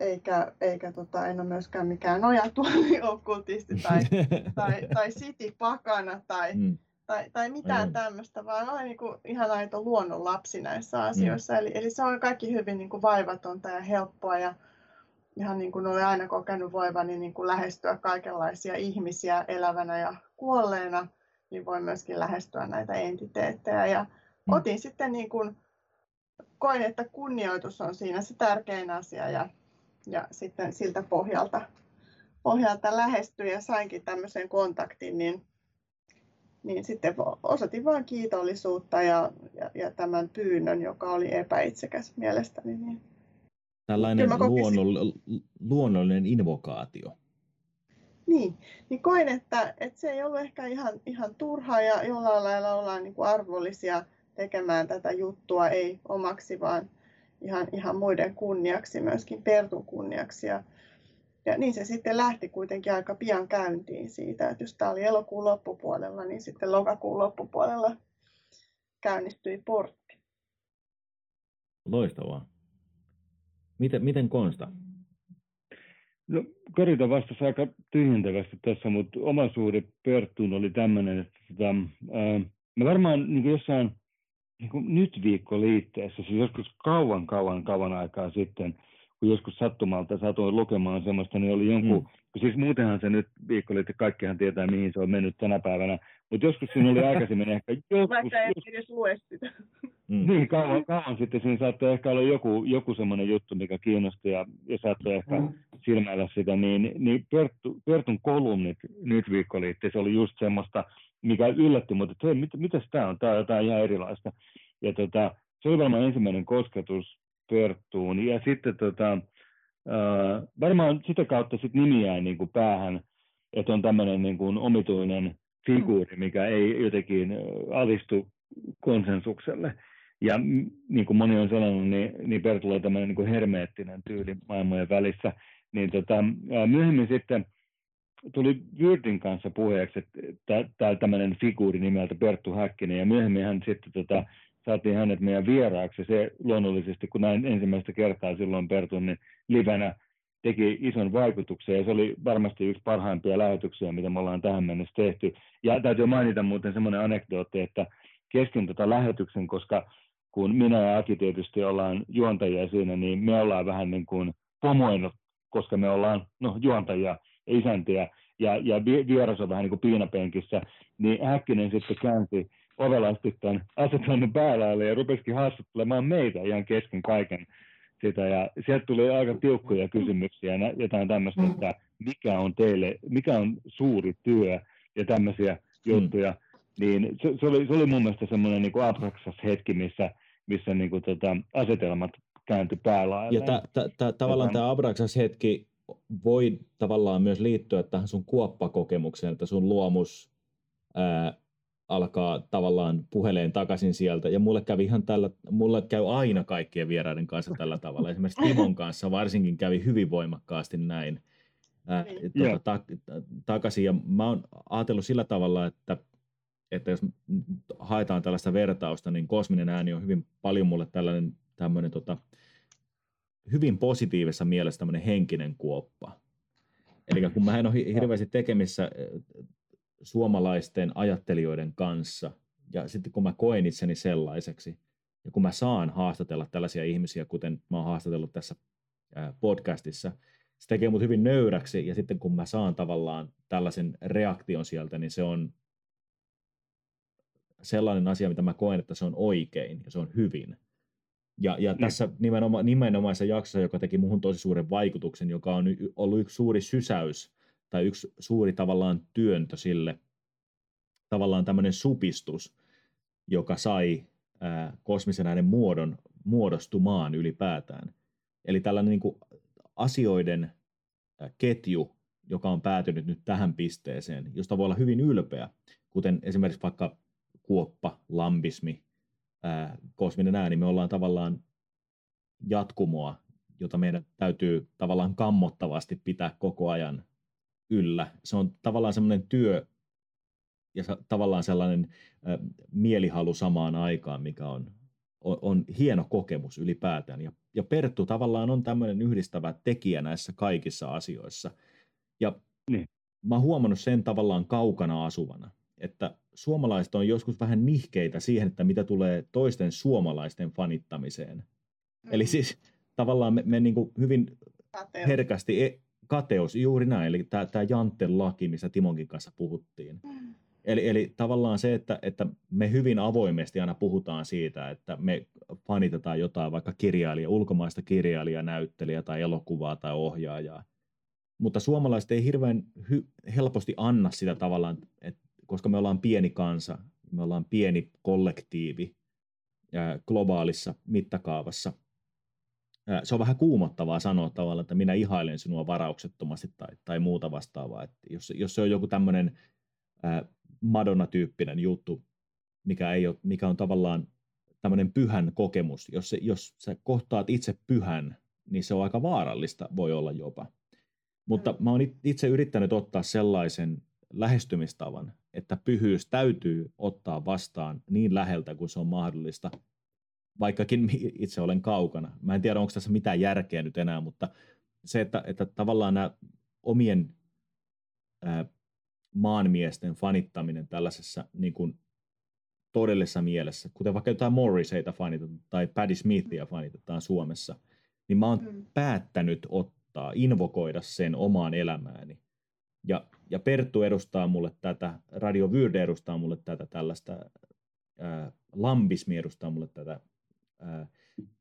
eikä, eikä tota, en ole myöskään mikään nojatuoli *laughs* okkultisti tai, tai, tai pakana tai, mm tai, tai mitään mm. tämmöistä, vaan olen niin kuin ihan aito luonnon lapsi näissä asioissa. Mm. Eli, eli se on kaikki hyvin niin kuin vaivatonta ja helppoa ja ihan niin kuin olen aina kokenut voivani niin kuin lähestyä kaikenlaisia ihmisiä elävänä ja kuolleena, niin voin myöskin lähestyä näitä entiteettejä. Ja mm. otin sitten niin kuin, koin, että kunnioitus on siinä se tärkein asia ja, ja sitten siltä pohjalta, pohjalta lähestyin ja sainkin tämmöisen kontaktin, niin niin sitten osoitin vain kiitollisuutta ja, ja, ja tämän pyynnön, joka oli epäitsekäs mielestäni. Niin Tällainen luonnoll, luonnollinen invokaatio. Niin, niin koin, että, että se ei ollut ehkä ihan, ihan turhaa ja jollain lailla ollaan niin kuin arvollisia tekemään tätä juttua, ei omaksi, vaan ihan, ihan muiden kunniaksi, myöskin Pertun kunniaksi. Ja, ja niin se sitten lähti kuitenkin aika pian käyntiin siitä, että jos tämä oli elokuun loppupuolella, niin sitten lokakuun loppupuolella käynnistyi portti. Loistavaa. Miten, miten Konsta? No, Karita vastasi aika tyhjentävästi tässä, mutta oma suhde Perttuun oli tämmöinen, että tota, ää, mä varmaan niin jossain niin nyt viikkoliitteessä, siis joskus kauan, kauan, kauan aikaa sitten – kun joskus sattumalta satuin lukemaan semmoista, niin oli jonkun, mm. siis muutenhan se nyt viikkoliitte, kaikkihan tietää mihin se on mennyt tänä päivänä, mutta joskus siinä oli aikaisemmin ehkä *laughs* joskus... Vaikka ei edes lue sitä. Mm. *laughs* Niin, kauan, kauan sitten siinä saattoi ehkä olla joku, joku semmoinen juttu, mikä kiinnosti ja, ja saattoi ehkä mm. silmäillä sitä, niin, niin Perttu, Pertun kolumnit nyt viikkoliitteessä oli just semmoista, mikä yllätti mutta että hei, mit, mitäs tämä on, tämä on jotain ihan erilaista. Ja tota, se oli varmaan ensimmäinen kosketus Perttuun. Ja sitten tota, äh, varmaan sitä kautta sit nimi jäi niin kuin päähän, että on tämmöinen niin kuin omituinen figuuri, mikä ei jotenkin alistu konsensukselle. Ja niin kuin moni on sanonut, niin, niin Pertulla on tämmöinen niin kuin hermeettinen tyyli maailmojen välissä. Niin tota, myöhemmin sitten tuli Vyrdin kanssa puheeksi, että täällä tämmöinen figuuri nimeltä Perttu Häkkinen, ja myöhemmin hän sitten tota, saatiin hänet meidän vieraaksi. Se luonnollisesti, kun näin ensimmäistä kertaa silloin Pertun, niin livenä teki ison vaikutuksen ja se oli varmasti yksi parhaimpia lähetyksiä, mitä me ollaan tähän mennessä tehty. Ja täytyy mainita muuten semmoinen anekdootti, että kesken tätä lähetyksen, koska kun minä ja Aki tietysti ollaan juontajia siinä, niin me ollaan vähän niin kuin pomoinut, koska me ollaan no, juontajia ja isäntiä, ja, ja vieras on vähän niin kuin piinapenkissä, niin Häkkinen sitten käänsi ovelasti tämän asetelman päällä ja rupesikin haastattelemaan meitä ihan kesken kaiken sitä. Ja sieltä tuli aika tiukkoja kysymyksiä, jotain tämmöistä, että mikä on teille, mikä on suuri työ ja tämmöisiä juttuja. Mm. Niin se, se, oli, se oli mun mielestä semmoinen niin abraksas hetki, missä, missä niin kuin, tota, asetelmat kääntyi päällä. Ja ta, ta, ta, tavallaan tämä abraksas hetki voi tavallaan myös liittyä tähän sun kuoppakokemukseen, että sun luomus ää, alkaa tavallaan puheleen takaisin sieltä. Ja mulle kävi ihan tällä, mulle käy aina kaikkien vieraiden kanssa tällä tavalla. Esimerkiksi Timon kanssa varsinkin kävi hyvin voimakkaasti näin ää, tuota, ta, ta, takaisin. Ja mä oon ajatellut sillä tavalla, että, että jos haetaan tällaista vertausta, niin kosminen ääni on hyvin paljon mulle tällainen tämmöinen tota, hyvin positiivisessa mielessä tämmöinen henkinen kuoppa. Eli kun mä en ole hirveästi tekemissä suomalaisten ajattelijoiden kanssa, ja sitten kun mä koen itseni sellaiseksi, ja kun mä saan haastatella tällaisia ihmisiä, kuten mä oon haastatellut tässä podcastissa, se tekee mut hyvin nöyräksi, ja sitten kun mä saan tavallaan tällaisen reaktion sieltä, niin se on sellainen asia, mitä mä koen, että se on oikein ja se on hyvin. Ja, ja mm. tässä nimenoma, nimenomaisessa jaksossa, joka teki muhun tosi suuren vaikutuksen, joka on ollut yksi suuri sysäys tai yksi suuri tavallaan työntö sille, tavallaan tämmöinen supistus, joka sai ää, kosmisen äänen muodon muodostumaan ylipäätään. Eli tällainen niin kuin asioiden ketju, joka on päätynyt nyt tähän pisteeseen, josta voi olla hyvin ylpeä, kuten esimerkiksi vaikka kuoppa, lambismi, ää, kosminen ääni, me ollaan tavallaan jatkumoa, jota meidän täytyy tavallaan kammottavasti pitää koko ajan yllä. Se on tavallaan semmoinen työ ja tavallaan sellainen mielihalu samaan aikaan, mikä on, on, on hieno kokemus ylipäätään. Ja, ja Perttu tavallaan on tämmöinen yhdistävä tekijä näissä kaikissa asioissa. Ja niin. mä oon huomannut sen tavallaan kaukana asuvana, että suomalaiset on joskus vähän nihkeitä siihen, että mitä tulee toisten suomalaisten fanittamiseen. Mm. Eli siis tavallaan me, me niin kuin hyvin herkästi, e, kateus, juuri näin, eli tämä, tämä Jantten laki, missä Timonkin kanssa puhuttiin. Mm. Eli, eli tavallaan se, että, että me hyvin avoimesti aina puhutaan siitä, että me fanitetaan jotain vaikka kirjailija, ulkomaista kirjailijaa, näyttelijä tai elokuvaa tai ohjaajaa. Mutta suomalaiset ei hirveän hy- helposti anna sitä tavallaan, että koska me ollaan pieni kansa, me ollaan pieni kollektiivi globaalissa mittakaavassa. Se on vähän kuumottavaa sanoa tavallaan, että minä ihailen sinua varauksettomasti tai, tai muuta vastaavaa. Että jos, jos se on joku tämmöinen Madonna-tyyppinen juttu, mikä, ei ole, mikä on tavallaan tämmöinen pyhän kokemus, jos, se, jos sä kohtaat itse pyhän, niin se on aika vaarallista, voi olla jopa. Mutta mm. mä oon itse yrittänyt ottaa sellaisen lähestymistavan, että pyhyys täytyy ottaa vastaan niin läheltä kuin se on mahdollista, vaikkakin itse olen kaukana. Mä en tiedä, onko tässä mitään järkeä nyt enää, mutta se, että, että tavallaan nämä omien ää, maanmiesten fanittaminen tällaisessa niin kuin todellisessa mielessä, kuten vaikka jotain Morriseita fanitetaan tai Paddy Smithia fanitetaan Suomessa, niin mä oon mm. päättänyt ottaa, invokoida sen omaan elämääni ja, ja Perttu edustaa mulle tätä, Radio Vyrde edustaa mulle tätä tällaista, ää, lambismi edustaa mulle tätä, ää,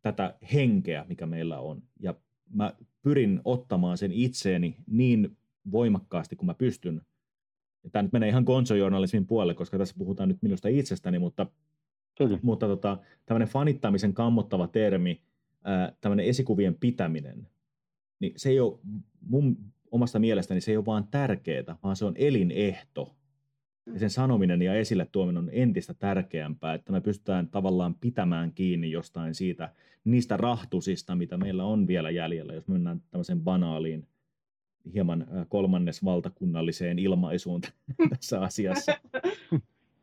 tätä henkeä, mikä meillä on. Ja mä pyrin ottamaan sen itseeni niin voimakkaasti kuin mä pystyn. Ja tämä nyt menee ihan konsojournalismin puolelle, koska tässä puhutaan nyt minusta itsestäni, mutta, Kyllä. mutta tota, tämmöinen fanittamisen kammottava termi, ää, tämmöinen esikuvien pitäminen, niin se ei ole mun omasta mielestäni se ei ole vaan tärkeää, vaan se on elinehto. Ja sen sanominen ja esille tuominen on entistä tärkeämpää, että me pystytään tavallaan pitämään kiinni jostain siitä, niistä rahtusista, mitä meillä on vielä jäljellä, jos mennään tämmöiseen banaaliin, hieman kolmannes valtakunnalliseen ilmaisuun *laughs* tässä asiassa. *laughs*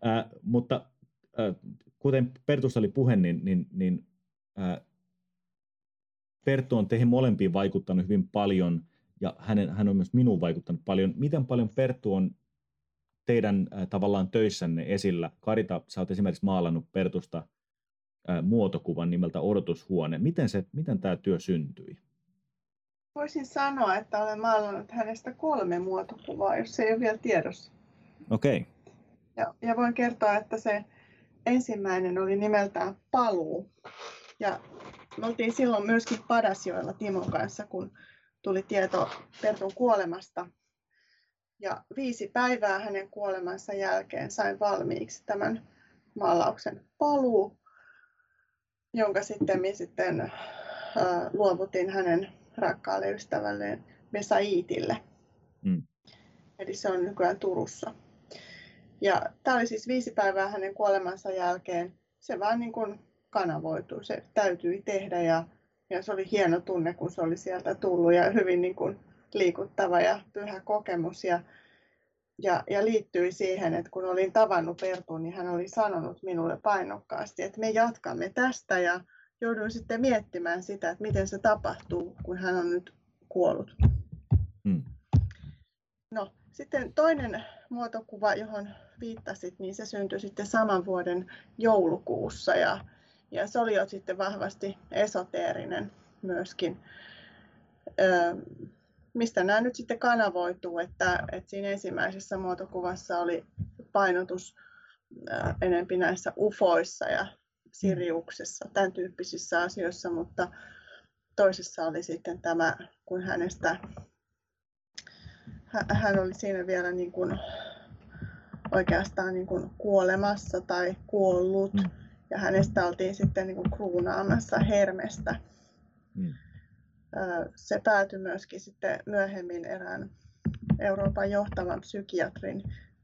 Äh, mutta äh, kuten Pertusta oli puhe, niin, niin, niin ää, Perttu on teihin molempiin vaikuttanut hyvin paljon ja hänen, hän on myös minuun vaikuttanut paljon. Miten paljon Perttu on teidän ää, tavallaan töissänne esillä? Karita, sä oot esimerkiksi maalannut Pertusta ää, muotokuvan nimeltä Odotushuone. Miten, se, miten tämä työ syntyi? Voisin sanoa, että olen maalannut hänestä kolme muotokuvaa, jos se ei ole vielä tiedossa. Okei. Okay. Ja, ja voin kertoa, että se ensimmäinen oli nimeltään Paluu. Ja me oltiin silloin myöskin Padasjoella Timon kanssa, kun tuli tieto Pertun kuolemasta. Ja viisi päivää hänen kuolemansa jälkeen sain valmiiksi tämän maalauksen Paluu, jonka sitten, sitten äh, luovutin hänen rakkaalle ystävälleen Vesa Iitille. Mm. Eli se on nykyään Turussa. Ja tämä oli siis viisi päivää hänen kuolemansa jälkeen. Se vaan niin kuin kanavoitui, se täytyi tehdä ja, ja se oli hieno tunne, kun se oli sieltä tullut ja hyvin niin kuin liikuttava ja pyhä kokemus. Ja, ja, ja liittyi siihen, että kun olin tavannut Pertun, niin hän oli sanonut minulle painokkaasti, että me jatkamme tästä ja jouduin sitten miettimään sitä, että miten se tapahtuu, kun hän on nyt kuollut. Hmm. No, sitten toinen muotokuva, johon viittasit, niin se syntyi sitten saman vuoden joulukuussa ja, ja se oli jo sitten vahvasti esoteerinen myöskin. Ö, mistä nämä nyt sitten kanavoituu, että, että siinä ensimmäisessä muotokuvassa oli painotus enempi näissä ufoissa ja Siriuksessa, tämän tyyppisissä asioissa, mutta toisessa oli sitten tämä, kun hänestä, hän oli siinä vielä niin kuin oikeastaan niin kuin kuolemassa tai kuollut, mm. ja hänestä oltiin sitten niin kuin kruunaamassa Hermestä. Mm. Se päätyi myöskin sitten myöhemmin erään Euroopan johtavan psykiatrin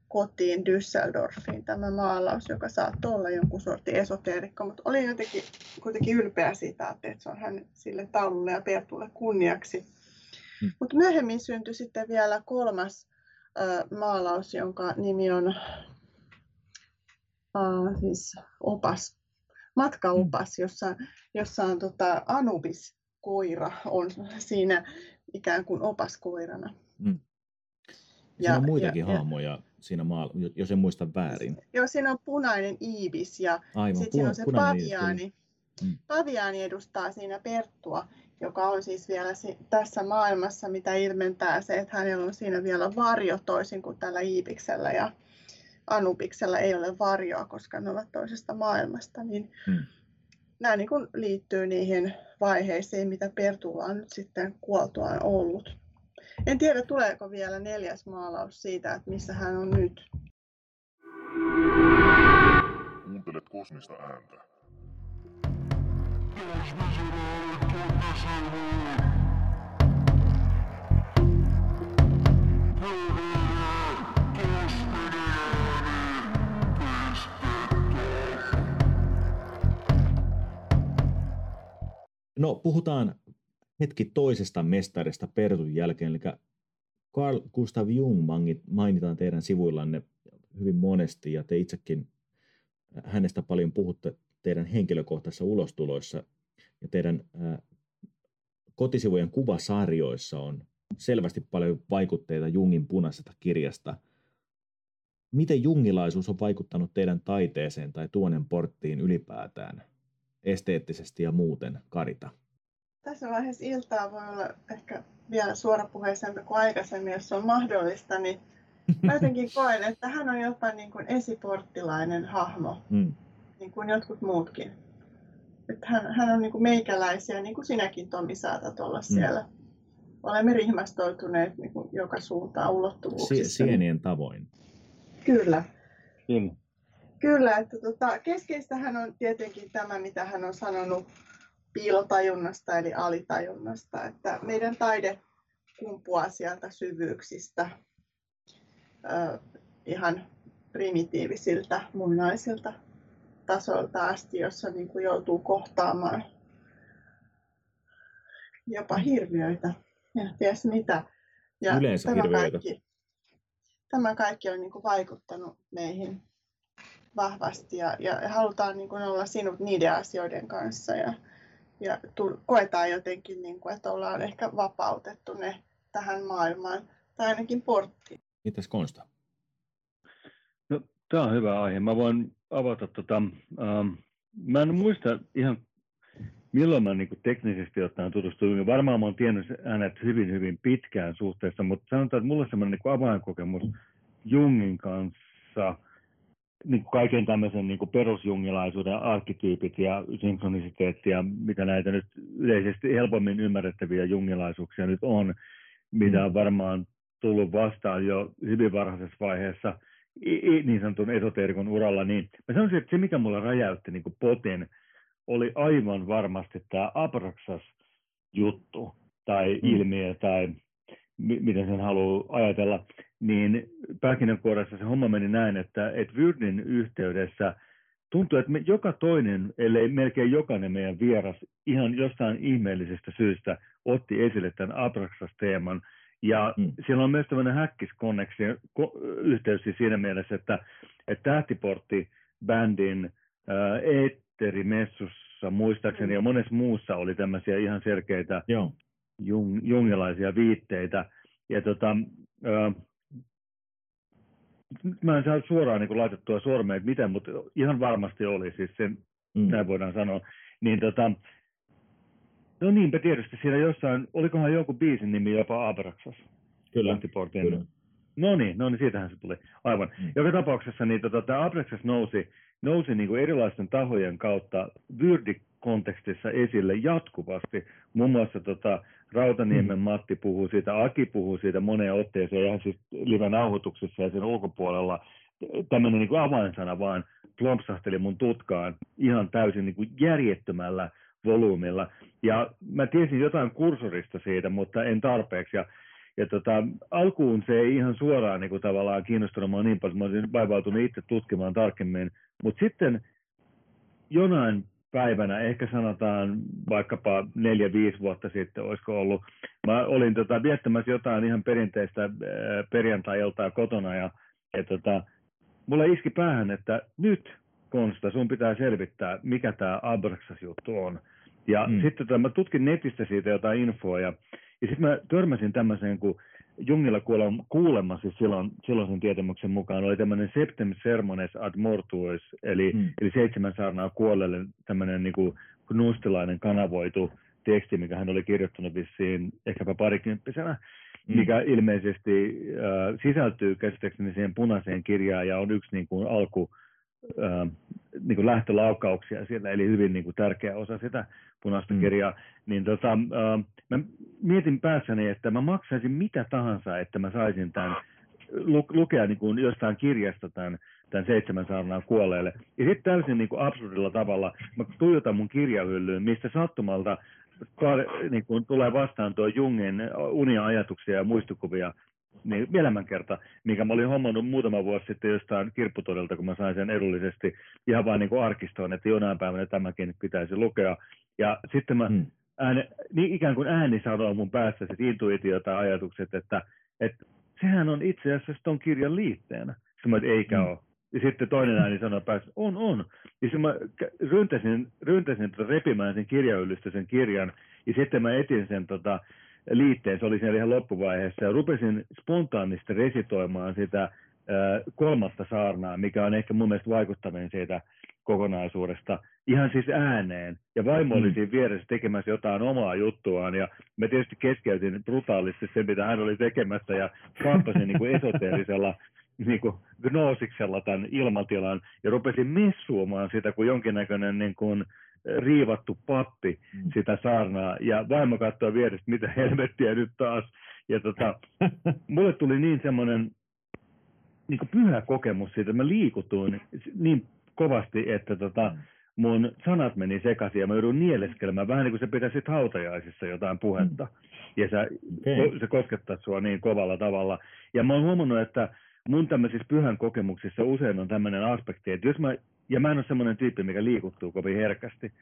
kotiin Düsseldorfiin tämä maalaus, joka saattoi olla jonkun sortin esoteerikko, mutta olin jotenkin kuitenkin ylpeä siitä, että se on hän sille taululle ja Pertulle kunniaksi. Hmm. Mutta myöhemmin syntyi sitten vielä kolmas äh, maalaus, jonka nimi on äh, siis opas, matkaopas, hmm. jossa, jossa on tota, Anubis koira on siinä ikään kuin opaskoirana. Hmm. Siinä on muitakin ja, hahmoja ja, siinä maa, jos en muista väärin. Joo, siinä on punainen iibis ja sitten siinä on se paviaani. Mm. Paviaani edustaa siinä Perttua, joka on siis vielä tässä maailmassa, mitä ilmentää se, että hänellä on siinä vielä varjo toisin kuin tällä iipiksellä ja anubiksella ei ole varjoa, koska ne ovat toisesta maailmasta. Niin mm. Nämä niin kuin liittyy niihin vaiheisiin, mitä Pertulla on nyt sitten kuoltuaan ollut. En tiedä, tuleeko vielä neljäs maalaus siitä, että missä hän on nyt. Kuuntelet kosmista ääntä. No, puhutaan hetki toisesta mestarista Pertun jälkeen, eli Carl Gustav Jung mainitaan teidän sivuillanne hyvin monesti, ja te itsekin hänestä paljon puhutte teidän henkilökohtaisissa ulostuloissa, ja teidän kotisivujen kuvasarjoissa on selvästi paljon vaikutteita Jungin punaisesta kirjasta. Miten jungilaisuus on vaikuttanut teidän taiteeseen tai tuonen porttiin ylipäätään, esteettisesti ja muuten, Karita? tässä vaiheessa iltaa voi olla ehkä vielä suorapuheisempi kuin aikaisemmin, jos on mahdollista, niin *laughs* mä jotenkin koen, että hän on jopa niin kuin esiporttilainen hahmo, mm. niin kuin jotkut muutkin. Että hän, hän on niin kuin meikäläisiä, niin kuin sinäkin Tomi saatat olla mm. siellä. Olemme rihmastoituneet niin kuin joka suuntaan ulottuvuuksissa. Sienien tavoin. Kyllä. Mm. Kyllä, että tota, keskeistähän on tietenkin tämä, mitä hän on sanonut piilotajunnasta eli alitajunnasta, että meidän taide kumpuaa sieltä syvyyksistä ihan primitiivisiltä, muinaisilta tasoilta asti, jossa niin kuin joutuu kohtaamaan jopa hirviöitä ja ties mitä. Ja Yleensä tämä hirviöitä. Kaikki, tämä kaikki on niin kuin vaikuttanut meihin vahvasti ja, ja halutaan niin kuin olla sinut niiden asioiden kanssa ja, ja tu, koetaan jotenkin, niin kuin, että ollaan ehkä vapautettu ne tähän maailmaan tai ainakin portti. Mitäs Konsta? No, tämä on hyvä aihe. Mä voin avata tota, ähm, mä en muista ihan milloin mä niin teknisesti ottaen tutustuin. Varmaan mä oon tiennyt hänet hyvin, hyvin pitkään suhteessa, mutta sanotaan, että mulla on semmoinen niin avainkokemus Jungin kanssa, niin kuin kaiken tämmöisen niin kuin perusjungilaisuuden arkkityypit ja synkronisiteetti ja mitä näitä nyt yleisesti helpommin ymmärrettäviä jungilaisuuksia nyt on, mitä mm. on varmaan tullut vastaan jo hyvin varhaisessa vaiheessa niin sanotun esoteerikon uralla, niin mä sanoisin, että se mikä mulla räjäytti niin poten, oli aivan varmasti tämä Abraxas juttu tai mm. ilmiö tai m- miten sen haluaa ajatella, niin pähkinänkuoressa se homma meni näin, että, että Vyrdin yhteydessä tuntuu, että me joka toinen, ellei melkein jokainen meidän vieras ihan jostain ihmeellisestä syystä otti esille tämän Abraxas-teeman. Ja mm. siellä on myös tämmöinen häkkiskonneksi yhteys siis siinä mielessä, että, että Tähtiportti-bändin ää, messussa muistaakseni ja monessa muussa oli tämmöisiä ihan selkeitä Joo. Jung, jungilaisia viitteitä. Ja tota, äh, mä en saa suoraan niin laitettua sormeen, että miten, mutta ihan varmasti oli, siis sen, mm. näin voidaan sanoa. Niin tota, no niinpä tietysti siellä jossain, olikohan joku biisin nimi jopa Abraxas? Kyllä. Kyllä. No niin, no niin, siitähän se tuli. Aivan. Mm. Joka tapauksessa niin tota, tämä Abraxas nousi nousi niin kuin erilaisten tahojen kautta Vyrdi-kontekstissa esille jatkuvasti. Muun muassa tota, Rautaniemen mm. Matti puhuu siitä, Aki puhuu siitä moneen otteeseen, ihan siis live-nauhoituksessa ja sen ulkopuolella. Tämmöinen niin avainsana vaan plompsahteli mun tutkaan ihan täysin niin kuin järjettömällä volyymilla. Ja mä tiesin jotain kursorista siitä, mutta en tarpeeksi. Ja ja tota, alkuun se ei ihan suoraan niin kuin tavallaan kiinnostunut mua niin paljon, mä olisin vaivautunut itse tutkimaan tarkemmin, mutta sitten jonain päivänä, ehkä sanotaan vaikkapa neljä, viisi vuotta sitten, olisiko ollut, mä olin tota, viettämässä jotain ihan perinteistä äh, perjantai-iltaa kotona ja, ja tota, mulla iski päähän, että nyt Konsta, sun pitää selvittää, mikä tämä Abraxas-juttu on. Ja mm. sitten tota, mä tutkin netistä siitä jotain infoa ja ja sitten mä törmäsin tämmöiseen, kun Jungilla kuulemma siis silloin, silloisen tietämyksen mukaan oli tämmöinen Septem Sermones ad Mortuis, eli, hmm. eli seitsemän saarnaa kuolleelle tämmöinen niin kuin nustilainen kanavoitu teksti, mikä hän oli kirjoittanut vissiin ehkäpä parikymppisenä, hmm. mikä ilmeisesti äh, sisältyy käsittääkseni siihen punaiseen kirjaan ja on yksi niin kuin alku, niin kuin lähtölaukauksia siellä, eli hyvin niin kuin tärkeä osa sitä punaista mm. kirjaa, niin tota, äh, mä mietin päässäni, että mä maksaisin mitä tahansa, että mä saisin tämän lu- lukea niin kuin jostain kirjasta tämän, tämän seitsemän saarnaa kuolleelle. Ja sitten täysin niin kuin absurdilla tavalla mä tuijotan mun kirjahyllyyn, mistä sattumalta niin kuin tulee vastaan tuo Jungin unia-ajatuksia ja muistikuvia niin elämänkerta, mikä mä olin hommannut muutama vuosi sitten jostain kirpputodelta, kun mä sain sen edullisesti ihan vain niin kuin arkistoon, että jonain päivänä tämäkin pitäisi lukea. Ja sitten mä hmm. ääne, niin ikään kuin ääni sanoo mun päässä sit intuitio tai ajatukset, että, että sehän on itse asiassa ton kirjan liitteenä. Sitten mä, että eikä hmm. ole. Ja sitten toinen ääni sanoi päässä, on, on. Ja sitten mä ryntäsin, ryntäsin tota repimään sen kirjayllistä sen kirjan, ja sitten mä etin sen tota, liitteen, se oli siellä ihan loppuvaiheessa, ja rupesin spontaanisti resitoimaan sitä kolmatta saarnaa, mikä on ehkä mun mielestä vaikuttavin siitä kokonaisuudesta, ihan siis ääneen. Ja vaimo oli mm. siinä vieressä tekemässä jotain omaa juttuaan, ja mä tietysti keskeytin brutaalisti sen, mitä hän oli tekemässä, ja kaappasin niin kuin *laughs* esoteerisella niin kuin gnoosiksella tämän ilmatilan, ja rupesin messuomaan sitä kuin jonkinnäköinen niin kuin, riivattu pappi mm. sitä saarnaa, ja vaimo katsoi vierestä, mitä helvettiä nyt taas. Ja tota, *laughs* mulle tuli niin semmoinen niin pyhä kokemus siitä, että mä liikutuin niin kovasti, että tota, mm. mun sanat meni sekaisin ja mä joudun nieleskelemään vähän niin kuin se pitäisi hautajaisissa jotain puhetta. Mm. Ja se, okay. se koskettaa sua niin kovalla tavalla. Ja mä oon huomannut, että mun tämmöisissä pyhän kokemuksissa usein on tämmöinen aspekti, että jos mä, ja mä en ole semmoinen tyyppi, mikä liikuttuu kovin herkästi,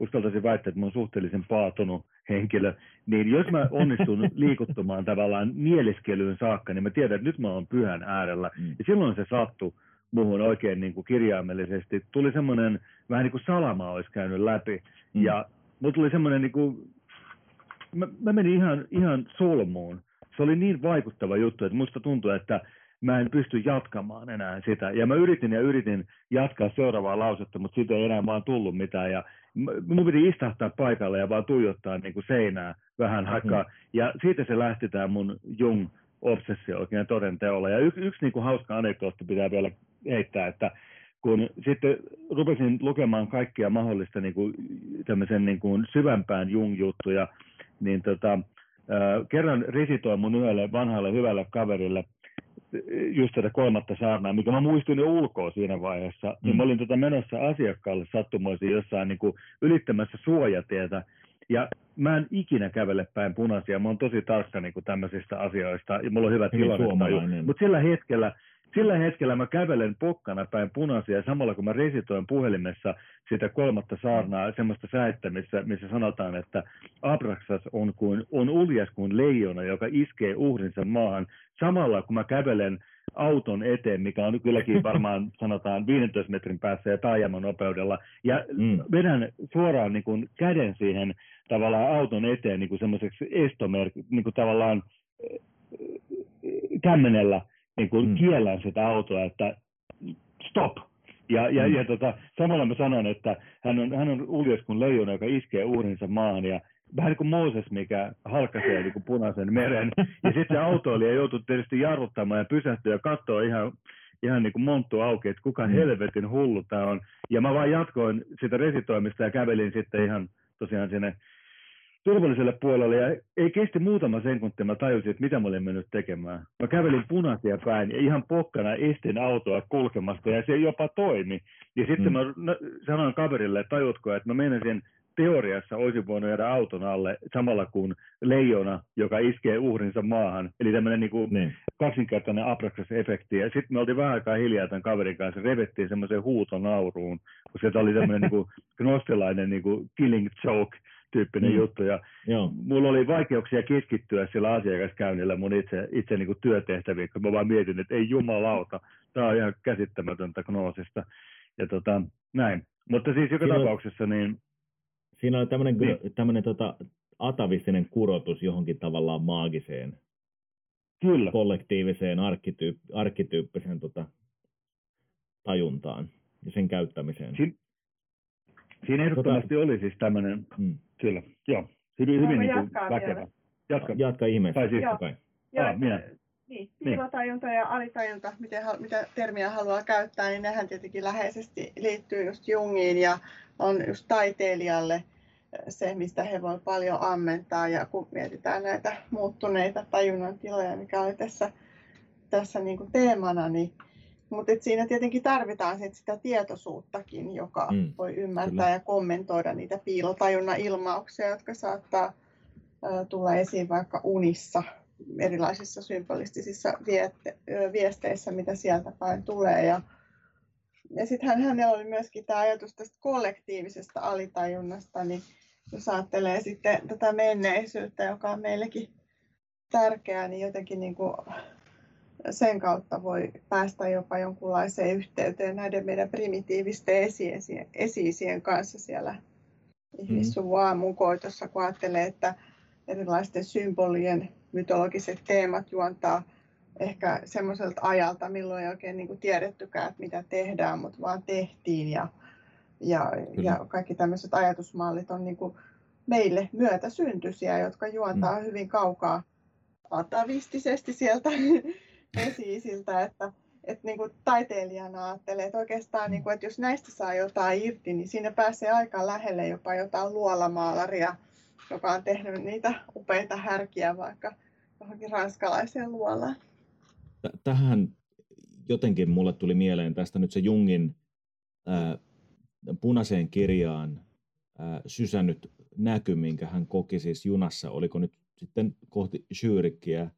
uskaltaisin väittää, että mä oon suhteellisen paatunut henkilö, niin jos mä onnistun *laughs* liikuttumaan tavallaan mieliskelyyn saakka, niin mä tiedän, että nyt mä oon pyhän äärellä. Mm. Ja silloin se sattuu muuhun oikein niin kuin kirjaimellisesti. Tuli semmoinen, vähän niin kuin salama olisi käynyt läpi. Mm. Ja mulla tuli semmoinen, niin kuin, mä, mä menin ihan, ihan solmuun. Se oli niin vaikuttava juttu, että musta tuntui, että mä en pysty jatkamaan enää sitä. Ja mä yritin ja yritin jatkaa seuraavaa lausetta, mutta siitä ei enää vaan tullut mitään. Ja mun piti istahtaa paikalle ja vaan tuijottaa niin kuin seinää vähän mm. aikaa. Mm. Ja siitä se lähti tämä mun Jung obsessio oikein toden teolla. Ja yksi, yksi niin kuin hauska anekdootti pitää vielä heittää, että kun sitten rupesin lukemaan kaikkia mahdollista niin kuin, tämmöisen niin kuin syvämpään Jung-juttuja, niin tota, äh, kerran risitoin mun yhdelle vanhalle hyvälle kaverille just tätä kolmatta saarnaa, mikä mä muistin jo ulkoa siinä vaiheessa, niin mm. niin mä olin tota menossa asiakkaalle sattumoisin jossain niin kuin ylittämässä suojatietä, ja mä en ikinä kävele päin punaisia, mä oon tosi tarkka niin kuin tämmöisistä asioista, ja mulla on hyvä tilanne. Mutta sillä hetkellä, sillä hetkellä mä kävelen pokkana päin punaisia, samalla kun mä resitoin puhelimessa sitä kolmatta saarnaa, semmoista säettä, missä, missä sanotaan, että Abraxas on, kuin, on uljas kuin leijona, joka iskee uhrinsa maahan, samalla kun mä kävelen auton eteen, mikä on kylläkin *laughs* varmaan sanotaan 15 metrin päässä ja taajamon nopeudella, ja mm. vedän suoraan niin kuin käden siihen tavallaan auton eteen niin kuin semmoiseksi estomerkki, niin kuin tavallaan äh, kämmenellä niin kuin mm. kiellän sitä autoa, että stop. Ja, ja, mm. ja tota, samalla mä sanon, että hän on, hän on uljas kuin leijona, joka iskee uhrinsa maahan ja vähän niin kuin Mooses, mikä halkaisee niin kuin punaisen meren. Ja sitten se autoilija joutuu tietysti jarruttamaan ja pysähtyä ja katsoa ihan, ihan niin kuin monttu auki, että kuka mm. helvetin hullu tämä on. Ja mä vaan jatkoin sitä resitoimista ja kävelin sitten ihan tosiaan sinne turvalliselle puolelle ja ei kesti muutama sekunti, mä tajusin, että mitä mä olin mennyt tekemään. Mä kävelin punaisia päin ja ihan pokkana estin autoa kulkemasta ja se jopa toimi. Ja sitten mm. mä sanoin kaverille, että tajutko, että mä menisin teoriassa olisin voinut jäädä auton alle samalla kuin leijona, joka iskee uhrinsa maahan. Eli tämmöinen niin kuin niin. kaksinkertainen Abraxas-efekti. Ja sitten me oltiin vähän aikaa hiljaa tämän kaverin kanssa, revettiin semmoiseen huutonauruun, kun sieltä oli tämmöinen *laughs* niin kuin gnostelainen niin kuin killing joke tyyppinen mm. juttu. Ja Joo. mulla oli vaikeuksia keskittyä sillä asiakaskäynnillä mun itse, itse niin kuin työtehtäviin, kun mä vaan mietin, että ei jumalauta, tämä on ihan käsittämätöntä gnoosista. Ja tota, näin. Mutta siis joka Siinä tapauksessa niin Siinä oli tämmöinen, niin. tämmöinen tota, atavistinen kurotus johonkin tavallaan maagiseen, Kyllä. kollektiiviseen arkkityyp, arkkityyppiseen tota, tajuntaan ja sen käyttämiseen. Siin, siinä ehdottomasti tota, oli siis tämmöinen, mm. Kyllä, joo, hyvin, hyvin niin kuin väkevä. Jatka. Jatka ihmeessä. Tai siis, joo. Kai. Joo, ah, minä. Niin, piilotajunta ja alitajunta, miten, mitä termiä haluaa käyttää, niin nehän tietenkin läheisesti liittyy just Jungiin ja on just taiteilijalle se, mistä he voivat paljon ammentaa. Ja kun mietitään näitä muuttuneita tajunnan tiloja, mikä oli tässä, tässä niin kuin teemana, niin mutta siinä tietenkin tarvitaan sit sitä tietoisuuttakin, joka mm, voi ymmärtää kyllä. ja kommentoida niitä piilotajunnan ilmauksia, jotka saattaa tulla esiin vaikka unissa erilaisissa symbolistisissa viesteissä, mitä sieltä päin tulee. Ja, ja sitten hänellä oli myöskin tämä ajatus tästä kollektiivisesta alitajunnasta, niin jos ajattelee sitten tätä menneisyyttä, joka on meillekin tärkeää, niin jotenkin niin kuin sen kautta voi päästä jopa jonkunlaiseen yhteyteen näiden meidän primitiivisten esi-isien kanssa siellä mm. ihmissuvun aamun koitossa, kun ajattelee, että erilaisten symbolien mytologiset teemat juontaa ehkä semmoiselta ajalta, milloin ei oikein niin kuin tiedettykään, että mitä tehdään, mutta vaan tehtiin. Ja, ja, ja kaikki tämmöiset ajatusmallit on niin kuin meille myötäsyntyisiä, jotka juontaa mm. hyvin kaukaa atavistisesti sieltä *laughs* esi-isiltä, että, että niin kuin taiteilijana ajattelee, että oikeastaan, niin kuin, että jos näistä saa jotain irti, niin siinä pääsee aika lähelle jopa jotain luolamaalaria, joka on tehnyt niitä upeita härkiä vaikka johonkin ranskalaiseen luolaan. Tähän jotenkin mulle tuli mieleen tästä nyt se Jungin ää, punaiseen kirjaan ää, sysännyt näky, minkä hän koki siis junassa, oliko nyt sitten kohti Zürichiä,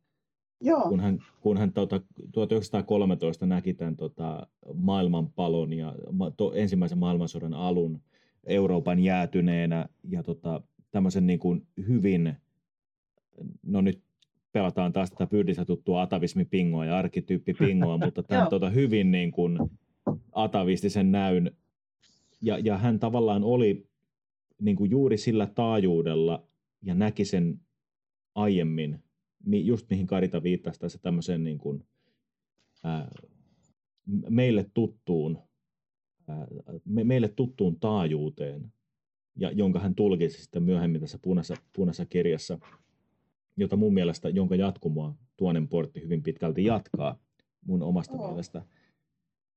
Joo. kun hän, kun hän tuota, 1913 näki tämän tota, maailmanpalon ja to, ensimmäisen maailmansodan alun Euroopan jäätyneenä ja tota, tämmöisen niin kuin hyvin, no nyt pelataan taas tätä pyydistä tuttua atavismipingoa ja arkkityyppipingoa, *laughs* mutta tämän tota, hyvin niin kuin atavistisen näyn. Ja, ja hän tavallaan oli niin kuin juuri sillä taajuudella ja näki sen aiemmin, mi- just mihin Karita viittasi tässä tämmöiseen niin kuin, ää, meille tuttuun, ää, me, meille tuttuun taajuuteen, ja jonka hän tulkisi sitten myöhemmin tässä punaisessa, punaisessa kirjassa, jota mun mielestä, jonka jatkumoa tuonen portti hyvin pitkälti jatkaa mun omasta Oo. mielestä.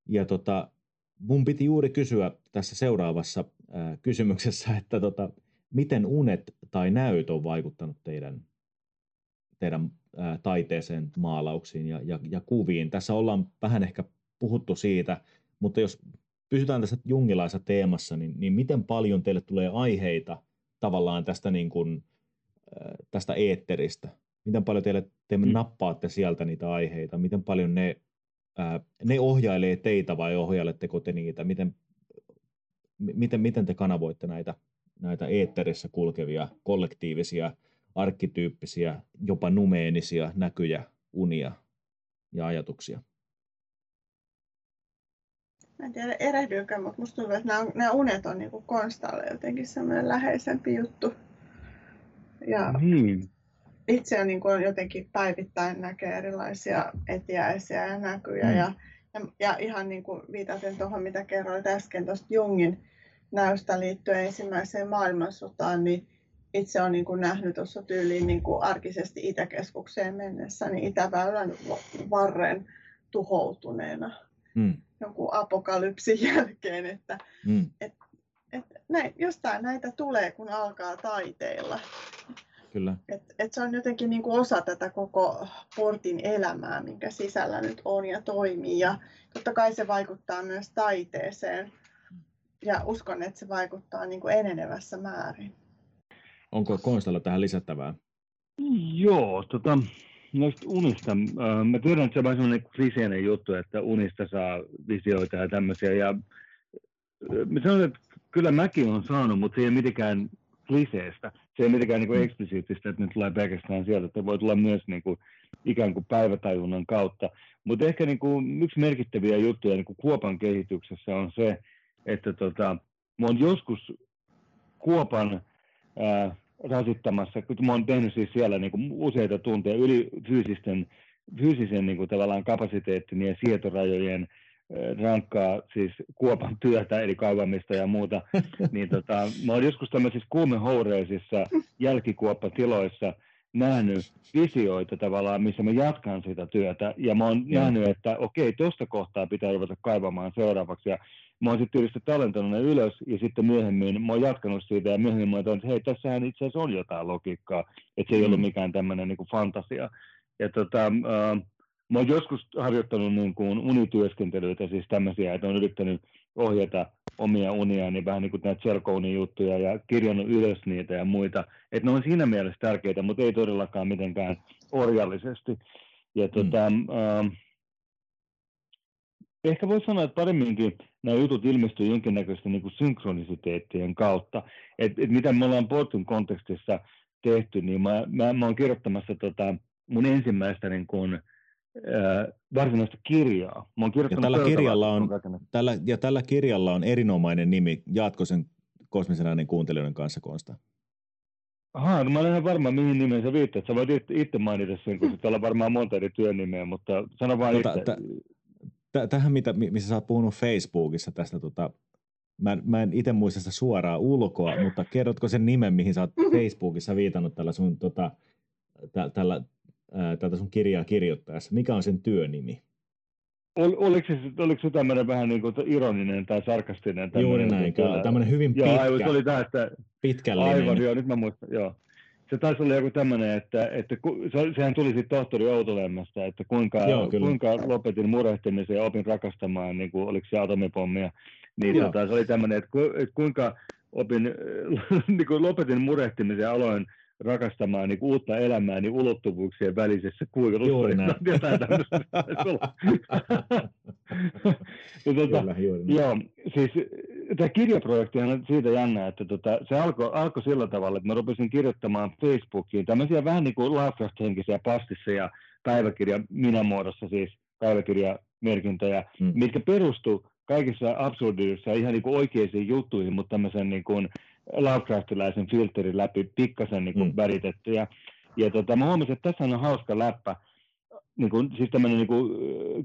Ja tota, mun piti juuri kysyä tässä seuraavassa ää, kysymyksessä, että tota, miten unet tai näyt on vaikuttanut teidän, teidän taiteeseen, maalauksiin ja, ja, ja kuviin. Tässä ollaan vähän ehkä puhuttu siitä, mutta jos pysytään tässä jungilaisessa teemassa, niin, niin miten paljon teille tulee aiheita tavallaan tästä, niin kuin, tästä eetteristä? Miten paljon teille, te Mm. nappaatte sieltä niitä aiheita? Miten paljon ne, ää, ne ohjailee teitä vai ohjailetteko te niitä? Miten, miten, miten te kanavoitte näitä, näitä eetterissä kulkevia kollektiivisia, arkkityyppisiä, jopa numeenisia näkyjä, unia ja ajatuksia? Mä en tiedä erehdyykö, mutta musta tuntuu, että nämä, nämä unet on niin Konstalle jotenkin semmoinen läheisempi juttu. Ja Niin. itse on, niin kuin jotenkin päivittäin näkee erilaisia etiäisiä ja näkyjä. Mm. Ja, ja, ja ihan niin kuin viitaten tuohon, mitä kerroit äsken tuosta Jungin näystä liittyen ensimmäiseen maailmansotaan, niin itse olen niin kuin nähnyt tuossa tyyliin niin kuin arkisesti Itäkeskukseen mennessä niin Itäväylän varren tuhoutuneena Mm, jonkun apokalypsin *laughs* jälkeen, että mm, et näin, jostain näitä tulee, kun alkaa taiteilla. kyllä. Et, et se on jotenkin niin kuin osa tätä koko portin elämää, minkä sisällä nyt on ja toimii. Ja totta kai se vaikuttaa myös taiteeseen. Ja uskon, että se vaikuttaa niin kuin enenevässä määrin. Onko Konstalla tähän lisättävää? Joo, tota, noista unista. Äh, mä tiedän, että se on vähän semmoinen kliseinen juttu, että unista saa visioita ja tämmöisiä. Ja äh, mä sanon, että kyllä mäkin on saanut, mutta se ei ole mitenkään kliseestä. Se ei ole mitenkään niin eksplisiittistä, että ne tulee pelkästään sieltä. Että voi tulla myös niin kuin, ikään kuin päivätajunnan kautta. Mutta ehkä niin kuin, yksi merkittäviä juttuja niin kuin Kuopan kehityksessä on se, että tota, mä oon joskus Kuopan ää, rasittamassa, kun mä oon tehnyt siis siellä niin kuin useita tunteja yli fyysisten, fyysisen niin kuin tavallaan kapasiteettin ja sietorajojen ää, rankkaa siis kuopan työtä, eli kaivamista ja muuta, *laughs* niin tota, mä oon joskus tämmöisissä kuumehoureisissa jälkikuoppatiloissa nähnyt visioita tavallaan, missä mä jatkan sitä työtä, ja mä oon Joo. nähnyt, että okei, tuosta kohtaa pitää ruveta kaivamaan seuraavaksi, ja mä oon sitten tietysti tallentanut ne ylös, ja sitten myöhemmin mä oon jatkanut siitä, ja myöhemmin mä oon että hei, tässähän itse asiassa on jotain logiikkaa, että se ei ollut Mm. mikään tämmöinen niin fantasia. Ja tota, äh, mä oon joskus harjoittanut niin kuin unityöskentelyitä, siis tämmöisiä, että on yrittänyt ohjata omia uniani, niin vähän niin kuin näitä selkounijuttuja ja kirjannut ylös niitä ja muita. Että ne on siinä mielessä tärkeitä, mutta ei todellakaan mitenkään orjallisesti. Ja tota, ähm, ehkä voisi sanoa, että paremminkin nämä jutut ilmestyy jonkinnäköisten niin kuin synkronisiteettien kautta. Et, et mitä me ollaan Portun kontekstissa tehty, niin mä, mä, mä oon kirjoittamassa tota, mun ensimmäistä niin kuin, äh, varsinaista kirjaa. Mä oon kirjoittanut tällä kirjalla on-. Tällä, ja tällä kirjalla on erinomainen nimi. Jaatko sen kosmisen äänen kuuntelijoiden kanssa, Konsta? Ahaa, no mä olen ihan varma, mihin nimeen sä viittaat. Sä voit itse, mainita sen, koska täällä on varmaan monta eri työnimeä, mutta sano vaan Tota, itse. Tä- Tä- Tähän, mitä, mi- missä sä oot puhunut Facebookissa tästä, tota, mä, mä en itse muista sitä suoraan ulkoa, mutta kerrotko sen nimen, mihin sä oot Facebookissa viitannut tällä sun, tota, tä, tällä, ää, tätä sun kirjaa kirjoittaessa? Mikä on sen työnimi? Ol, oliko, se, oliko se tämmöinen vähän niin kuin ironinen tai sarkastinen? Juuri näin, kyllä. Tämmöinen hyvin Joo, aivan, pitkä, se oli tämä, että pitkällinen. Aivan, joo, nyt mä muistan, joo. Se taisi olla joku tämmöinen, että, että sehän tuli sitten tohtori Outolemmasta, että kuinka, Joo, kyllä. kuinka lopetin murehtimisen ja opin rakastamaan, niin kuin, oliko se atomipommia. Niin Joo. tota, se oli tämmöinen, että, ku, että kuinka opin, *laughs* niin kuin lopetin murehtimisen ja aloin rakastamaan niin kuin uutta elämää niin ulottuvuuksien välisessä kuilussa. Juuri näin. Jotain tämmöistä. *laughs* tota, Kyllä, juuri näin. Joo, siis tämä kirjaprojektihan on siitä jännä, että tota, se alkoi alko sillä tavalla, että mä rupesin kirjoittamaan Facebookiin tämmöisiä vähän niin kuin Lovecraft-henkisiä pastissa ja päiväkirja minä-muodossa siis päiväkirjamerkintöjä, mm. mitkä perustu kaikissa absurdissa ihan niin kuin oikeisiin juttuihin, mutta tämmöisen niin kuin Lovecraftilaisen filterin läpi pikkasen niin kuin mm. väritetty. Ja, ja tota, mä huomasin, että tässä on hauska läppä, niin kuin, siis tämmöinen niin kuin,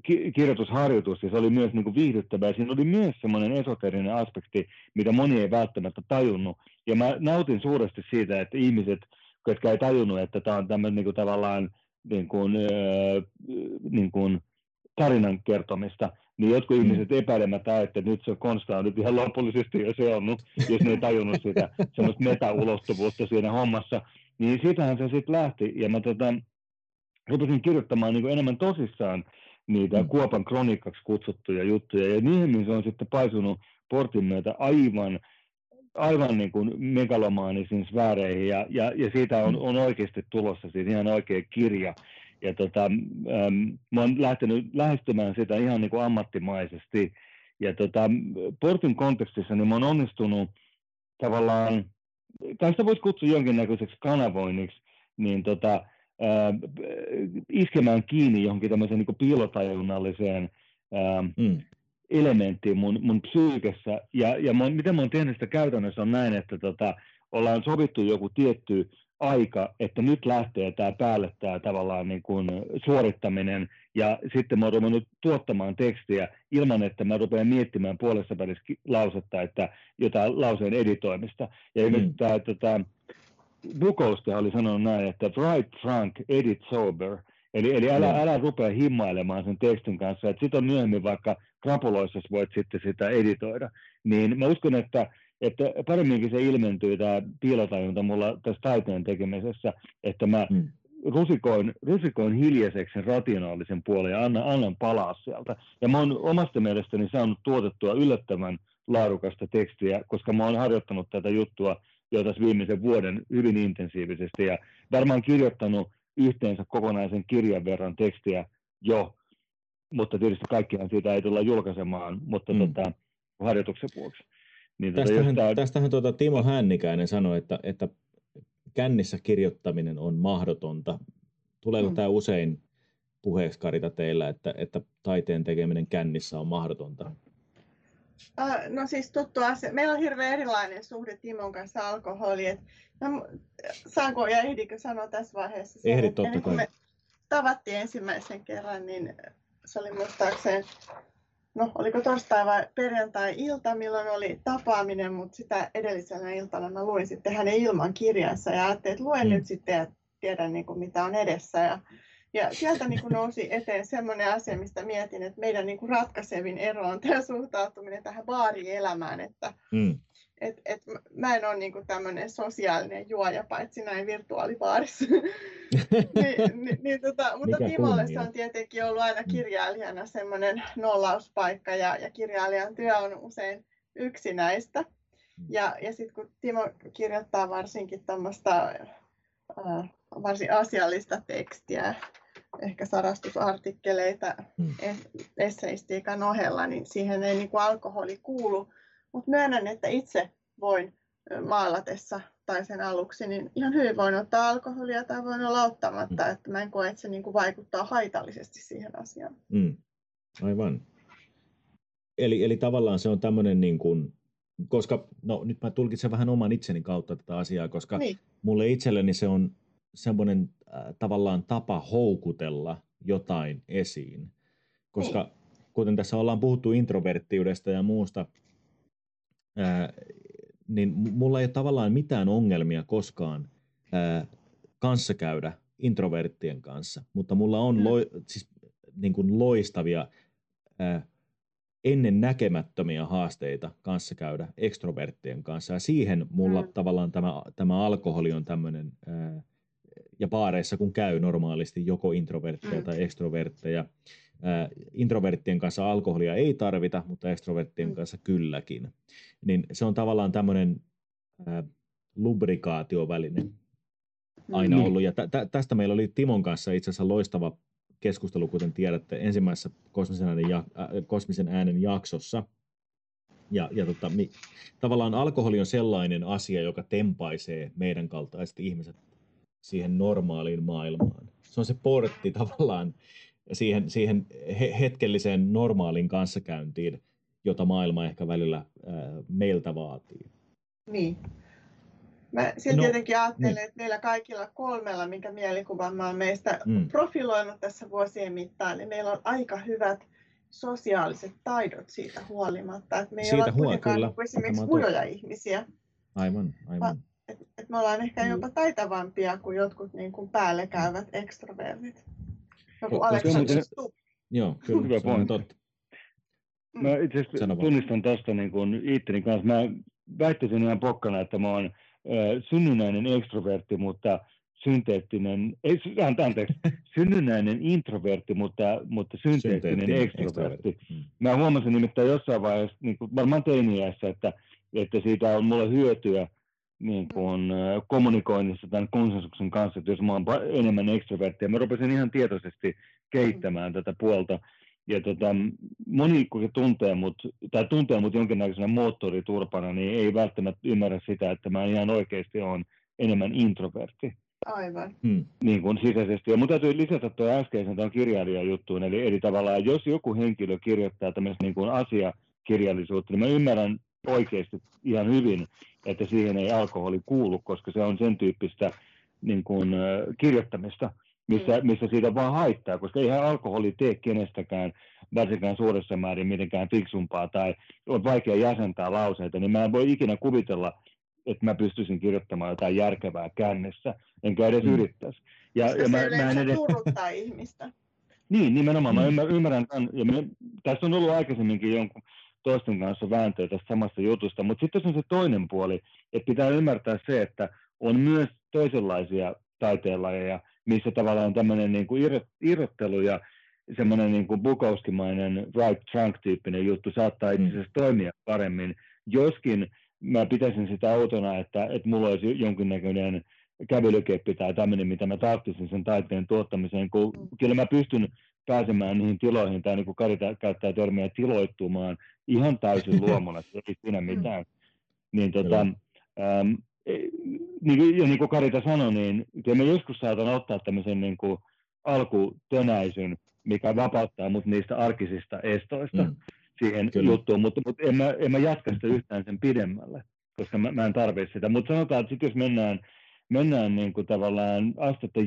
ki- kirjoitusharjoitus, ja se oli myös niin kuin viihdyttävää. Siinä oli myös semmoinen esoterinen aspekti, mitä moni ei välttämättä tajunnut. Ja mä nautin suuresti siitä, että ihmiset, jotka ei tajunnut, että tämä on tämmöinen niin kuin, tavallaan niin kuin, äh, niin kuin, tarinan kertomista, niin jotkut mm. ihmiset epäilemättä, että nyt se Konsta on nyt ihan lopullisesti jo seonnut, jos ne ei tajunnut sitä semmoista meta-ulottuvuutta siinä hommassa. Niin siitähän se sitten lähti, ja mä tota, rupesin kirjoittamaan niin enemmän tosissaan niitä mm. Kuopan kronikaksi kutsuttuja juttuja, ja niihin se on sitten paisunut portin myötä aivan, aivan niin kuin megalomaanisiin sfääreihin, ja, ja, ja siitä on, mm. on oikeasti tulossa siis ihan oikea kirja, ja tota, ähm, mä oon lähtenyt lähestymään sitä ihan niin kuin ammattimaisesti, ja tota, portin kontekstissa niin mä oon onnistunut tavallaan, tai sitä voisi kutsua jonkinnäköiseksi kanavoinniksi, niin tota, äh, iskemään kiinni johonkin tämmöiseen niin piilotajunnalliseen äh, mm. elementtiin mun, mun psyykessä. Ja, ja mä, miten mä oon tehnyt sitä käytännössä on näin, että tota, ollaan sovittu joku tietty aika, että nyt lähtee tämä päälle tämä tavallaan niin kuin suorittaminen, ja sitten mä oon tuottamaan tekstiä ilman, että mä rupean miettimään puolessa välissä lausetta, että jotain lauseen editoimista. Ja mm. tämä, tota, Bukowski oli sanonut näin, että write frank, edit sober. Eli, eli älä, älä rupea himmailemaan sen tekstin kanssa, että sitten on myöhemmin vaikka krapuloissa voit sitten sitä editoida. Niin mä uskon, että, että paremminkin se ilmentyy tämä piilotajunta mulla tässä taiteen tekemisessä, että mä mm. rusikoin, rusikoin hiljaiseksi sen rationaalisen puolen ja annan, annan palaa sieltä. Ja mä oon omasta mielestäni saanut tuotettua yllättävän laadukasta tekstiä, koska mä oon harjoittanut tätä juttua jo tässä viimeisen vuoden hyvin intensiivisesti ja varmaan kirjoittanut yhteensä kokonaisen kirjan verran tekstiä jo, mutta tietysti kaikkihan siitä ei tulla julkaisemaan, mutta mm. tota, harjoituksen vuoksi. Niin tota, tästähän tämä... tästähän tuota Timo Hännikäinen sanoi, että, että kännissä kirjoittaminen on mahdotonta. Tuleeko mm. tämä usein puheeksi Karita teillä, että, että taiteen tekeminen kännissä on mahdotonta? No siis tuttu asia. Meillä on hirveän erilainen suhde Timon kanssa alkoholiin. No, saanko ja ehdikö sanoa tässä vaiheessa? Ehdit totta kai. me tavattiin ensimmäisen kerran, niin se oli muistaakseni, no oliko torstai vai perjantai-ilta, milloin oli tapaaminen, mutta sitä edellisenä iltana mä luin sitten hänen ilman kirjansa ja ajattelin, että luen mm. nyt sitten ja tiedän niin kuin, mitä on edessä. Ja ja sieltä niin kuin nousi eteen sellainen asia, mistä mietin, että meidän niin kuin ratkaisevin ero on tämä suhtautuminen tähän baarielämään, että mm. Et, et mä en ole niin kuin tämmöinen sosiaalinen juoja, paitsi näin virtuaalibaarissa. *laughs* niin, niin, niin, tota, mutta Mikä Timolle se on tietenkin ollut aina mm. kirjailijana semmoinen nollauspaikka, ja, ja kirjailijan työ on usein yksinäistä. Mm. Ja, ja sitten kun Timo kirjoittaa varsinkin tämmöistä äh, varsin asiallista tekstiä, ehkä sarastusartikkeleita mm. esseistiikan ohella, niin siihen ei niin kuin alkoholi kuulu. Mutta myönnän, että itse voin maalatessa tai sen aluksi, niin ihan hyvin voin ottaa alkoholia tai voin olla ottamatta, mm. että mä en koe, että se niin kuin vaikuttaa haitallisesti siihen asiaan. Mm. Aivan. Eli, eli tavallaan se on tämmöinen, niin kuin, koska, no nyt mä tulkitsen vähän oman itseni kautta tätä asiaa, koska niin. mulle itselleni se on semmoinen äh, tavallaan tapa houkutella jotain esiin. Koska niin. kuten tässä ollaan puhuttu introverttiudesta ja muusta, äh, niin mulla ei ole tavallaan mitään ongelmia koskaan äh, kanssakäydä introverttien kanssa, mutta mulla on mm. lo, siis, niin kuin loistavia äh, ennen näkemättömiä haasteita kanssakäydä ekstroverttien kanssa. Ja siihen mulla mm. tavallaan tämä, tämä alkoholi on tämmöinen äh, ja baareissa kun käy normaalisti joko introvertteja mm. tai ekstrovertteja. Introverttien kanssa alkoholia ei tarvita, mutta ekstroverttien mm. kanssa kylläkin. Niin se on tavallaan tämmöinen äh, lubrikaatioväline aina mm. ollut. Ja tä- tä- tästä meillä oli Timon kanssa itse asiassa loistava keskustelu, kuten tiedätte, ensimmäisessä kosmisen äänen, ja- äh, kosmisen äänen jaksossa. Ja, ja tota, mi, tavallaan alkoholi on sellainen asia, joka tempaisee meidän kaltaiset ihmiset siihen normaaliin maailmaan. Se on se portti *laughs* tavallaan siihen, siihen hetkelliseen normaalin kanssakäyntiin, jota maailma ehkä välillä ää, meiltä vaatii. Niin. Mä silti no, jotenkin ajattelen, niin. että meillä kaikilla kolmella, minkä mielikuvan mä oon meistä mm. profiloinut tässä vuosien mittaan, niin meillä on aika hyvät sosiaaliset taidot siitä huolimatta. Että me ei siitä olla kuitenkaan niin esimerkiksi huonoja ihmisiä. Aivan, aivan. Et, et me ollaan ehkä mm. jopa taitavampia kuin jotkut niin kuin päälle käyvät ekstrovertit. Stubb. Joo, kyllä, Hyvä se on totta. Mä itse asiassa tunnistan tuosta niin kuin itteni kanssa. Mä väittäisin ihan pokkana, että mä oon äh, synnynnäinen ekstrovertti, mutta synteettinen, ei, anteeksi, *laughs* synnynnäinen introvertti, mutta, mutta synteettinen ekstrovertti. Hmm. Mä huomasin nimittäin jossain vaiheessa, niin kuin varmaan teiniässä, että, että siitä on mulle hyötyä niin kuin, kommunikoinnissa tämän konsensuksen kanssa, että jos mä oon enemmän ekstrovertti, ja mä rupesin ihan tietoisesti kehittämään tätä puolta. Ja tota, moni, kun se tuntee mut, tai tuntee mut jonkinnäköisenä moottoriturpana, niin ei välttämättä ymmärrä sitä, että mä ihan oikeasti on enemmän introvertti. Aivan. Hmm. Niin kuin sisäisesti. Ja mun täytyy lisätä tuo äskeisen tuon kirjailijajuttuun. Eli, eli tavallaan, jos joku henkilö kirjoittaa tämmöistä niin kuin asiakirjallisuutta, niin mä ymmärrän oikeasti ihan hyvin, että siihen ei alkoholi kuulu, koska se on sen tyyppistä niin kuin, kirjoittamista, missä, hmm. missä siitä vaan haittaa, koska eihän alkoholi tee kenestäkään, varsinkaan suuressa määrin mitenkään fiksumpaa tai on vaikea jäsentää lauseita, niin mä en voi ikinä kuvitella, että mä pystyisin kirjoittamaan jotain järkevää kännessä, enkä edes mm. yrittäisi. Ja, Koska ja se mä, mä en edes... turruttaa ihmistä. Niin, nimenomaan. Mm. Mä ymmärrän, ymmärrän tämän. Ja me, tässä on ollut aikaisemminkin jonkun toisten kanssa vääntöä tästä samasta jutusta, mutta sitten on se toinen puoli, että pitää ymmärtää se, että on myös toisenlaisia taiteenlajeja, missä tavallaan tämmöinen niin kuin irrottelu ja semmoinen niin kuin Bukowskimainen right trunk-tyyppinen juttu saattaa itse asiassa toimia paremmin, joskin mä pitäisin sitä outona, että, että mulla olisi jonkinnäköinen kävelykeppi tai tämmöinen, mitä mä tarttisin sen taiteen tuottamiseen, kun mm. kyllä mä pystyn pääsemään niihin tiloihin, tai niin kuin Karita käyttää termiä tiloittumaan ihan täysin luomuna, ei siinä mm. mitään. Niin, tota, ähm, niin, ja niin kuin Karita sanoi, niin kyllä mä joskus saatan ottaa tämmöisen niin kuin alkutönäisyn, mikä vapauttaa mut niistä arkisista estoista. Mm siihen Kyllä. juttuun, mutta, mutta en, mä, en mä jatka sitä yhtään sen pidemmälle, koska mä, mä en tarvitse sitä. Mutta sanotaan, että sit jos mennään, mennään niin kuin tavallaan astetta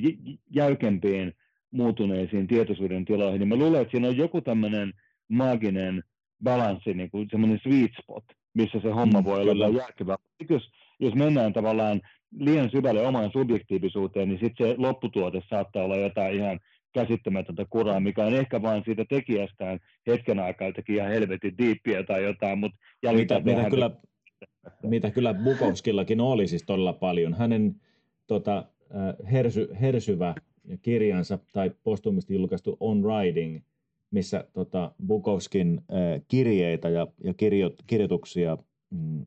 jäykempiin muuttuneisiin tietoisuuden tiloihin, niin mä luulen, että siinä on joku tämmöinen maaginen balanssi, niin kuin semmoinen sweet spot, missä se homma mm, voi olla järkevää. Jos, jos mennään tavallaan liian syvälle omaan subjektiivisuuteen, niin sitten se lopputuote saattaa olla jotain ihan käsittämätöntä kuraa, mikä on ehkä vain siitä tekijästään hetken aikaa teki ihan helvetin diippiä tai jotain, mutta mitä, mitä, kyllä, mitä kyllä Bukowskillakin oli siis todella paljon. Hänen tota, hersy, hersyvä kirjansa tai postumisti julkaistu On Riding, missä tota, Bukowskin kirjeitä ja, ja kirjo, kirjoituksia mm,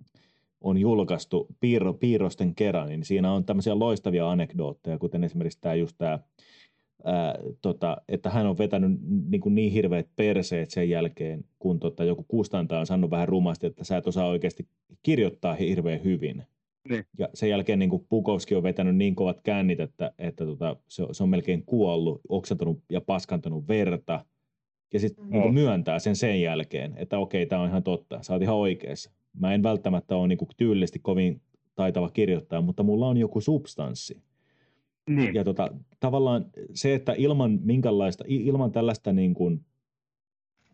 on julkaistu piirro, piirrosten kerran, niin siinä on tämmöisiä loistavia anekdootteja, kuten esimerkiksi tämä just tämä ää, tota, että hän on vetänyt niin, kuin niin hirveät perseet sen jälkeen, kun tota, joku kustantaja on sanonut vähän rumasti, että sä et osaa oikeasti kirjoittaa hirveän hyvin. Niin. Ja sen jälkeen niin kuin Pukowski on vetänyt niin kovat kännit, että, että tota, se, se on melkein kuollut, oksentanut ja paskantanut verta. Ja sitten mm. niin myöntää sen sen jälkeen, että okei, tämä on ihan totta, sä oot ihan oikeassa. Mä en välttämättä ole niin kuin tyylisesti kovin taitava kirjoittaja, mutta mulla on joku substanssi. Niin. Ja tota, tavallaan se, että ilman minkälaista, ilman tällaista niin kuin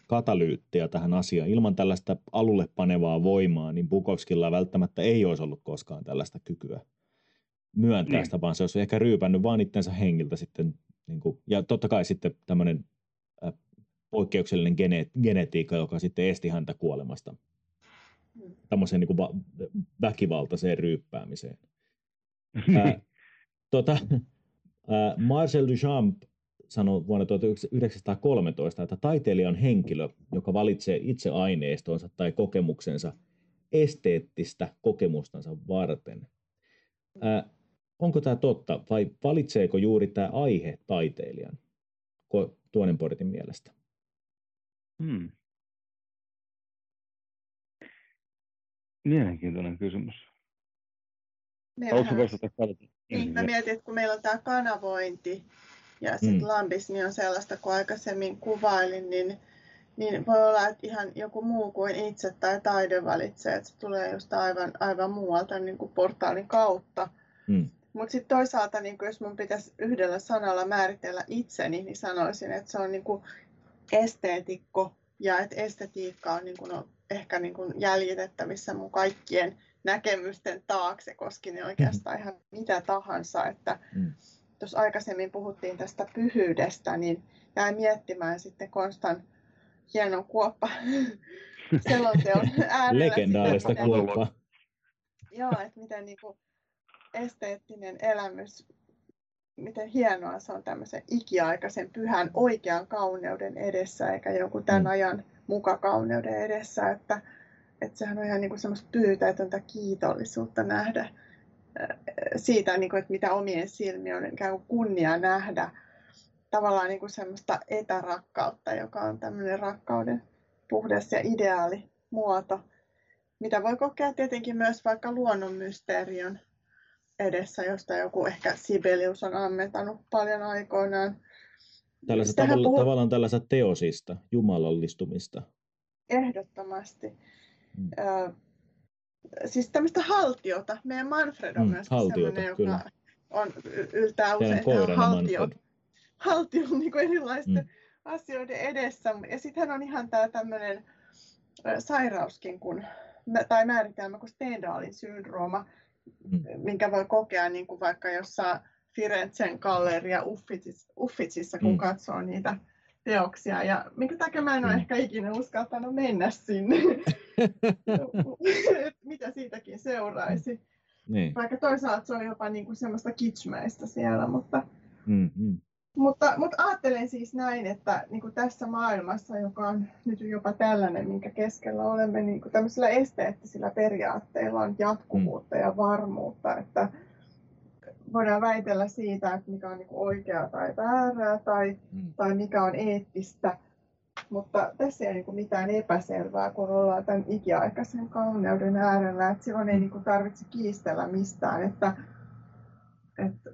katalyyttiä tähän asiaan, ilman tällaista alulle panevaa voimaa, niin Bukovskilla välttämättä ei olisi ollut koskaan tällaista kykyä myöntää niin. sitä, vaan se olisi ehkä ryypännyt vaan itsensä hengiltä sitten. Niin kuin, ja totta kai sitten tämmöinen äh, poikkeuksellinen gene, genetiikka, joka sitten esti häntä kuolemasta mm. tämmöiseen niin kuin va- väkivaltaiseen ryyppäämiseen. Äh, *laughs* Tota, äh, Marcel Duchamp sanoi vuonna 1913, että taiteilija on henkilö, joka valitsee itse aineistonsa tai kokemuksensa esteettistä kokemustansa varten. Äh, onko tämä totta vai valitseeko juuri tämä aihe taiteilijan tuonen portin mielestä? Hmm. Mielenkiintoinen kysymys. Meillähän Haluatko vastata? Niin, mä mietin, että kun meillä on tämä kanavointi ja sitten Mm. mm. lambismi on sellaista, kun aikaisemmin kuvailin, niin, niin voi olla, että ihan joku muu kuin itse tai taide valitsee, että se tulee just aivan, aivan muualta niin kuin portaalin kautta. Mm. Mutta sitten toisaalta, niin jos mun pitäisi yhdellä sanalla määritellä itseni, niin sanoisin, että se on niin kuin esteetikko ja että estetiikka on, niin kuin, on ehkä niin kuin jäljitettävissä mun kaikkien näkemysten taakse, koski ne oikeastaan ihan mitä tahansa. Että Mm. Jos aikaisemmin puhuttiin tästä pyhyydestä, niin jäin miettimään sitten Konstan hienon kuoppa *laughs* selonteon äärellä. Legendaarista kuoppaa. Joo, että miten niin kuin esteettinen elämys, miten hienoa se on tämmöisen ikiaikaisen pyhän oikean kauneuden edessä, eikä joku tämän Mm. ajan mukakauneuden edessä, että, että sehän on ihan niin kuin semmoista pyytäetöntä kiitollisuutta nähdä äh, siitä, niin kuin, että mitä omien silmien on ikään kuin kunnia nähdä, tavallaan niin kuin semmoista etärakkautta, joka on tämmöinen rakkauden puhdas ja ideaali muoto, mitä voi kokea tietenkin myös vaikka luonnon mysteerion edessä, josta joku ehkä Sibelius on ammentanut paljon aikoinaan. Tällaista Sitähän tavalla, puhut- tavallaan tällaista teosista, jumalallistumista. Ehdottomasti. Mm. Ö, siis tämmöistä haltiota. Meidän Manfred on Mm, myös haltiota, semmoinen, kyllä. joka on, yltää usein koiranne haltio, Manfred. haltio niin kuin erilaisten Mm. asioiden edessä. Ja sitten hän on ihan tämä tämmöinen sairauskin, kun, tai määritelmä kuin Stendhalin syndrooma, Mm. minkä voi kokea niin kuin vaikka jossain Firenzen galleria Uffizissa, Uffizissa, kun mm. katsoo niitä teoksia. Ja minkä takia mä en ole Mm. ehkä ikinä uskaltanut mennä sinne. *laughs* Et Mitä siitäkin seuraisi. niin. Vaikka toisaalta se on jopa niin kuin semmoista kitsmäistä siellä, mutta, Mm, mm. mutta, mutta ajattelen siis näin, että niin kuin tässä maailmassa, joka on nyt jopa tällainen, minkä keskellä olemme, niin kuin tämmöisillä esteettisillä periaatteilla on jatkuvuutta ja varmuutta, että voidaan väitellä siitä, että mikä on niin oikeaa tai väärää tai, Mm. tai mikä on eettistä, mutta tässä ei ole niin mitään epäselvää, kun ollaan tämän ikiaikaisen kauneuden äärellä, että silloin ei niin tarvitse kiistellä mistään, että, että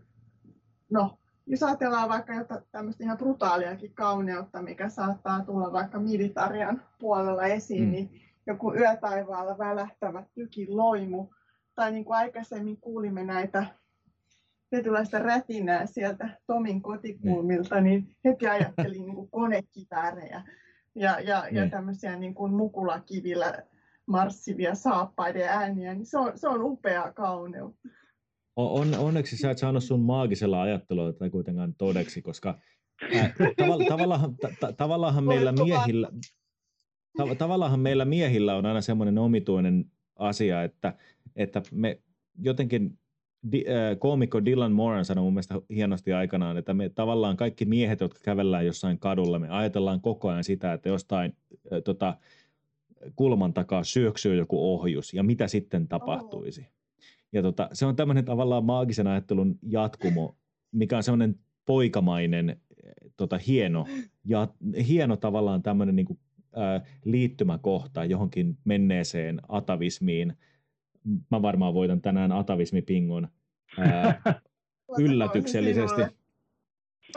no, jos ajatellaan vaikka jotain tämmöistä ihan brutaaliakin kauneutta, mikä saattaa tulla vaikka militarian puolella esiin, mm. niin joku yötaivaalla välähtävä tykin loimu, tai niin kuin aikaisemmin kuulimme näitä tietynlaista rätinää sieltä Tomin kotikulmilta, niin heti ajattelin niin kuin konekiväärejä ja, ja, ja Niin. tämmöisiä niin kuin mukulakivillä marssivia saappaiden ääniä, niin se on, se on upeaa kauneutta. O- On, onneksi sä et saanut sun maagisella ajattelua tätä kuitenkaan todeksi, koska ää, tavalla, tavallaanhan, ta, ta, tavallaanhan meillä miehillä, ta, tavallaanhan meillä miehillä on aina semmoinen omituinen asia, että, että me jotenkin di, ää, koomikko Dylan Moran sanoi mun mielestä hienosti aikanaan, että me tavallaan kaikki miehet, jotka kävellään jossain kadulla, me ajatellaan koko ajan sitä, että jostain ää, tota, kulman takaa syöksyy joku ohjus ja mitä sitten tapahtuisi. Ja tota, se on tämmöinen tavallaan maagisen ajattelun jatkumo, mikä on semmoinen poikamainen, eh, tota, hieno, ja, hieno tavallaan tämmöinen niin kuin, ää, liittymäkohta johonkin menneeseen atavismiin. Mä varmaan voitan tänään atavismipingon ää, *laughs* yllätyksellisesti. Mä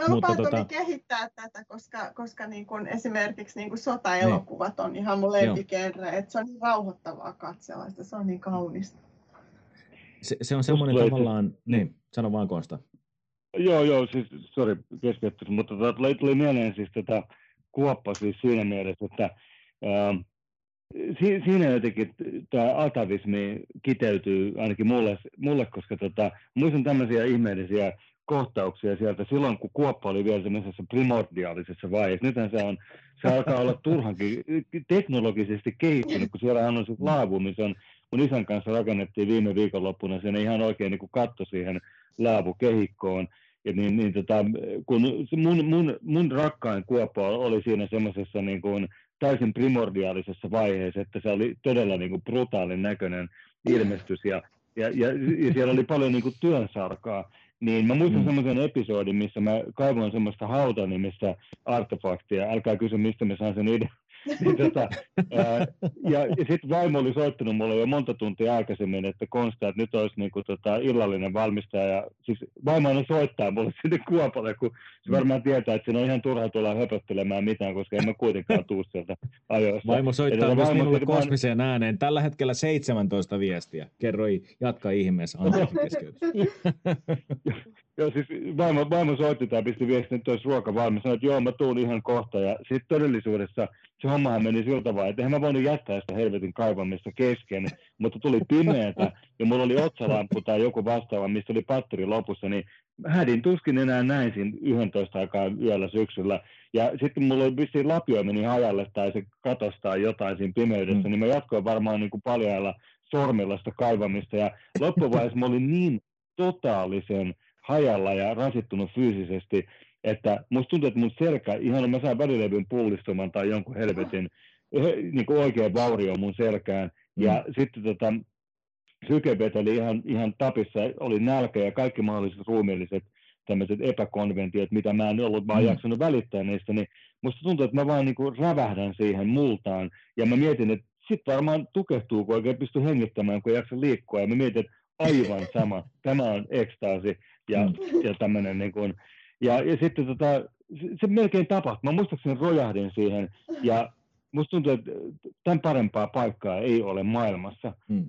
Mutta lupaan tota- tota... kehittää tätä, koska, koska niin kun esimerkiksi niin kun sotaelokuvat on ihan mun lempigenre, että se on niin rauhoittavaa katsella sitä, se on niin kaunista. Se, se on semmoinen tulee- tavallaan, niin, sano vaan Konsta. Joo, joo, siis, sorry, keskeytys, mutta tota, tuli, tuli mieleen siis tätä kuoppa siis siinä mielessä, että ää, si, siinä jotenkin tämä atavismi kiteytyy ainakin mulle, mulle koska tota, muistan tämmöisiä ihmeellisiä kohtauksia sieltä silloin, kun kuoppa oli vielä semmoisessa primordiaalisessa vaiheessa. Nythän se, on, se alkaa olla turhankin teknologisesti kehittynyt, kun siellä on sitten laavu, missä on mun isän kanssa rakennettiin viime viikonloppuna sen ihan oikein niin katto siihen laavukehikkoon. Ja niin, niin tota, kun se mun, mun, mun rakkain kuoppa oli siinä semmoisessa niin kuin täysin primordiaalisessa vaiheessa, että se oli todella niin kuin brutaalin näköinen ilmestys ja, ja, ja, ja siellä oli paljon niin kuin työnsarkaa. Niin mä muistan Mm. mm. semmoisen episodin, missä mä kaivoin semmoista hautanimistä artefaktia. Älkää kysy, mistä mä saan sen ide- niin tota, ää, ja, ja sitten vaimo oli soittanut mulle jo monta tuntia aikaisemmin, että Konsta, että nyt olisi niin kuin, tota, illallinen valmistaja. Ja, siis vaimo aina soittaa mulle *laughs* sinne Kuopalle, kun se varmaan tietää, että siinä on ihan turha tulla höpöttelemään mitään, koska en mä kuitenkaan tuu sieltä ajoista. Vaimo soittaa myös vaimo minulle kosmiseen ääneen. Tällä hetkellä 17 viestiä. Kerroi, jatka ihmeessä. Anteeksi *laughs* keskeytys. *laughs* Joo, siis vaimo, vaimo soitti tai pisti viestin, että olisi ruoka valmis. Sanoin, että joo, mä tuun ihan kohta. Ja sitten todellisuudessa se hommahan meni sillä tavalla, että eihän mä voinut jättää sitä helvetin kaivamista kesken, *laughs* mutta tuli pimeätä ja mulla oli otsalamppu tai joku vastaava, missä oli patteri lopussa, niin hädin tuskin enää näin siinä 11 aikaa yöllä syksyllä. Ja sitten mulla oli vissiin lapio meni hajalle tai se katostaa jotain siinä pimeydessä, Mm. niin mä jatkoin varmaan niin kuin paljailla sormilla sitä kaivamista. Ja loppuvaiheessa mä olin niin totaalisen hajalla ja rasittunut fyysisesti, että musta tuntuu, että mun selkä, ihan mä saan välilevyn pullistuman tai jonkun helvetin niin kuin oikein vaurio mun selkään. Ja sitten tota, syke veteli ihan, ihan tapissa, oli nälkä ja kaikki mahdolliset ruumiilliset tämmöiset epäkonventiot, mitä mä en ollut vaan Mm. jaksanut välittää niistä, niin musta tuntuu, että mä vaan niin kuin rävähdän siihen multaan. Ja mä mietin, että sit varmaan tukehtuu, kun oikein pysty hengittämään, kun ei jaksa liikkua. Ja mä mietin, että aivan sama, tämä on ekstaasi ja, Mm. ja tämmöinen niin kuin, ja, ja sitten tota, se, se melkein tapahtui. Mä muistaakseni rojahdin siihen ja musta tuntuu, että tämän parempaa paikkaa ei ole maailmassa. Mm.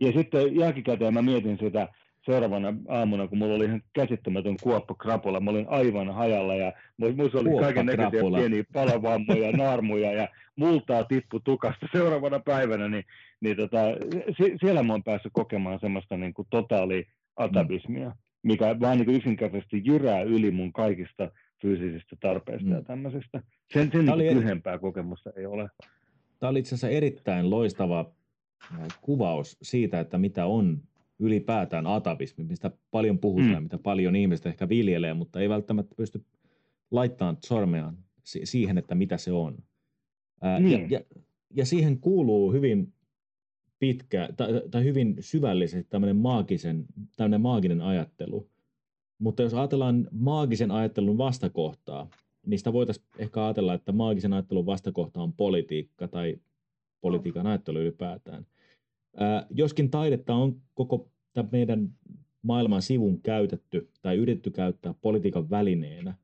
Ja sitten jälkikäteen mä mietin sitä seuraavana aamuna, kun mulla oli ihan käsittämätön kuoppa krapula. Mä olin aivan hajalla ja mulla oli kaiken näköisiä pieniä palovammoja, naarmuja ja multaa tippu tukasta *laughs* seuraavana päivänä. Niin, niin tota, sie- siellä mä oon päässyt kokemaan semmoista niin kuin totaali atavismia, mikä vaan niin kuin yksinkertaisesti jyrää yli mun kaikista fyysisistä tarpeista Mm. ja tämmöisestä. Sen, sen niin eri- lyhempää kokemusta ei ole. Tämä oli itse asiassa erittäin loistava äh, kuvaus siitä, että mitä on ylipäätään atavismi, mistä paljon puhutaan, Mm. mitä paljon ihmiset ehkä viljelee, mutta ei välttämättä pysty laittamaan sormeaan si- siihen, että mitä se on. Ää, Niin. ja, ja, ja siihen kuuluu hyvin pitkä tai, tai hyvin syvällisesti tämmöinen maagisen, tämmöinen maaginen ajattelu. Mutta jos ajatellaan maagisen ajattelun vastakohtaa, niin sitä voitaisiin ehkä ajatella, että maagisen ajattelun vastakohta on politiikka tai politiikan ajattelu ylipäätään. Ää, joskin taidetta on koko tämän meidän maailman sivun käytetty tai yritetty käyttää politiikan välineenä,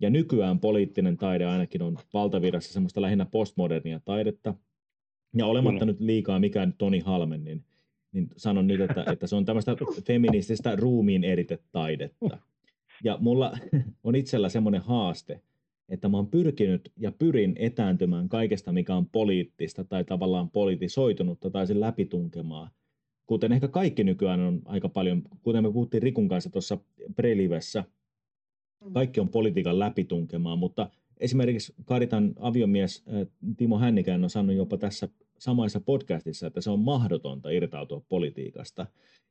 ja nykyään poliittinen taide ainakin on valtavirrassa semmoista lähinnä postmodernia taidetta, ja olematta nyt liikaa mikään Toni Halmen, niin, niin sanon nyt, että, että se on tämmöistä *laughs* feminististä ruumiin eritetaidetta. Ja mulla *laughs* on itsellä semmoinen haaste, että mä oon pyrkinyt ja pyrin etääntymään kaikesta, mikä on poliittista tai tavallaan politisoitunutta tai sen läpitunkemaa. Kuten ehkä kaikki nykyään on aika paljon, kuten me puhuttiin Rikun kanssa tuossa prelivessä, kaikki on politiikan läpitunkemaa, mutta esimerkiksi Karitan aviomies äh, Timo Hännikäinen on sanonut jopa tässä samaisessa podcastissa, että se on mahdotonta irtautua politiikasta.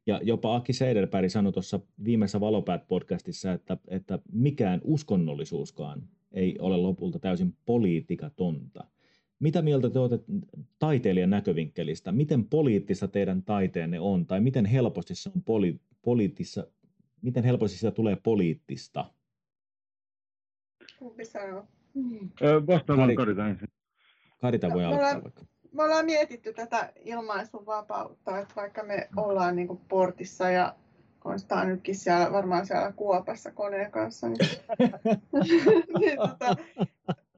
Ja jopa Aki Seiderberg sanoi tuossa viimeisessä Valopäät-podcastissa, että, että mikään uskonnollisuuskaan ei ole lopulta täysin poliitikatonta. Mitä mieltä te olette taiteilijan näkövinkkelistä? Miten poliittista teidän taiteenne on? Tai miten helposti se on poli, poliittissa, miten helposti siitä tulee poliittista? Kumpi sanoo? Ö, Vastaan Karita ensin. Karita No, voi me aloittaa ollaan- vaikka. Me ollaan mietitty tätä ilmaisuvapautta, että vaikka me ollaan niin portissa ja Konsta nytkin siellä, varmaan siellä kuopassa koneen kanssa, niin, *laughs* *laughs* niin tota,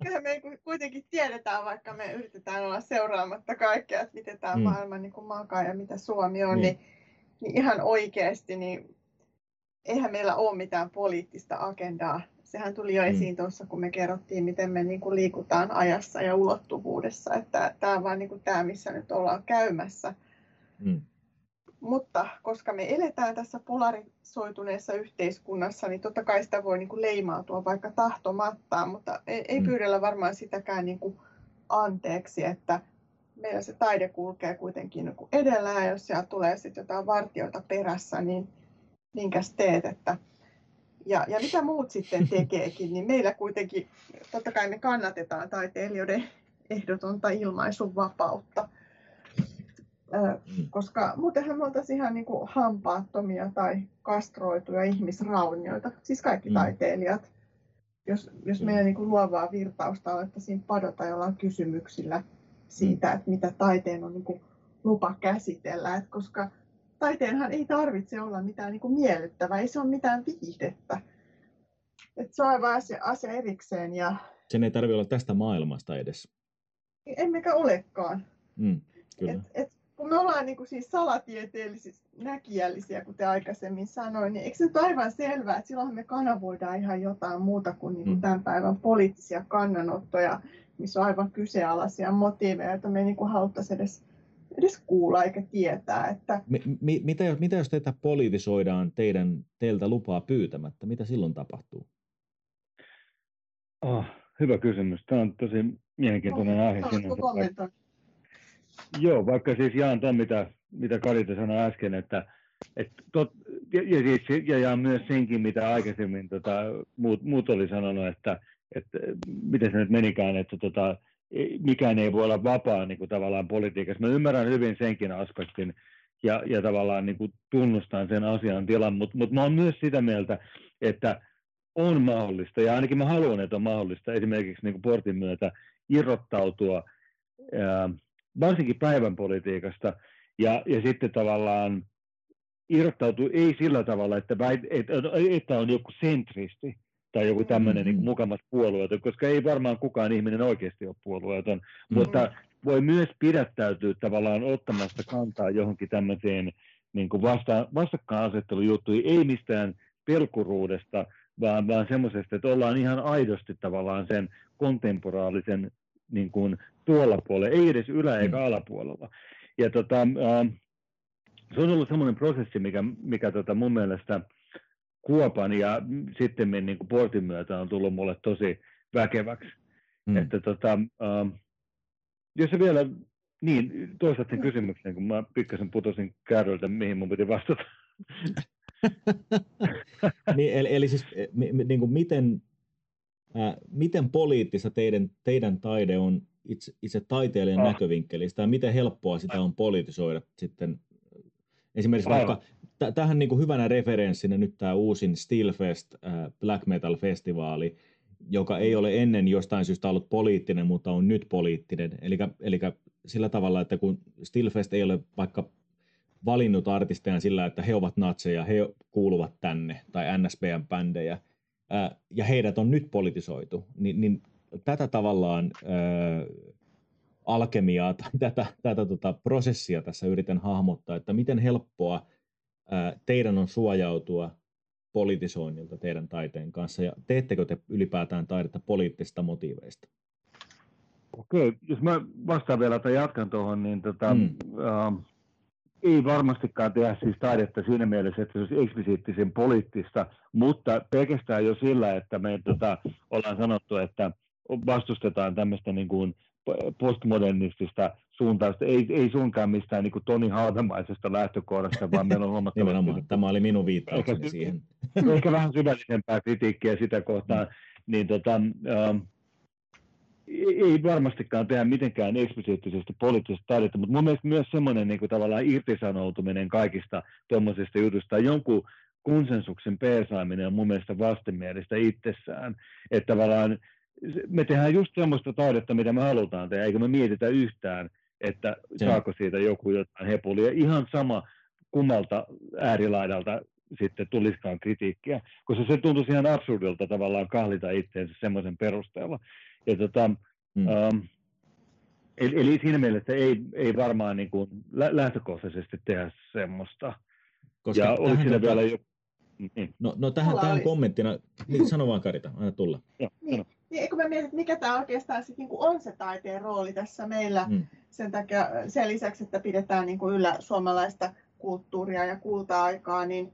kyllä me kuitenkin tiedetään, vaikka me yritetään olla seuraamatta kaikkea, että miten tämä Mm. maailma niin kuin makaa ja mitä Suomi on, Niin. niin, niin ihan oikeasti, niin eihän meillä ole mitään poliittista agendaa. Sehän tuli jo Mm. esiin tuossa, kun me kerrottiin, miten me niin kuin liikutaan ajassa ja ulottuvuudessa, että tämä on vain niin kuin tämä, missä nyt ollaan käymässä. Mm. Mutta koska me eletään tässä polarisoituneessa yhteiskunnassa, niin totta kai sitä voi niin kuin leimautua vaikka tahtomattaan, mutta ei, ei Mm. pyydellä varmaan sitäkään niin kuin anteeksi, että meillä se taide kulkee kuitenkin niin kuin edellä ja jos siellä tulee sitten jotain vartioita perässä, niin minkäs teet, että ja, ja mitä muut sitten *laughs* tekeekin, niin meillä kuitenkin, totta kai me kannatetaan taiteilijoiden ehdotonta ilmaisun vapautta. Mm. koska muutenhan me oltaisiin ihan niin kuin hampaattomia tai kastroituja ihmisraunioita, siis kaikki Mm. taiteilijat. jos, jos Kyllä. meidän niin kuin luovaa virtausta alettaisiin padota jollain kysymyksillä siitä, että mitä taiteen on niin kuin lupa käsitellä, että koska taiteenhan ei tarvitse olla mitään niin kuin miellyttävää, ei se ole mitään viihdettä. Et se on aivan asia, asia erikseen ja Sen ei tarvitse olla tästä maailmasta edes. emmekä olekaan. Mm, kyllä. Et, et, kun me ollaan niin kuin siis salatieteellisiä, näkijällisiä, kuten aikaisemmin sanoin, niin eikö se nyt aivan selvää, että silloin me kanavoidaan ihan jotain muuta kuin, niin kuin Mm. tämän päivän poliittisia kannanottoja, missä on aivan kyseenalaisia motiiveja, joita me ei niin kuin haluttaisi edes, edes kuulla eikä tietää. Että, Mi- mi- mitä, jos, mitä jos teitä politisoidaan teidän, teiltä lupaa pyytämättä? Mitä silloin tapahtuu? Oh, hyvä kysymys. Tämä on tosi mielenkiintoinen aihe. Haluatko sinänsä. kommentoida? Joo, vaikka siis jaan tuon, mitä, mitä Karita sanoi äsken, että, että tot, ja, ja, siis, ja jaan myös senkin, mitä aikaisemmin tota, muut, muut oli sanonut, että, että miten se nyt menikään, että tota, ei- mikään ei voi olla vapaa niin kuin tavallaan politiikassa. Mä ymmärrän hyvin senkin aspektin ja, ja tavallaan niin kuin tunnustan sen asian tilan, mutta mut mä oon myös sitä mieltä, että on mahdollista, ja ainakin mä haluan, että on mahdollista esimerkiksi niin kuin portin myötä irrottautua ää, varsinkin päivän politiikasta, ja, ja sitten tavallaan irrottautuu ei sillä tavalla, että, että, että on joku sentristi tai joku tämmöinen Mm-hmm. niin mukamas puolueeton, koska ei varmaan kukaan ihminen oikeasti ole puolueeton, Mm. mutta voi myös pidättäytyä tavallaan ottamasta kantaa johonkin tämmöiseen niin kuin vasta, vastakkainasettelujuttuihin, ei mistään pelkuruudesta, vaan, vaan semmoisesta, että ollaan ihan aidosti tavallaan sen kontemporaalisen niin kuin tuolla puolella, ei edes ylä- eikä Mm. alapuolella. Ja tota, äh, se on ollut semmoinen prosessi, mikä, mikä tota mun mielestä Kuopan ja sitten niin kuin portin myötä on tullut mulle tosi väkeväksi. Mm. Mm. Että tota, äh, jos se vielä, niin toistat sen kysymyksen, kun mä pikkasen putosin kärryltä, mihin mun piti vastata. *laughs* niin, eli, eli siis mi, niin kuin miten, ää, miten poliittista teidän, teidän taide on itse, itse taiteilijan Ah. näkövinkkelistä ja miten helppoa sitä on politisoida sitten esimerkiksi Aivan. vaikka t- tähän niin kuin hyvänä referenssinä nyt tämä uusin Stillfest ää, Black Metal Festivaali, joka ei ole ennen jostain syystä ollut poliittinen, mutta on nyt poliittinen. Eli, eli sillä tavalla, että kun Stillfest ei ole vaikka valinnut artisteja sillä, että he ovat natseja, he kuuluvat tänne, tai NSBN-bändejä, ää, ja heidät on nyt politisoitu, niin, niin tätä tavallaan ää, alkemiaa tai *laughs* tätä, tätä tota prosessia tässä yritän hahmottaa, että miten helppoa ää, teidän on suojautua politisoinnilta teidän taiteen kanssa, ja teettekö te ylipäätään taidetta poliittisista motiiveista? Okei, jos mä vastaan vielä tai jatkan tuohon, niin tota, Mm. mm. äh, ei varmastikaan tehdä siis taidetta siinä mielessä, että se olisi eksplisiittisen poliittista, mutta pelkästään jo sillä, että me tota, ollaan sanottu, että vastustetaan tämmöistä niin kuin postmodernistista suuntausta, ei, ei suinkaan mistään niin kuin Toni Hautamaisesta lähtökohdasta, vaan meillä on *laughs* huomattavasti Nimenomaan, tämä oli minun viittaukseni Eikä- *laughs* siihen. ehkä vähän syvällisempää kritiikkiä sitä kohtaan, niin tota, ähm, ei varmastikaan tehdä mitenkään eksplisiittisesti poliittista taidetta, mutta mun mielestä myös semmoinen niin kuin tavallaan irtisanoutuminen kaikista tuommoisista jutuista, jonkun konsensuksen peesaaminen on mun mielestä vastenmielistä itsessään, että tavallaan me tehdään just semmoista taidetta, mitä me halutaan tehdä, eikä me mietitä yhtään, että saako siitä joku jotain hepulia. Ihan sama kummalta äärilaidalta sitten tuliskaan kritiikkiä, koska se tuntuisi ihan absurdilta tavallaan kahlita itseensä semmoisen perusteella. Ja tota, Mm. ähm, eli, eli siinä mielessä ei, ei varmaan niin kuin lä- lähtökohtaisesti tehdä semmoista. Koska ja oliko siinä tota- vielä joku... Niin, No, no tähän, tähän kommenttina, niin sano vaan Karita, aina tulla. joo, Niin. Niin, eikö mä mietin, että mikä tämä oikeastaan sit niinku on se taiteen rooli tässä meillä Mm. sen, takia, sen lisäksi, että pidetään niinku yllä suomalaista kulttuuria ja kulta-aikaa, niin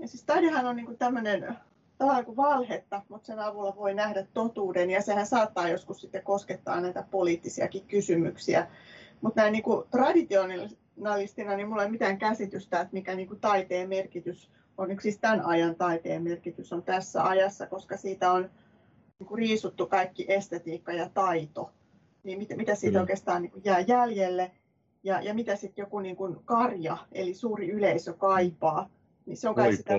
ja siis taidehan on niinku tämmöinen tavallaan kuin valhetta, mutta sen avulla voi nähdä totuuden ja sehän saattaa joskus sitten koskettaa näitä poliittisiakin kysymyksiä. Mutta näin niinku traditionalistina niin mulla ei mitään käsitystä, että mikä niinku taiteen merkitys on, niin siis tämän ajan taiteen merkitys on tässä ajassa, koska siitä on niin kuin riisuttu kaikki estetiikka ja taito, niin mitä, mitä siitä Kyllä. oikeastaan niin kuin jää jäljelle ja, ja mitä sitten joku niin kuin karja, eli suuri yleisö kaipaa, niin se on kai sitä,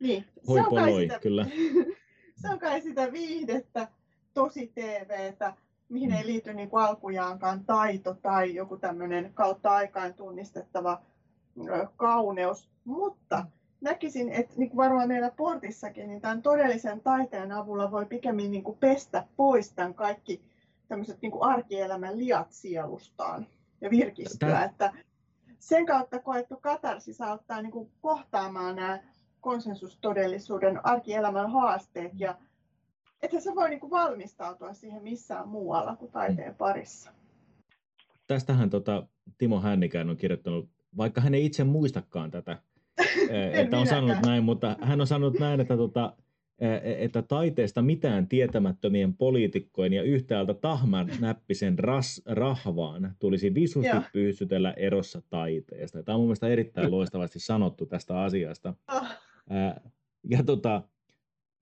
niin, se Hoi on kai poloi, sitä, kyllä. *laughs* se on kai sitä viihdettä, tosi TVtä, mihin ei liity niin kuin alkujaankaan taito tai joku tämmöinen kautta aikaan tunnistettava kauneus. Mutta näkisin, että niin varmaan meillä portissakin, niin tämän todellisen taiteen avulla voi pikemmin niin kuin pestä pois tämän kaikki tämmöiset niin kuin arkielämän liat sielustaan ja virkistyä. Tää- Että sen kautta koettu katarsis auttaa niin kuin kohtaamaan nämä konsensustodellisuuden arkielämän haasteet ja että se voi niin kuin valmistautua siihen missään muualla kuin taiteen parissa. Tästähän tota, Timo Hännikään on kirjoittanut, vaikka hän ei itse muistakaan tätä, *laughs* että on sanonut näin, mutta hän on sanonut näin, että, tota, eh, että taiteesta mitään tietämättömien poliitikkojen ja yhtäältä tahman näppisen ras, rahvaan tulisi visusti Joo. pystytellä erossa taiteesta. Tämä on mun mielestä erittäin *laughs* loistavasti sanottu tästä asiasta. Ää, ja tota,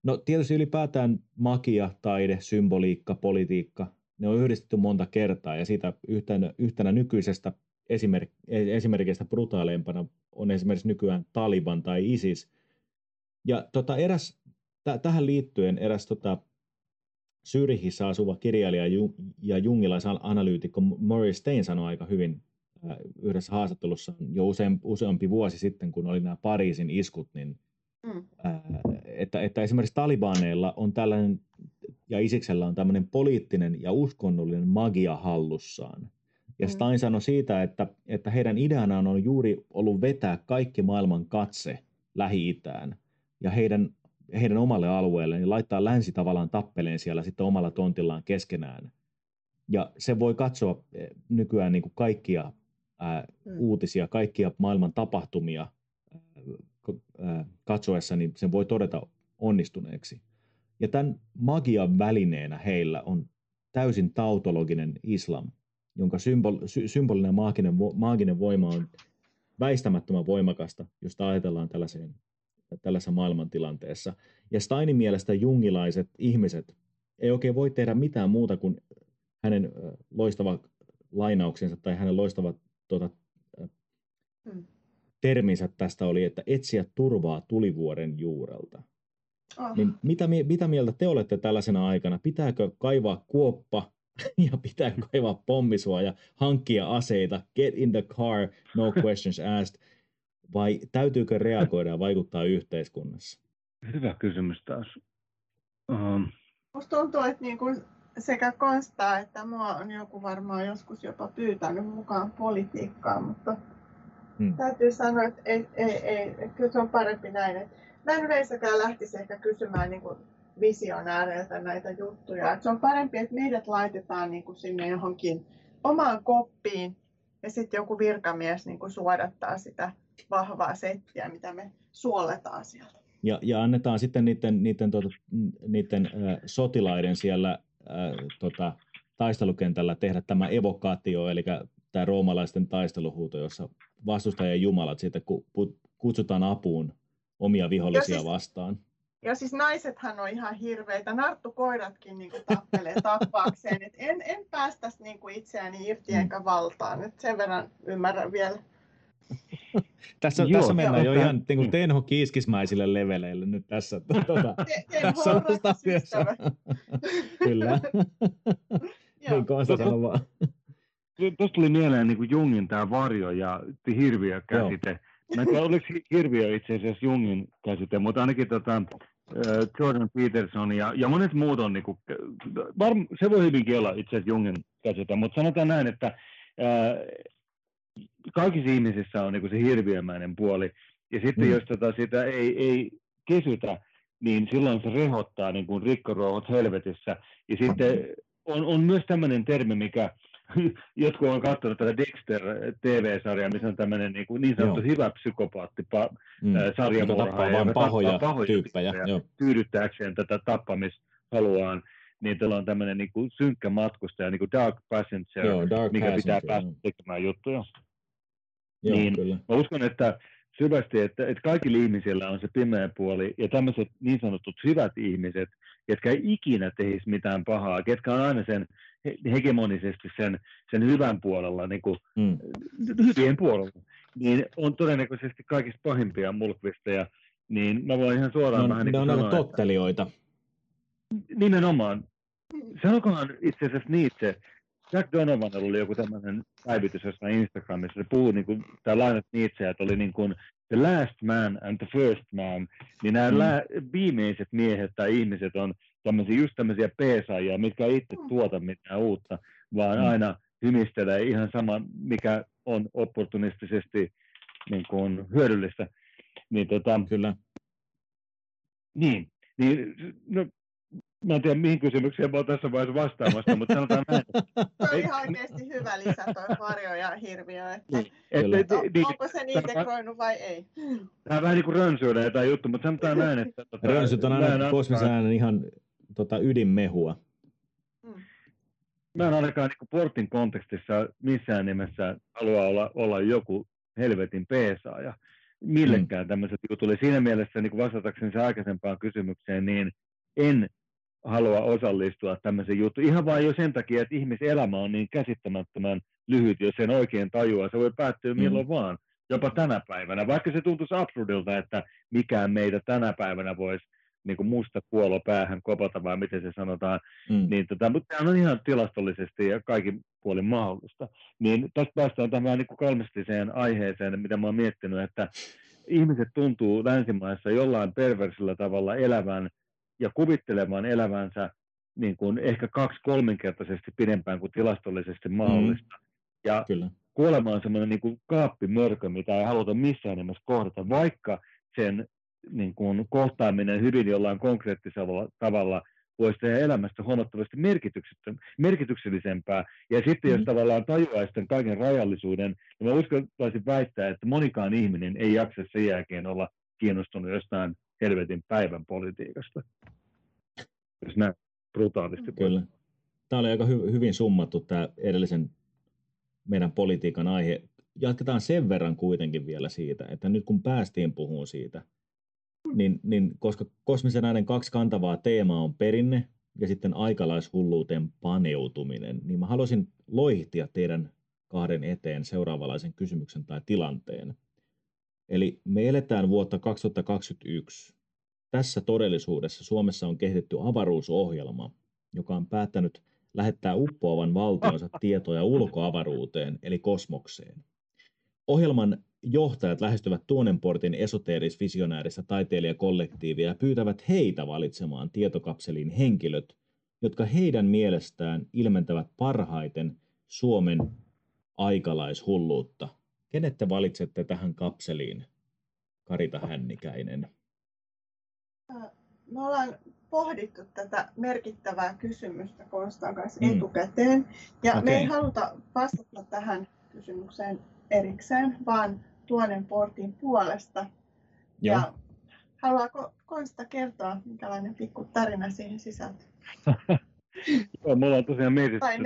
no tietysti ylipäätään magia, taide, symboliikka, politiikka, ne on yhdistetty monta kertaa ja siitä yhtenä, yhtenä nykyisestä esimerk, esimerkistä brutaaleimpana on esimerkiksi nykyään Taliban tai ISIS. Ja tota, eräs, t- tähän liittyen eräs tota, Syrihissä asuva kirjailija ja jungilaisanalyytikko Murray Stein sanoi aika hyvin yhdessä haastattelussa jo usein, useampi vuosi sitten, kun oli nämä Pariisin iskut, niin mm, että, että esimerkiksi talibaneilla on tällainen, ja Isiksellä on tämmöinen poliittinen ja uskonnollinen magia hallussaan. Ja Mm. Stein sanoi siitä, että, että heidän ideanaan on juuri ollut vetää kaikki maailman katse Lähi-Itään ja heidän, heidän omalle alueelle, niin laittaa länsi tavallaan tappeleen siellä sitten omalla tontillaan keskenään. Ja se voi katsoa eh, nykyään niin kuin kaikkia ää, Mm. uutisia, kaikkia maailman tapahtumia ää, katsoessa, niin sen voi todeta onnistuneeksi. Ja tämän magian välineenä heillä on täysin tautologinen islam, jonka symbol, sy, symbolinen maaginen, vo- maaginen voima on väistämättömän voimakasta, jos ajatellaan tällaiseen, tällaisessa maailmantilanteessa. Ja Steinin mielestä jungilaiset ihmiset ei oikein voi tehdä mitään muuta kuin hänen loistava lainauksensa tai hänen loistava tuota, Mm. terminsä tästä oli, että etsiä turvaa tulivuoren juurelta. ah. Niin mitä, mitä mieltä te olette tällaisena aikana? Pitääkö kaivaa kuoppa *laughs* ja pitääkö kaivaa pommisuoja, hankkia aseita, get in the car, no *laughs* questions asked, vai täytyykö reagoida ja vaikuttaa yhteiskunnassa? Hyvä kysymys taas. Um, Musta tuntuu, että niin kuin sekä Konsta että mua on joku varmaan joskus jopa pyytänyt mukaan politiikkaan, mutta Hmm. täytyy sanoa, että ei, ei, ei, kyllä se on parempi näin. Että mä en yleensäkään lähtisi ehkä kysymään niin kuin visionääreiltä näitä juttuja. Että se on parempi, että meidät laitetaan niin kuin sinne johonkin omaan koppiin ja sitten joku virkamies niin kuin suodattaa sitä vahvaa settiä, mitä me suolletaan sieltä. Ja, ja annetaan sitten niiden, niiden, tota, niiden äh, sotilaiden siellä äh, tota, taistelukentällä tehdä tämä evokaatio, eli tämä roomalaisten taisteluhuuto, jossa vastustajien jumalat pu, kutsutaan apuun omia vihollisia siis- vastaan. Ja siis naisethan on ihan hirveitä. Narttukoiratkin niin kuin tappelee tappaakseen. Et en, en päästäisi niin kuin itseäni irti Mm. enkä valtaan. Nyt sen verran ymmärrän vielä. Tässä, Joo, tässä mennään jo joo. ihan niin kuin Mm. Tenho Kiiskismäisille leveleille nyt tässä. *laughs* Tuota, Te, tässä on asiassa. *laughs* Kyllä. *laughs* Joo. niin Konsta sanoi vaan. Tuosta tuli mieleen niin kuin Jungin tämä varjo ja hirviö-käsite. Mä en tiedä, oliko hi- hirviö itse asiassa Jungin käsite, mutta ainakin tota, Jordan Peterson ja, ja monet muut on, niin kuin, varm, se voi hyvinkin olla itse asiassa Jungin käsite, mutta sanotaan näin, että äh, kaikissa ihmisissä on niin kuin se hirviömäinen puoli, ja sitten Mm. jos tota, sitä ei, ei kesytä, niin silloin se rehottaa niin kuin rikkoruohot helvetissä, ja sitten on, on myös tämmöinen termi, mikä *laughs* jotkut on katsonut tätä Dexter TV-sarjaa, missä on tämmöinen niin, niin sanottu Joo. hyvä psykopaatti, pa, Mm. sarjamurhaaja, tappaa vain joka pahoja, tappaa pahoja tyyppejä. tyyppejä tyydyttääkseen tätä tappamishaluaan, niin tällä on tämmöinen niin kuin synkkä matkustaja, niin kuin Dark Passenger, Joo, Dark mikä pitää Passenger, päästä joo. tekemään juttuja. Joo, niin- kyllä. Mä uskon, että syvästi, että, että kaikilla ihmisillä on se pimeä puoli, ja tämmöiset niin sanotut hyvät ihmiset, jotka ei ikinä tehisi mitään pahaa, ketkä on aina sen he- hegemonisesti sen, sen hyvän puolella, niin kuin Mm. hyvien puolella, niin on todennäköisesti kaikista pahimpia mulkvisteja, niin mä voin ihan suoraan on, vähän niin kuin sanoa, aika että, tottelijoita. nimenomaan. Sanokohan itse asiassa Nietzsche, Jack Donovan oli joku tämmöinen päivitys jossain Instagramissa, se puhuu, niin kuin, tämä lainat Nietzsche, että oli niin kuin the last man and the first man, niin nämä mm. lä- viimeiset miehet tai ihmiset on tämmöisiä, just tämmöisiä peesaajia, mitkä ei itse tuota mitään uutta, vaan mm. aina hymistelee ihan sama, mikä on opportunistisesti niin kuin hyödyllistä. Niin, tota, Kyllä. Niin, niin no, mä en tiedä mihin kysymykseen mä oon tässä vaiheessa vastaamassa, mutta sanotaan näin. Se on ihan oikeasti hyvä lisä toi varjo ja hirviö, että Niin, et, Kyllä. et, on, niin, onko sen integroinut vai ei. tämä on vähän niin kuin rönsyilee tämä juttu, mutta sanotaan näin, että... Tota, Rönsyt on aina kosmisen äänen ihan tota, ydinmehua. Mm. Mä en ainakaan niin portin kontekstissa missään nimessä halua olla, olla joku helvetin peesaaja millekään mm. tämmöiset jutulle. Siinä mielessä niin kuin vastatakseni se aikaisempaan kysymykseen, niin en halua osallistua tämmöisen juttuun. Ihan vain jo sen takia, että ihmiselämä on niin käsittämättömän lyhyt, jos sen oikein tajuaa. Se voi päättyä Mm. milloin vaan, jopa tänä päivänä. Vaikka se tuntuisi absurdilta, että mikään meitä tänä päivänä voisi niin kuin musta kuolo päähän kopata, vai miten se sanotaan, Mm. niin tota, mutta tämä on ihan tilastollisesti ja kaikin puolin mahdollista. Niin tästä päästään tähän niin kalmistiseen aiheeseen, mitä mä oon miettinyt, että ihmiset tuntuu länsimaissa jollain perversillä tavalla elävän ja kuvittelemaan elävänsä niin kuin ehkä kaksi-kolminkertaisesti pidempään kuin tilastollisesti mahdollista. Mm. Ja Kyllä. kuolema on semmoinen niin kuin kaappimörkö, mitä ei haluta missään nimessä kohdata, vaikka sen niin kuin kohtaaminen hyvin jollain konkreettisella tavalla voisi tehdä elämästä huomattavasti merkityksellisempää. Ja sitten jos Mhm. tavallaan tajuaisi tämän kaiken rajallisuuden, niin mä uskaltaisin väittää, että monikaan ihminen ei jaksa sen jälkeen olla kiinnostunut jostain helvetin päivän politiikasta. Jos näin brutaalisti. Kyllä. Tämä oli aika hy- hyvin summattu tämä edellisen meidän politiikan aihe. Jatketaan sen verran kuitenkin vielä siitä, että nyt kun päästiin puhumaan siitä, niin, niin koska kosmisen äänen kaksi kantavaa teemaa on perinne ja sitten aikalaishulluuteen paneutuminen, niin mä haluaisin loihtia teidän kahden eteen seuraavanlaisen kysymyksen tai tilanteen. Eli me eletään vuotta 2021. Tässä todellisuudessa Suomessa on kehitetty avaruusohjelma, joka on päättänyt lähettää uppoavan valtionsa *laughs* tietoja ulkoavaruuteen, eli kosmokseen. Ohjelman johtajat lähestyvät Tuonenportin esoteeris-visionääristä taiteilijakollektiivia ja pyytävät heitä valitsemaan tietokapselin henkilöt, jotka heidän mielestään ilmentävät parhaiten Suomen aikalaishulluutta. Kenet te valitsette tähän kapseliin, Karita Hännikäinen? Me ollaan pohdittu tätä merkittävää kysymystä Konstan kanssa Mm. etukäteen. Ja me ei haluta vastata tähän kysymykseen erikseen, vaan tuonen portin puolesta. Joo. Ja haluaako Konsta kertoa, minkälainen pikku tarina siihen sisältyy? *laughs* Joo, mulla on tosiaan mietitty, Tai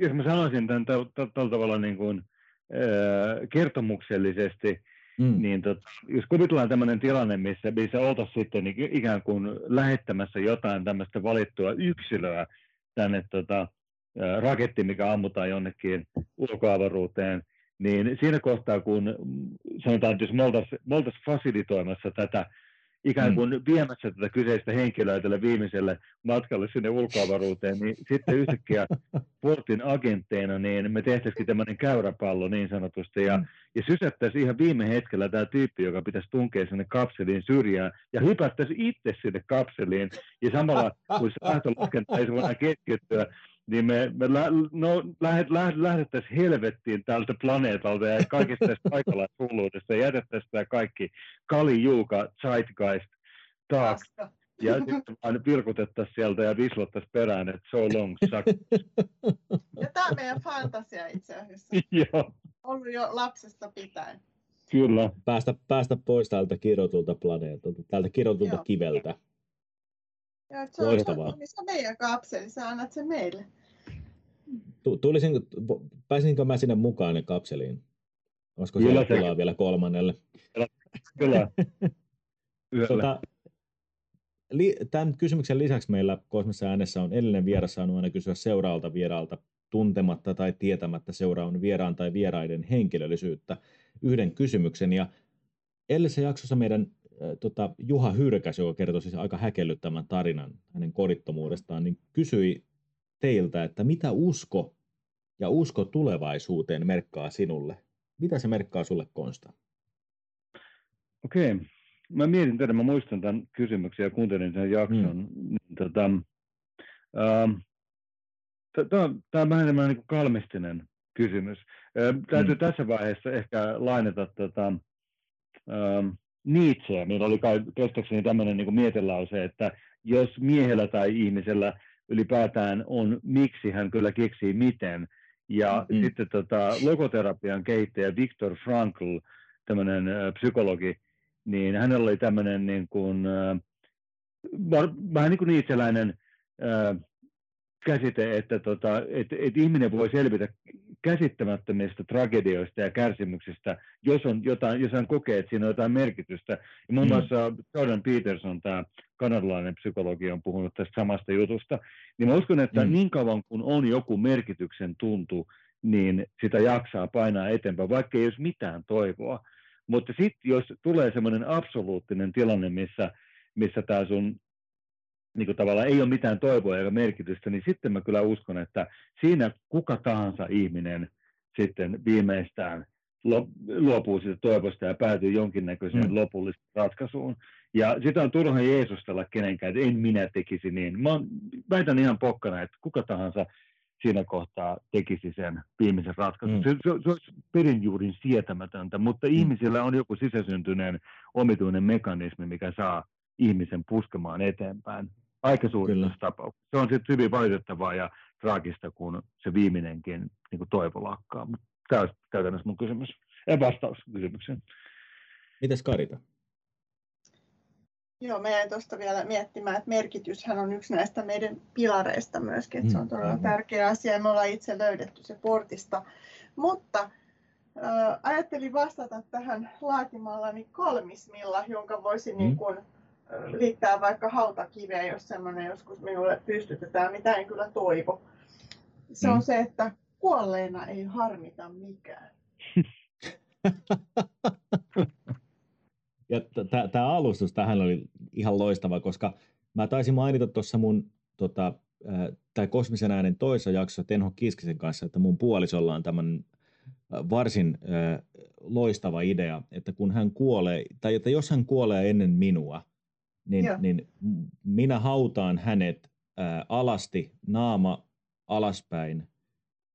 jos mä sanoisin tämän täl- täl- tällä tavalla niin kuin, kertomuksellisesti, Mm. niin tota, jos kuvitellaan tämmöinen tilanne, missä, missä oltaisiin sitten niin ikään kuin lähettämässä jotain tämmöistä valittua yksilöä tänne tota, rakettiin, mikä ammutaan jonnekin ulkoavaruuteen, niin siinä kohtaa, kun mm, sanotaan, että jos me oltaisiin oltais fasilitoimassa tätä, ikään Mm. kuin viemässä tätä kyseistä henkilöä tälle viimeiselle matkalle sinne ulkoavaruuteen, niin sitten yhtäkkiä *laughs* portin agentteina, niin me tehtäisikin tämmöinen käyräpallo niin sanotusti, ja, Mm. ja sysättäisiin ihan viime hetkellä tämä tyyppi, joka pitäisi tunkea sinne kapseliin syrjään, ja hypättäisi itse sinne kapseliin, ja samalla kun se lähtölaskenta ei se voida keskittyä, niin me, me lä, no, lähet, lähet, lähdettäisiin helvettiin tältä planeetalta ja kaikista tästä aikalaishulluudesta, ja jätettäisiin tämä kaikki Kali, Julka, Zeitgeist, Paska. ja sitten vaan vilkutettaisiin sieltä ja vislottaisiin perään, että so long, suck. Ja tämä on meidän fantasia itse asiassa. *laughs* Joo, Ollut jo lapsesta pitäen. kyllä. Päästä, päästä pois tältä kirjoitulta planeetalta, tältä kirjoitulta Joo. kiveltä. Ja se on, Loistavaa. meidän kapseli, sä annat sen meille. Tu- Tulisin, pääsinkö mä sinne mukaan ne kapseliin? Olisiko Kyllä siellä tilaa vielä kolmannelle? Kyllä. *laughs* Tota, li, tämän kysymyksen lisäksi meillä Kosmissa äänessä on edellinen vieras saanut aina kysyä seuraalta vieraalta tuntematta tai tietämättä seuraavan vieraan tai vieraiden henkilöllisyyttä yhden kysymyksen. Ja edellisessä jaksossa meidän tota, Juha Hyrkäs, joka kertoi siis aika häkellyttävän tarinan hänen kodittomuudestaan, niin kysyi teiltä, että mitä usko ja usko tulevaisuuteen merkkaa sinulle? Mitä se merkkaa sulle, Konsta? Okei. Okay. Mä mietin tätä, mä muistan tämän kysymyksen ja kuuntelin sen jakson. Mm. Tota, ähm, Tämä on vähän enemmän niin kalmistinen kysymys. Täytyy mm. tässä vaiheessa ehkä lainata tota, ähm, Nietzscheä, millä oli kai kestäkseni tämmöinen niin mietelause, että jos miehellä tai ihmisellä ylipäätään on miksi, hän kyllä keksii miten. Ja mm. sitten tota, logoterapian kehittäjä Viktor Frankl, tämmöinen äh, psykologi, niin hänellä oli tämmöinen niin kuin, äh, vähän niin kuin niitseläinen äh, käsite, että tota, et, et ihminen voi selvitä käsittämättömistä tragedioista ja kärsimyksistä, jos, on jotain, jos hän kokee, että siinä on jotain merkitystä. Ja muun mm. muassa Jordan Peterson, tämä kanadalainen psykologi, on puhunut tästä samasta jutusta. Niin mä uskon, että mm. niin kauan kun on joku merkityksen tuntu, niin sitä jaksaa painaa eteenpäin, vaikka ei olisi mitään toivoa. Mutta sitten jos tulee semmoinen absoluuttinen tilanne, missä, missä tämä sun niin kuin tavallaan ei ole mitään toivoa eikä merkitystä, niin sitten mä kyllä uskon, että siinä kuka tahansa ihminen sitten viimeistään luopuu siitä toivosta ja päätyy jonkinnäköiseen mm. lopulliseen ratkaisuun. Ja sitä on turha Jeesustella kenenkään, että en minä tekisi niin. Mä väitän ihan pokkana, että kuka tahansa siinä kohtaa tekisi sen viimeisen ratkaisun. Mm. Se, se, se olisi perinjuurin sietämätöntä, mutta mm. ihmisillä on joku sisäsyntyneen omituinen mekanismi, mikä saa ihmisen puskemaan eteenpäin. Aika suurissa tapauksissa. Se on sitten hyvin valitettavaa ja traagista, kun se viimeinenkin niin kuin toivo lakkaa. Tämä olisi käytännössä mun kysymys. Ja vastaus kysymykseen. Mites Karita? Joo, mä jäin tuosta vielä miettimään, että merkityshän on yksi näistä meidän pilareista myöskin, että se on mm, todella mm. tärkeä asia ja me ollaan itse löydetty se portista. Mutta äh, ajattelin vastata tähän laatimallani kolmismilla, jonka voisin mm. niin kuin, liittää vaikka hautakiveä, jos semmoinen joskus minulle pystytetään, mitä en kyllä toivo. Se mm. on se, että kuolleena ei harmita mikään. *laughs* ja tämä alustus tähän oli ihan loistava, koska mä taisin mainita tuossa mun tota, tai kosmisen äänen toisessa jaksossa Tenho Kiskisen kanssa, että mun puolisolla on tämmöinen varsin äh, loistava idea, että kun hän kuolee, tai että jos hän kuolee ennen minua, niin, niin minä hautaan hänet ää, alasti, naama alaspäin,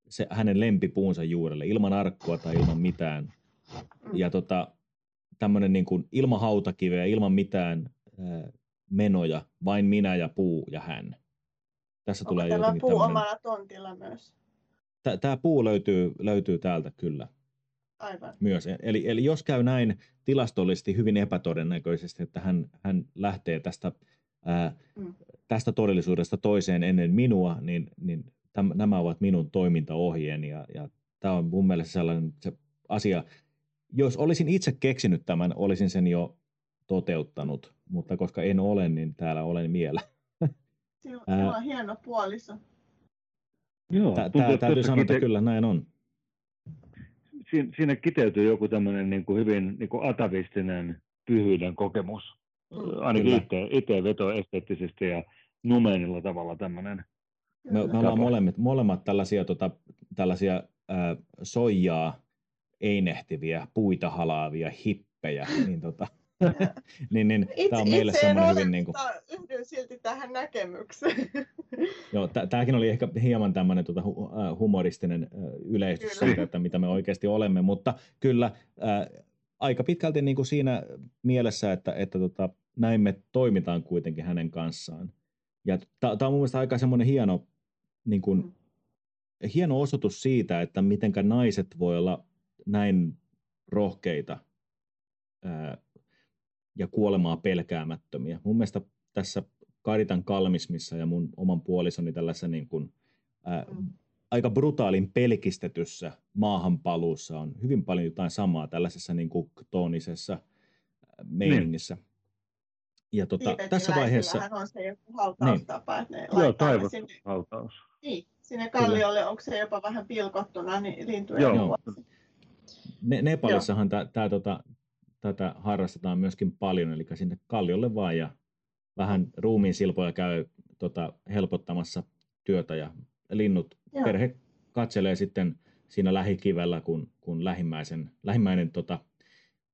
se, hänen lempipuunsa juurelle, ilman arkkoa tai ilman mitään. Mm. Ja tota, tämmöinen niin kuin ilman hautakiveä, ilman mitään ää, menoja, vain minä ja puu ja hän. Tässä Onko tulee tämä puu tämmönen... omalla tontilla myös? Tämä puu löytyy, löytyy täältä kyllä. Aivan. Myös. Eli, eli jos käy näin tilastollisesti hyvin epätodennäköisesti, että hän, hän lähtee tästä, ää, mm. tästä todellisuudesta toiseen ennen minua, niin, niin täm, nämä ovat minun toimintaohjeeni ja, ja tämä on mun mielestä sellainen se asia, jos olisin itse keksinyt tämän, olisin sen jo toteuttanut, mutta koska en ole, niin täällä olen vielä. Sinulla on hieno puoliso. Joo, täytyy sanoa, että kyllä näin on siinä, siinä kiteytyy joku tämmöinen niin kuin hyvin niin kuin atavistinen pyhyyden kokemus. Mm. Ainakin itse, itse veto esteettisesti ja numeenilla tavalla tämmöinen. Me, me ollaan molemmat, molemmat tällaisia, tota, tällaisia äh, soijaa einehtiviä, puita halaavia hippejä, niin tota, *laughs* niin, niin itse, tämä on meille semmoinen hyvin... Niin kuin... yhdyn silti tähän näkemykseen. *laughs* Joo, tämäkin oli ehkä hieman tämmöinen tuota, äh, humoristinen äh, yleistys kyllä. siitä, että mitä me oikeasti olemme, mutta kyllä äh, aika pitkälti niin kuin siinä mielessä, että, että tota, näin me toimitaan kuitenkin hänen kanssaan. Ja tämä on mun mielestä aika semmoinen hieno, niin kuin, mm. hieno osoitus siitä, että mitenkä naiset voi olla näin rohkeita ää, ja kuolemaa pelkäämättömiä. Mun mielestä tässä Karitan kalmismissa ja mun oman puolisoni tällaisessa niin kuin, ää, mm. aika brutaalin pelkistetyssä maahanpaluussa on hyvin paljon jotain samaa tällaisessa niin kuin toonisessa meiningissä. Niin. Ja tota, tässä vaiheessa... on se joku hautaustapa, niin. että ne Joo, taivashautaus. Niin, sinne kalliolle Kyllä. onko se jopa vähän pilkottuna niin lintujen Joo. Ne, Nepalissahan tämä tota, tätä harrastetaan myöskin paljon, eli sinne kalliolle vaan ja vähän ruumiin silpoja käy tota, helpottamassa työtä ja linnut, Joo. perhe katselee sitten siinä lähikivellä, kun, kun lähimmäisen, lähimmäinen tota,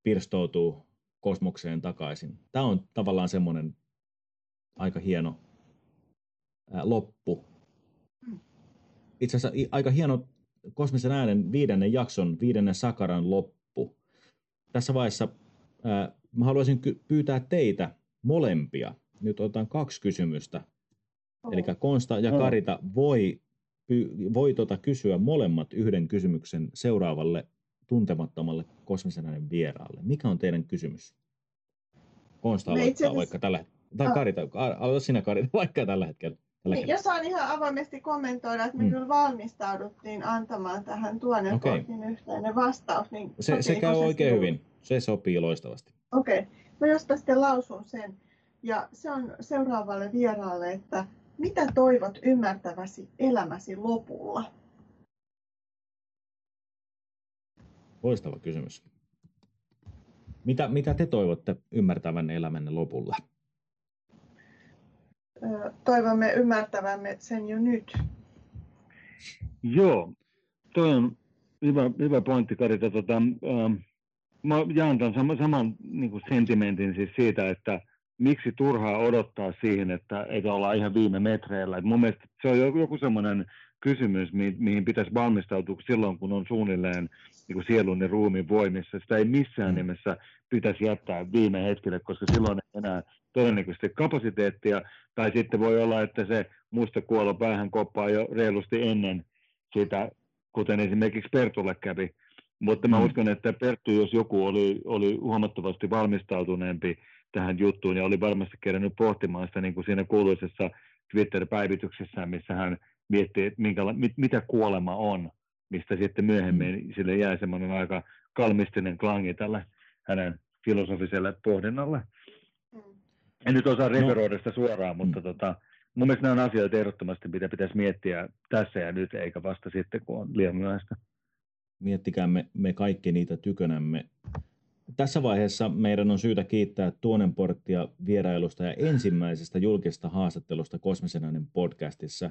pirstoutuu kosmokseen takaisin. Tämä on tavallaan semmoinen aika hieno ää, loppu. Mm. Itse asiassa aika hieno kosmisen äänen viidennen jakson, viidennen sakaran loppu. Tässä vaiheessa ää, mä haluaisin pyytää teitä molempia. Nyt otan kaksi kysymystä. Eli Konsta ja Joo. Karita voi, py- voi tota kysyä molemmat yhden kysymyksen seuraavalle tuntemattomalle kosmisen äänen vieraalle. Mikä on teidän kysymys? Konsta No itse aloittaa asiassa- vaikka tällä Tai Ah. Karita, aloita sinä Karita vaikka tällä hetkellä. Niin, jos saan ihan avoimesti kommentoida, että me Mm. kyllä valmistauduttiin antamaan tähän tuonne okay. yhteinen vastaus. Niin Se, se käy oikein sinulle? hyvin. Se sopii loistavasti. Okei, no jospa sitten lausun sen. Ja se on seuraavalle vieraalle, että mitä toivot ymmärtäväsi elämäsi lopulla? Loistava kysymys. Mitä, mitä te toivotte ymmärtävänne elämänne lopulla? Toivomme ymmärtävämme sen jo nyt. Joo, toi on hyvä, hyvä pointti Karita. Tota, ähm, mä jaan tämän saman, saman niin kuin sentimentin siis siitä, että miksi turhaa odottaa siihen, että, että ollaan ihan viime metreillä. Et mun mielestä se on joku, joku semmoinen kysymys, mi, mihin pitäisi valmistautua silloin, kun on suunnilleen niin kuin sielun ja ruumiin voimissa. Sitä ei missään Mm. nimessä pitäisi jättää viime hetkelle, koska silloin ei enää todennäköisesti kapasiteettia, tai sitten voi olla, että se musta kuolo päähän koppaa jo reilusti ennen sitä, kuten esimerkiksi Pertulle kävi. Mutta mä Mm. uskon, että Perttu, jos joku oli, oli huomattavasti valmistautuneempi tähän juttuun ja oli varmasti kerännyt pohtimaan sitä niin kuin siinä kuuluisessa Twitter-päivityksessä, missä hän miettii, että minkäla- mit, mitä kuolema on, mistä sitten myöhemmin mm. sille jäi semmoinen aika kalmistinen klangi tälle hänen filosofiselle pohdinnalle. En nyt osaa No. referoida sitä suoraan, mutta Mm. tota, mun mielestä nämä on asioita ehdottomasti, mitä pitäisi miettiä tässä ja nyt, eikä vasta sitten, kun on liian myöhäistä. Miettikäämme me kaikki niitä tykönämme. Tässä vaiheessa meidän on syytä kiittää Tuonenporttia vierailusta ja ensimmäisestä julkisesta haastattelusta Kosmisen äänen podcastissa.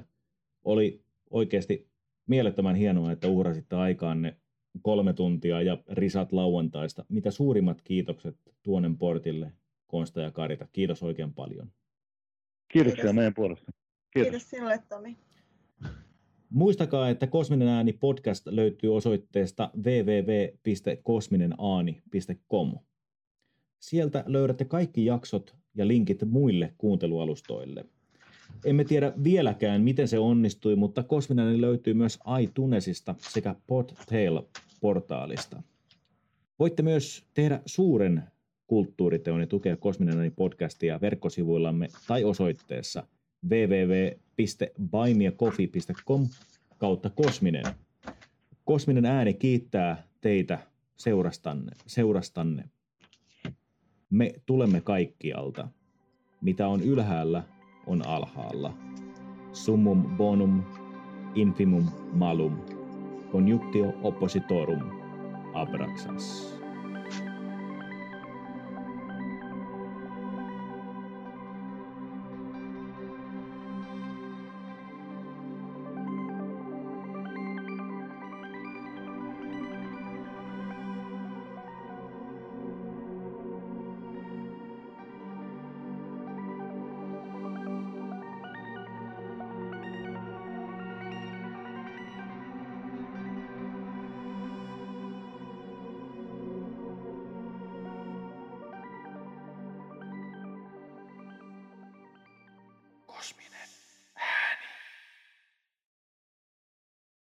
Oli oikeasti mielettömän hienoa, että uhrasitte aikaanne kolme tuntia ja risat lauantaista. Mitä suurimmat kiitokset Tuonenportille, Konsta ja Karita. Kiitos oikein paljon. Kiitoksia Kiitos. meidän puolesta. Kiitos. Kiitos. Sinulle, Tomi. Muistakaa, että Kosminen ääni podcast löytyy osoitteesta www.kosminenaani.com. Sieltä löydätte kaikki jaksot ja linkit muille kuuntelualustoille. Emme tiedä vieläkään, miten se onnistui, mutta Kosminen ääni löytyy myös iTunesista sekä Podtail-portaalista. Voitte myös tehdä suuren kulttuuriteon ja tukea Kosminen podcastia verkkosivuillamme tai osoitteessa www.buymeacoffee.com kautta kosminen. Kosminen ääni kiittää teitä seurastanne. seurastanne. Me tulemme kaikkialta. Mitä on ylhäällä, on alhaalla. Summum bonum, infimum malum. Conjunctio oppositorum. Abraxas.